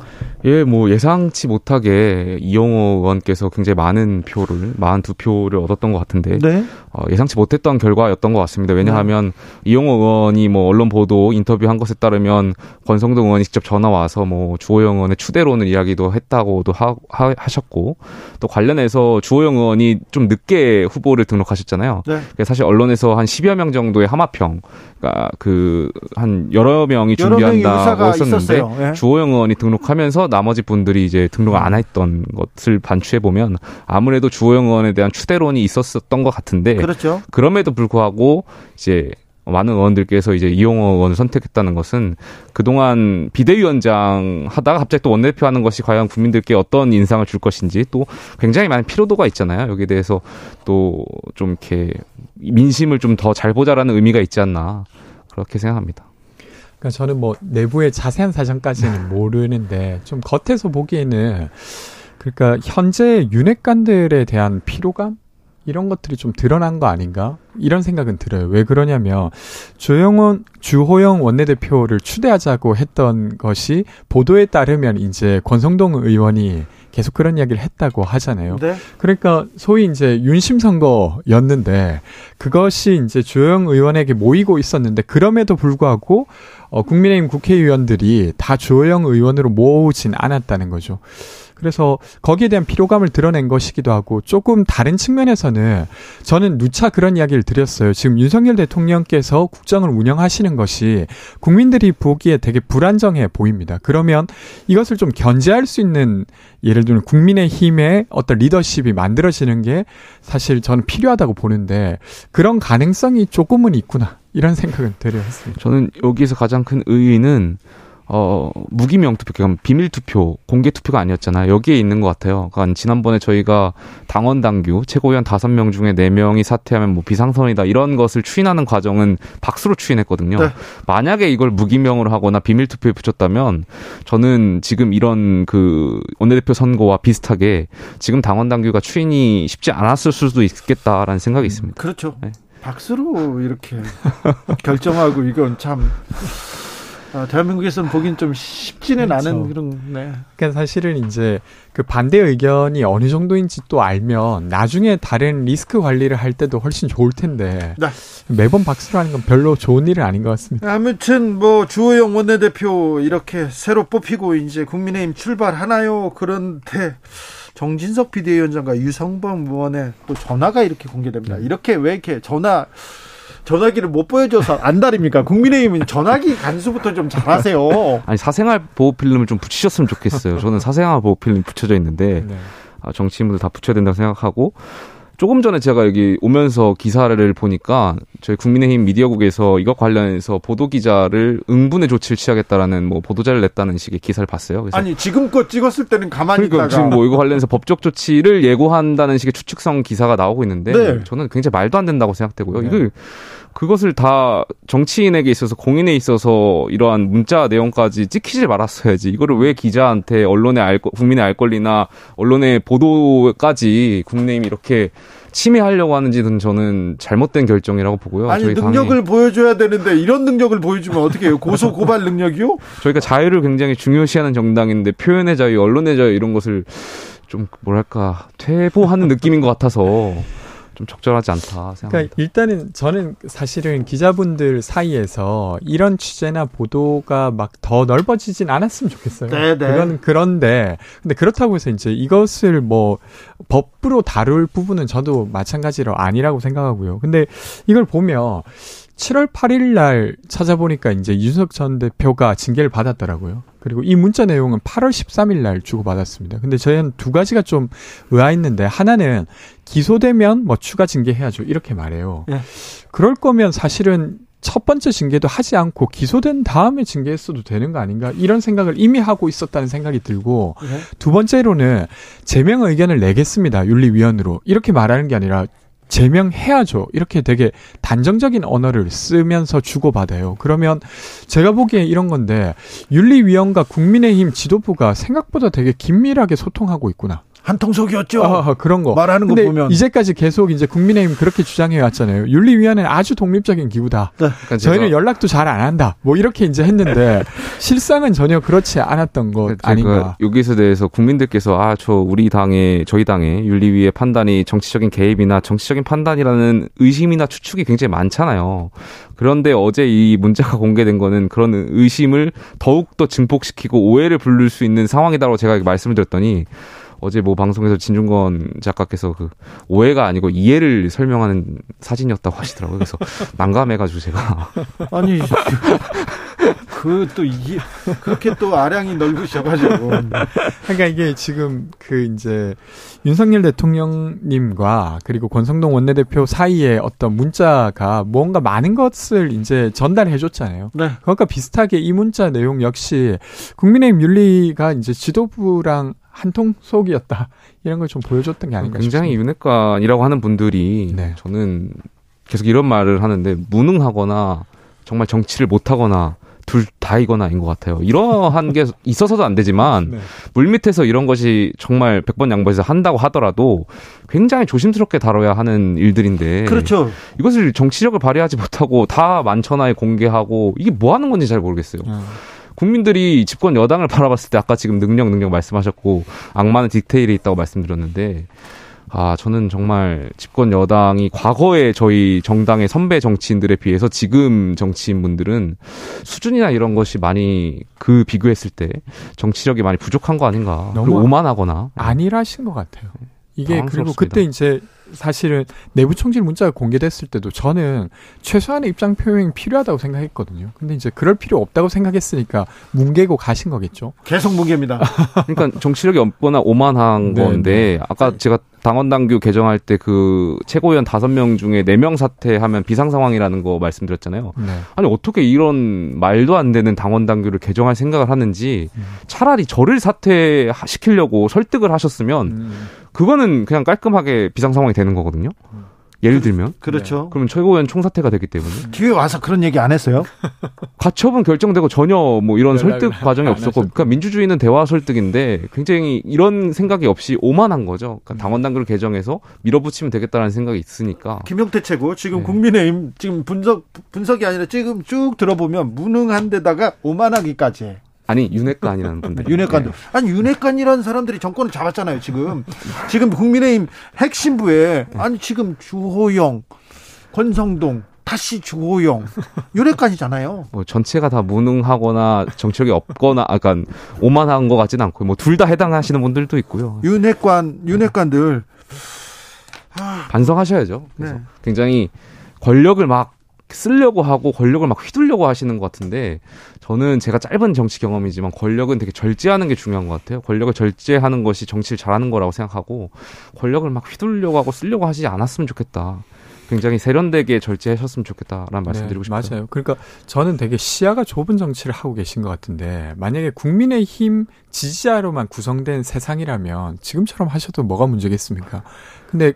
K: 예, 뭐 예상치 못하게 이용호 의원께서 굉장히 많은 표를, 42표를 얻었던 것 같은데
A: 네.
K: 어, 예상치 못했던 결과였던 것 같습니다. 왜냐하면 이용호 의원이 뭐 언론 보도 인터뷰한 것에 따르면 권성동 의원이 직접 전화 와서 뭐 주호영 의원의 추대로는 이야기도 했다고도 하, 하, 하셨고 또 관련해서 주호영 의원이 좀 늦게 후보를 등록하셨잖아요.
A: 네.
K: 사실 언론에서 한 10여 명 정도의 하마평, 그러니까 그한 여러 명이
A: 여러
K: 준비한다고 했었는데.
A: 예.
K: 주호영 의원이 등록하면서 나머지 분들이 이제 등록을 안 했던 것을 반추해 보면 아무래도 주호영 의원에 대한 추대론이 있었었던 것 같은데
A: 그렇죠.
K: 그럼에도 불구하고 이제 많은 의원들께서 이제 이용호 의원을 선택했다는 것은 그동안 비대위원장 하다가 갑자기 또 원내대표 하는 것이 과연 국민들께 어떤 인상을 줄 것인지 또 굉장히 많은 피로도가 있잖아요. 여기에 대해서 또 좀 이렇게 민심을 좀 더 잘 보자라는 의미가 있지 않나 그렇게 생각합니다.
L: 그러니까 저는 뭐 내부의 자세한 사정까지는 모르는데 좀 겉에서 보기에는 그러니까 현재 윤핵관들에 대한 피로감? 이런 것들이 좀 드러난 거 아닌가? 이런 생각은 들어요. 왜 그러냐면 조영원 주호영 원내대표를 추대하자고 했던 것이 보도에 따르면 이제 권성동 의원이 계속 그런 이야기를 했다고 하잖아요.
A: 네.
L: 그러니까 소위 이제 윤심 선거였는데 그것이 이제 조영 의원에게 모이고 있었는데 그럼에도 불구하고 어, 국민의힘 국회의원들이 다 조영 의원으로 모으진 않았다는 거죠. 그래서 거기에 대한 피로감을 드러낸 것이기도 하고 조금 다른 측면에서는 저는 누차 그런 이야기를 드렸어요. 지금 윤석열 대통령께서 국정을 운영하시는 것이 국민들이 보기에 되게 불안정해 보입니다. 그러면 이것을 좀 견제할 수 있는 예를 들면 국민의 힘의 어떤 리더십이 만들어지는 게 사실 저는 필요하다고 보는데 그런 가능성이 조금은 있구나. 이런 생각은 들어 했습니다.
K: 저는 여기서 가장 큰 의의는 어, 무기명 투표, 그러니까 비밀 투표, 공개 투표가 아니었잖아요. 여기에 있는 것 같아요. 그러니까 지난번에 저희가 당원 당규 최고위원 다섯 명 중에 네 명이 사퇴하면 뭐 비상선이다 이런 것을 추인하는 과정은 박수로 추인했거든요.
A: 네.
K: 만약에 이걸 무기명으로 하거나 비밀 투표에 붙였다면 저는 지금 이런 그 원내대표 선거와 비슷하게 지금 당원 당규가 추인이 쉽지 않았을 수도 있겠다라는 생각이 있습니다.
A: 그렇죠.
K: 네.
A: 박수로 이렇게 결정하고 이건 참 아, 대한민국에서는 보긴 좀 쉽지는
L: 그렇죠.
A: 않은 그런 네.
L: 그러니까 사실은 이제 그 반대 의견이 어느 정도인지 또 알면 나중에 다른 리스크 관리를 할 때도 훨씬 좋을 텐데
A: 네.
L: 매번 박수로 하는 건 별로 좋은 일은 아닌 것 같습니다.
A: 아무튼 뭐 주호영 원내대표 이렇게 새로 뽑히고 이제 국민의힘 출발하나요? 그런데 정진석 비대위원장과 유성범 의원의 또 전화가 이렇게 공개됩니다. 이렇게 왜 이렇게 전화 전화기를 못 보여줘서 안달입니까? 국민의힘은 전화기 간수부터 좀 잘하세요.
K: 아니 사생활 보호 필름을 좀 붙이셨으면 좋겠어요. 저는 사생활 보호 필름 붙여져 있는데
L: 네.
K: 아, 정치인분들 다 붙여야 된다고 생각하고 조금 전에 제가 여기 오면서 기사를 보니까 저희 국민의힘 미디어국에서 이것 관련해서 보도 기자를 응분의 조치를 취하겠다라는 뭐 보도자를 냈다는 식의 기사를 봤어요. 그래서
A: 아니 지금껏 찍었을 때는 가만히
K: 그러니까
A: 있다가
K: 지금 뭐 이거 관련해서 법적 조치를 예고한다는 식의 추측성 기사가 나오고 있는데
A: 네.
K: 저는 굉장히 말도 안 된다고 생각되고요. 이걸 그것을 다 정치인에게 있어서 공인에 있어서 이러한 문자 내용까지 찍히질 말았어야지. 이거를 왜 기자한테 언론의 알 거- 국민의 알 권리나 언론의 보도까지 국민의힘이 이렇게 침해하려고 하는지는 저는 잘못된 결정이라고 보고요.
A: 아니
K: 저희 당이-
A: 능력을 보여줘야 되는데 이런 능력을 보여주면 어떻게 해요? 고소 고발 능력이요?
K: 저희가 자유를 굉장히 중요시하는 정당인데 표현의 자유, 언론의 자유 이런 것을 좀 뭐랄까 퇴보하는 느낌인 것 같아서 좀 적절하지 않다 생각합니다.
L: 그러니까 일단은 저는 사실은 기자분들 사이에서 이런 취재나 보도가 막 더 넓어지진 않았으면 좋겠어요.
A: 네, 네.
L: 그건 그런데 근데 그렇다고 해서 이제 이것을 뭐 법으로 다룰 부분은 저도 마찬가지로 아니라고 생각하고요. 근데 이걸 보면 7월 8일 날 찾아보니까 이제 윤석 전 대표가 징계를 받았더라고요. 그리고 이 문자 내용은 8월 13일 날 주고받았습니다. 근데 저희는 두 가지가 좀 의아했는데 하나는 기소되면 뭐 추가 징계해야죠. 이렇게 말해요.
A: 예.
L: 그럴 거면 사실은 첫 번째 징계도 하지 않고 기소된 다음에 징계했어도 되는 거 아닌가 이런 생각을 이미 하고 있었다는 생각이 들고
A: 네.
L: 두 번째로는 제명 의견을 내겠습니다 윤리위원으로 이렇게 말하는 게 아니라 제명해야죠. 이렇게 되게 단정적인 언어를 쓰면서 주고받아요. 그러면 제가 보기에 이런 건데 윤리위원과 국민의힘 지도부가 생각보다 되게 긴밀하게 소통하고 있구나
A: 한통속이었죠.
L: 아, 그런 거.
A: 말하는 거 보면.
L: 이제까지 계속 이제 국민의힘 그렇게 주장해 왔잖아요. 윤리위원회는 아주 독립적인 기구다.
K: 그러니까
L: 저희는
K: 제가-
L: 연락도 잘 안 한다. 뭐 이렇게 이제 했는데 실상은 전혀 그렇지 않았던 것
K: 제가
L: 아닌가.
K: 여기서 대해서 국민들께서 아 저 우리 당의 저희 당의 윤리위의 판단이 정치적인 개입이나 정치적인 판단이라는 의심이나 추측이 굉장히 많잖아요. 그런데 어제 이 문자가 공개된 거는 그런 의심을 더욱 더 증폭시키고 오해를 부를 수 있는 상황이다라고 제가 말씀을 드렸더니 어제 뭐 방송에서 진중권 작가께서 그 오해가 아니고 이해를 설명하는 사진이었다고 하시더라고요. 그래서 난감해가지고 제가
A: 아니 그또 이게 그렇게 또 아량이 넓으셔가지고
L: 그러니까 이게 지금 그 이제 윤석열 대통령님과 그리고 권성동 원내대표 사이에 어떤 문자가 뭔가 많은 것을 이제 전달해 줬잖아요.
A: 네.
L: 그러니까 비슷하게 이 문자 내용 역시 국민의힘 윤리가 이제 지도부랑 한통 속이었다 이런 걸 좀 보여줬던 게 아닌가
K: 굉장히
L: 싶습니다.
K: 윤핵관이라고 하는 분들이
L: 네.
K: 저는 계속 이런 말을 하는데 무능하거나 정말 정치를 못하거나 둘 다이거나인 것 같아요. 이러한 게 있어서도 안 되지만
L: 네.
K: 물밑에서 이런 것이 정말 100번 양보해서 한다고 하더라도 굉장히 조심스럽게 다뤄야 하는 일들인데
A: 그렇죠.
K: 이것을 정치력을 발휘하지 못하고 다 만천하에 공개하고 이게 뭐 하는 건지 잘 모르겠어요.
L: 어.
K: 국민들이 집권 여당을 바라봤을 때 아까 지금 능력 능력 말씀하셨고 악마는 디테일에 있다고 말씀드렸는데 아 저는 정말 집권 여당이 과거에 저희 정당의 선배 정치인들에 비해서 지금 정치인분들은 수준이나 이런 것이 많이 그 비교했을 때 정치력이 많이 부족한 거 아닌가
L: 너무
K: 오만하거나
L: 안일하신 것 같아요. 이게 그리고
K: 당황스럽습니다.
L: 그때 이제 사실은 내부 총질 문자가 공개됐을 때도 저는 최소한의 입장 표명이 필요하다고 생각했거든요. 근데 이제 그럴 필요 없다고 생각했으니까 뭉개고 가신 거겠죠.
A: 계속 무게입니다.
K: 그러니까 정치력이 없거나 오만한
L: 네,
K: 건데 아까 제가 당원 당규 개정할 때 그 최고위원 다섯 명 중에 네 명 사퇴하면 비상 상황이라는 거 말씀드렸잖아요.
L: 네.
K: 아니 어떻게 이런 말도 안 되는 당원 당규를 개정할 생각을 하는지
L: 음.
K: 차라리 저를 사퇴시키려고 설득을 하셨으면
L: 음.
K: 그거는 그냥 깔끔하게 비상 상황이 되는 거거든요. 예를 들면
A: 그렇죠.
K: 그러면 최고위원 총사퇴가 되기 때문에
A: 뒤에 와서 그런 얘기 안 했어요?
K: 가처분 결정되고 전혀 뭐 이런 설득 과정이
L: 안
K: 없었고. 그러니까 민주주의는 대화 설득인데 굉장히 이런 생각이 없이 오만한 거죠. 그러니까 당원 당규를 개정해서 밀어붙이면 되겠다라는 생각이 있으니까.
A: 김용태 최고 지금
K: 네.
A: 국민의힘 지금 분석 분석이 아니라 지금 쭉 들어보면 무능한데다가 오만하기까지 해.
K: 아니 윤핵관이라는 분들.
A: 윤핵관도 아니 윤핵관이라는 사람들이 정권을 잡았잖아요 지금 지금 국민의힘 핵심부에 아니 지금 주호영 권성동 다시 주호영 윤핵관이잖아요
K: 뭐 전체가 다 무능하거나 정치력이 없거나, 아, 그러니까 오만한 것 같지는 않고, 뭐 둘 다 해당하시는 분들도 있고요.
A: 윤핵관 윤핵관들
K: 반성하셔야죠. 그래서
A: 네.
K: 굉장히 권력을 막 쓰려고 하고 권력을 막 휘둘려고 하시는 것 같은데 저는 제가 짧은 정치 경험이지만 권력은 되게 절제하는 게 중요한 것 같아요. 권력을 절제하는 것이 정치를 잘하는 거라고 생각하고 권력을 막 휘둘려고 하고 쓰려고 하지 않았으면 좋겠다. 굉장히 세련되게 절제하셨으면 좋겠다라는 말씀드리고 싶어요.
L: 맞아요. 그러니까 저는 되게 시야가 좁은 정치를 하고 계신 것 같은데 만약에 국민의힘 지지자로만 구성된 세상이라면 지금처럼 하셔도 뭐가 문제겠습니까? 근데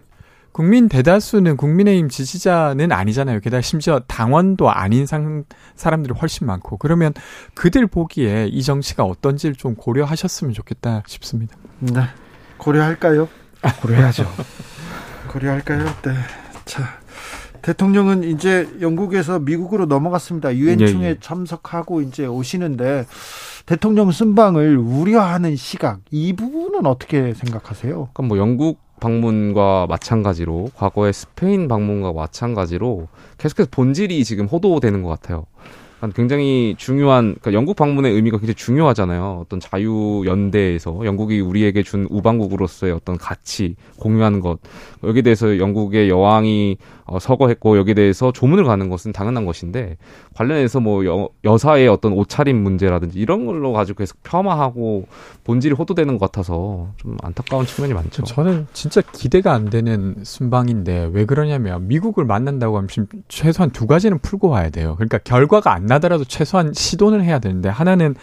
L: 국민 대다수는 국민의힘 지지자는 아니잖아요. 게다가 심지어 당원도 아닌 상, 사람들이 훨씬 많고 그러면 그들 보기에 이 정치가 어떤지를 좀 고려하셨으면 좋겠다 싶습니다.
A: 네 고려할까요
L: 고려해야죠.
A: 고려할까요 네 자 대통령은 이제 영국에서 미국으로 넘어갔습니다 유엔총회
K: 예, 예.
A: 참석하고 이제 오시는데 대통령 순방을 우려하는 시각 이 부분은 어떻게 생각하세요
K: 그러니까 뭐 영국 방문과 마찬가지로 과거의 스페인 방문과 마찬가지로 계속해서 본질이 지금 호도되는 것 같아요. 그러니까 굉장히 중요한 그러니까 영국 방문의 의미가 굉장히 중요하잖아요. 어떤 자유 연대에서 영국이 우리에게 준 우방국으로서의 어떤 가치 공유하는 것 여기에 대해서 영국의 여왕이 어, 서거했고 여기에 대해서 조문을 가는 것은 당연한 것인데 관련해서 뭐 여, 여사의 어떤 옷차림 문제라든지 이런 걸로 가지고 계속 폄하하고 본질이 호도되는 것 같아서 좀 안타까운 측면이 많죠.
L: 저는 진짜 기대가 안 되는 순방인데 왜 그러냐면 미국을 만난다고 하면 최소한 두 가지는 풀고 와야 돼요. 그러니까 결과가 안 나더라도 최소한 시도는 해야 되는데 하나는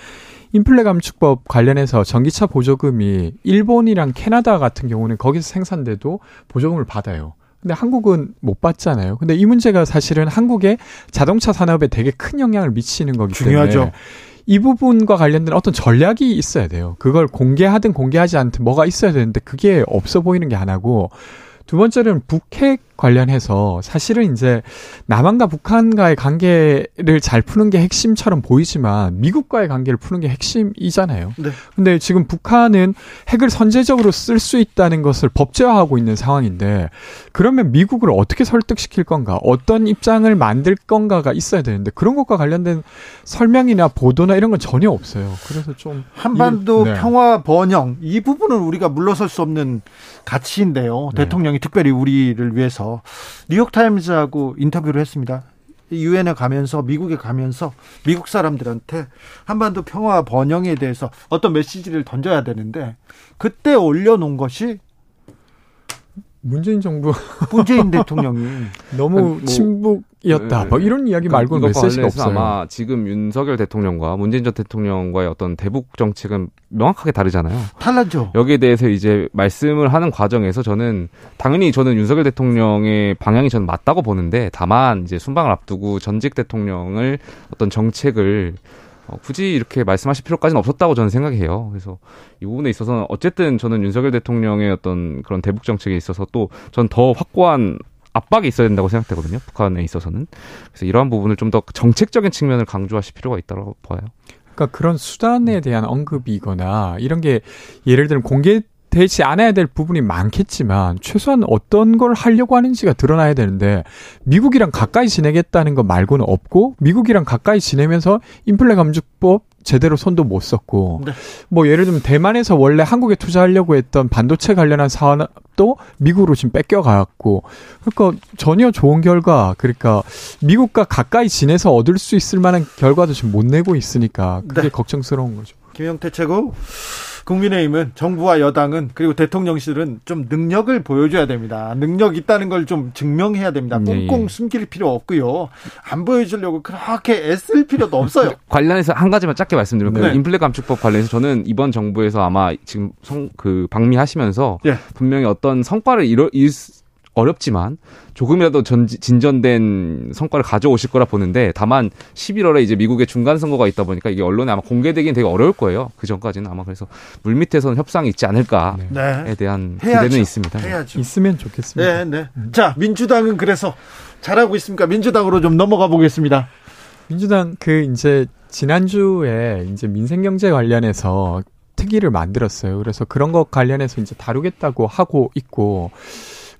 L: 인플레 감축법 관련해서 전기차 보조금이 일본이랑 캐나다 같은 경우는 거기서 생산돼도 보조금을 받아요. 근데 한국은 못 받잖아요. 근데 이 문제가 사실은 한국의 자동차 산업에 되게 큰 영향을 미치는 거기 때문에
A: 중요하죠.
L: 이 부분과 관련된 어떤 전략이 있어야 돼요. 그걸 공개하든 공개하지 않든 뭐가 있어야 되는데 그게 없어 보이는 게 하나고 두 번째는 북핵 관련해서 사실은 이제 남한과 북한과의 관계를 잘 푸는 게 핵심처럼 보이지만 미국과의 관계를 푸는 게 핵심이잖아요.
A: 네.
L: 근데 지금 북한은 핵을 선제적으로 쓸 수 있다는 것을 법제화하고 있는 상황인데 그러면 미국을 어떻게 설득시킬 건가, 어떤 입장을 만들 건가가 있어야 되는데 그런 것과 관련된 설명이나 보도나 이런 건 전혀 없어요. 그래서 좀
A: 한반도
L: 이- 네.
A: 평화 번영 이 부분은 우리가 물러설 수 없는 가치인데요.
L: 네.
A: 대통령이 특별히 우리를 위해서 뉴욕 타임즈하고 인터뷰를 했습니다. 유엔에 가면서 미국에 가면서 미국 사람들한테 한반도 평화 번영에 대해서 어떤 메시지를 던져야 되는데 그때 올려놓은 것이
L: 문재인 정부
A: 문재인 대통령이
L: 너무
K: 뭐,
L: 친북이었다.
K: 네.
L: 뭐 이런 이야기
K: 그러니까
L: 말고는
K: 이것과
L: 메시지가 없어요.
K: 아마 지금 윤석열 대통령과 문재인 전 대통령과의 어떤 대북 정책은 명확하게 다르잖아요.
A: 달라져.
K: 여기에 대해서 이제 말씀을 하는 과정에서 저는 당연히 저는 윤석열 대통령의 방향이 저는 맞다고 보는데 다만 이제 순방을 앞두고 전직 대통령을 어떤 정책을 어, 굳이 이렇게 말씀하실 필요까지는 없었다고 저는 생각해요. 그래서 이 부분에 있어서는 어쨌든 저는 윤석열 대통령의 어떤 그런 대북 정책에 있어서 또 전 더 확고한 압박이 있어야 된다고 생각되거든요. 북한에 있어서는. 그래서 이러한 부분을 좀 더 정책적인 측면을 강조하실 필요가 있다고 봐요.
L: 그러니까 그런 수단에 대한 언급이거나 이런 게 예를 들면 공개 되지 않아야 될 부분이 많겠지만 최소한 어떤 걸 하려고 하는지가 드러나야 되는데 미국이랑 가까이 지내겠다는 거 말고는 없고 미국이랑 가까이 지내면서 인플레 감축법 제대로 손도 못 썼고
A: 네.
L: 뭐 예를 들면 대만에서 원래 한국에 투자하려고 했던 반도체 관련한 사업도 미국으로 지금 뺏겨갔고 그러니까 전혀 좋은 결과 그러니까 미국과 가까이 지내서 얻을 수 있을 만한 결과도 지금 못 내고 있으니까 그게
A: 네.
L: 걱정스러운 거죠.
A: 김영태 최고 국민의힘은 정부와 여당은 그리고 대통령실은 좀 능력을 보여줘야 됩니다. 능력 있다는 걸 좀 증명해야 됩니다.
K: 네,
A: 꽁꽁
K: 예.
A: 숨길 필요 없고요. 안 보여주려고 그렇게 애쓸 필요도 없어요.
K: 관련해서 한 가지만 짧게 말씀드리면
A: 네.
K: 그 인플레 감축법 관련해서 저는 이번 정부에서 아마 지금 성, 그 방미하시면서
A: 예.
K: 분명히 어떤 성과를 이뤄 일 어렵지만 조금이라도 전, 진전된 성과를 가져오실 거라 보는데 다만 11월에 이제 미국의 중간 선거가 있다 보니까 이게 언론에 아마 공개되긴 되게 어려울 거예요. 그 전까지는 아마 그래서 물 밑에서는 협상이 있지 않을까에
A: 네.
K: 대한
A: 해야죠.
K: 기대는 있습니다.
A: 해야죠.
L: 있으면 좋겠습니다.
A: 네, 네. 자, 민주당은 그래서 잘하고 있습니까? 민주당으로 좀 넘어가 보겠습니다.
L: 민주당 그 이제 지난주에 이제 민생 경제 관련해서 특위를 만들었어요. 그래서 그런 것 관련해서 이제 다루겠다고 하고 있고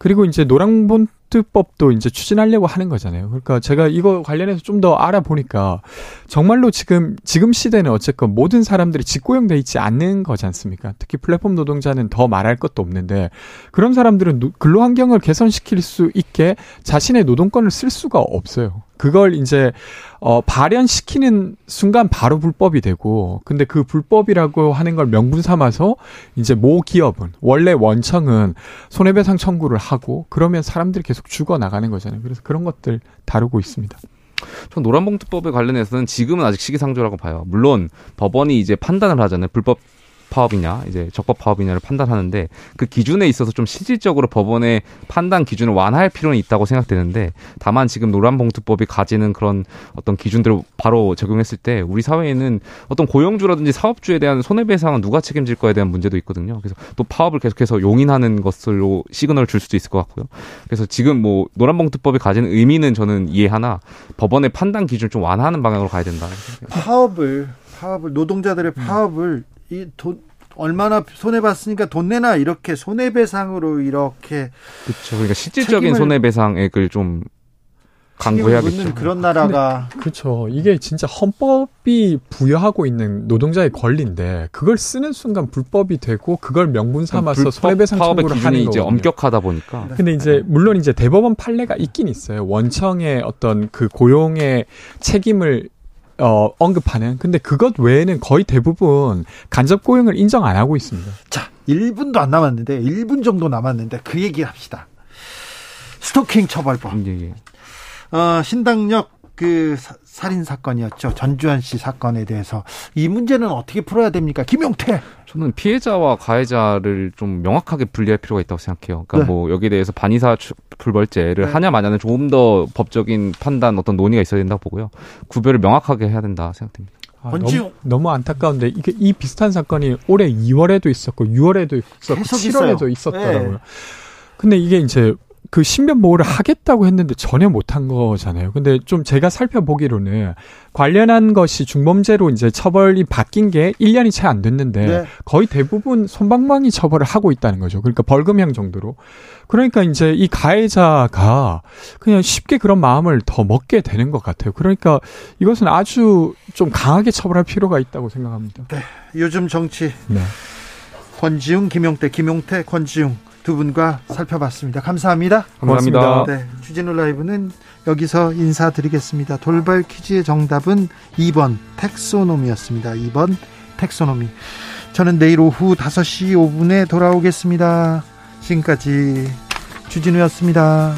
L: 그리고 이제 노랑본 트법도 이제 추진하려고 하는 거잖아요. 그러니까 제가 이거 관련해서 좀 더 알아보니까 정말로 지금 지금 시대는 어쨌건 모든 사람들이 직고용돼 있지 않는 거지 않습니까? 특히 플랫폼 노동자는 더 말할 것도 없는데 그런 사람들은 노- 근로 환경을 개선시킬 수 있게 자신의 노동권을 쓸 수가 없어요. 그걸 이제 어 발현시키는 순간 바로 불법이 되고 근데 그 불법이라고 하는 걸 명분 삼아서 이제 모 기업은 원래 원청은 손해배상 청구를 하고 그러면 사람들이 계속 죽어 나가는 거잖아요. 그래서 그런 것들 다루고 있습니다.
K: 전 노란봉투법에 관련해서는 지금은 아직 시기상조라고 봐요. 물론 법원이 이제 판단을 하잖아요. 불법 파업이냐, 이제 적법 파업이냐를 판단하는데 그 기준에 있어서 좀 실질적으로 법원의 판단 기준을 완화할 필요는 있다고 생각되는데 다만 지금 노란봉투법이 가지는 그런 어떤 기준들을 바로 적용했을 때 우리 사회에는 어떤 고용주라든지 사업주에 대한 손해배상은 누가 책임질 거에 대한 문제도 있거든요. 그래서 또 파업을 계속해서 용인하는 것으로 시그널을 줄 수도 있을 것 같고요. 그래서 지금 뭐 노란봉투법이 가지는 의미는 저는 이해하나 법원의 판단 기준을 좀 완화하는 방향으로 가야 된다.
A: 파업을 파업을 노동자들의 파업을 이돈 얼마나 손해 봤으니까 돈 내나 이렇게 손해배상으로 이렇게
K: 그렇죠. 그러니까 실질적인 손해배상액을 좀 강구해야겠죠.
A: 그런 나라가
L: 그렇죠. 이게 진짜 헌법이 부여하고 있는 노동자의 권리인데 그걸 쓰는 순간 불법이 되고 그걸 명분 삼아서 손해배상 청구를
K: 기준이
L: 하는
K: 이제
L: 거거든요.
K: 엄격하다 보니까
L: 근데 이제 물론 이제 대법원 판례가 있긴 있어요. 원청의 어떤 그 고용의 책임을 어, 언급하는. 근데 그것 외에는 거의 대부분 간접 고용을 인정 안 하고 있습니다.
A: 자 1분도 안 남았는데 1분 정도 남았는데 그 얘기 합시다. 스토킹 처벌법.
K: 예, 예.
A: 어, 신당역 그 사- 살인 사건이었죠. 전주현 씨 사건에 대해서 이 문제는 어떻게 풀어야 됩니까? 김용태.
K: 저는 피해자와 가해자를 좀 명확하게 분리할 필요가 있다고 생각해요. 그러니까
A: 네.
K: 뭐 여기에 대해서 반의사 추- 불벌죄를
A: 네.
K: 하냐 마냐는 조금 더 법적인 판단 어떤 논의가 있어야 된다고 보고요. 구별을 명확하게 해야 된다 생각됩니다.
L: 아. 너무, 너무 안타까운데 이게 이 비슷한 사건이 올해 2월에도 있었고 6월에도 있었고
A: 계속
L: 7월에도
A: 있어요.
L: 있었더라고요.
A: 네.
L: 근데 이게 이제 그 신변 보호를 하겠다고 했는데 전혀 못한 거잖아요. 근데 좀 제가 살펴보기로는 관련한 것이 중범죄로 이제 처벌이 바뀐 게 1년이 채 안 됐는데
A: 네.
L: 거의 대부분 손방망이 처벌을 하고 있다는 거죠. 그러니까 벌금형 정도로. 그러니까 이제 이 가해자가 그냥 쉽게 그런 마음을 더 먹게 되는 것 같아요. 그러니까 이것은 아주 좀 강하게 처벌할 필요가 있다고 생각합니다.
A: 요즘 정치
L: 네.
A: 권지웅, 김용태, 김용태, 권지웅 두 분과 살펴봤습니다. 감사합니다.
K: 감사합니다.
A: 네, 주진우 라이브는 여기서 인사드리겠습니다. 돌발 퀴즈의 정답은 2번 텍소노미였습니다. 2번 텍소노미. 저는 내일 오후 5시 5분에 돌아오겠습니다. 지금까지 주진우였습니다.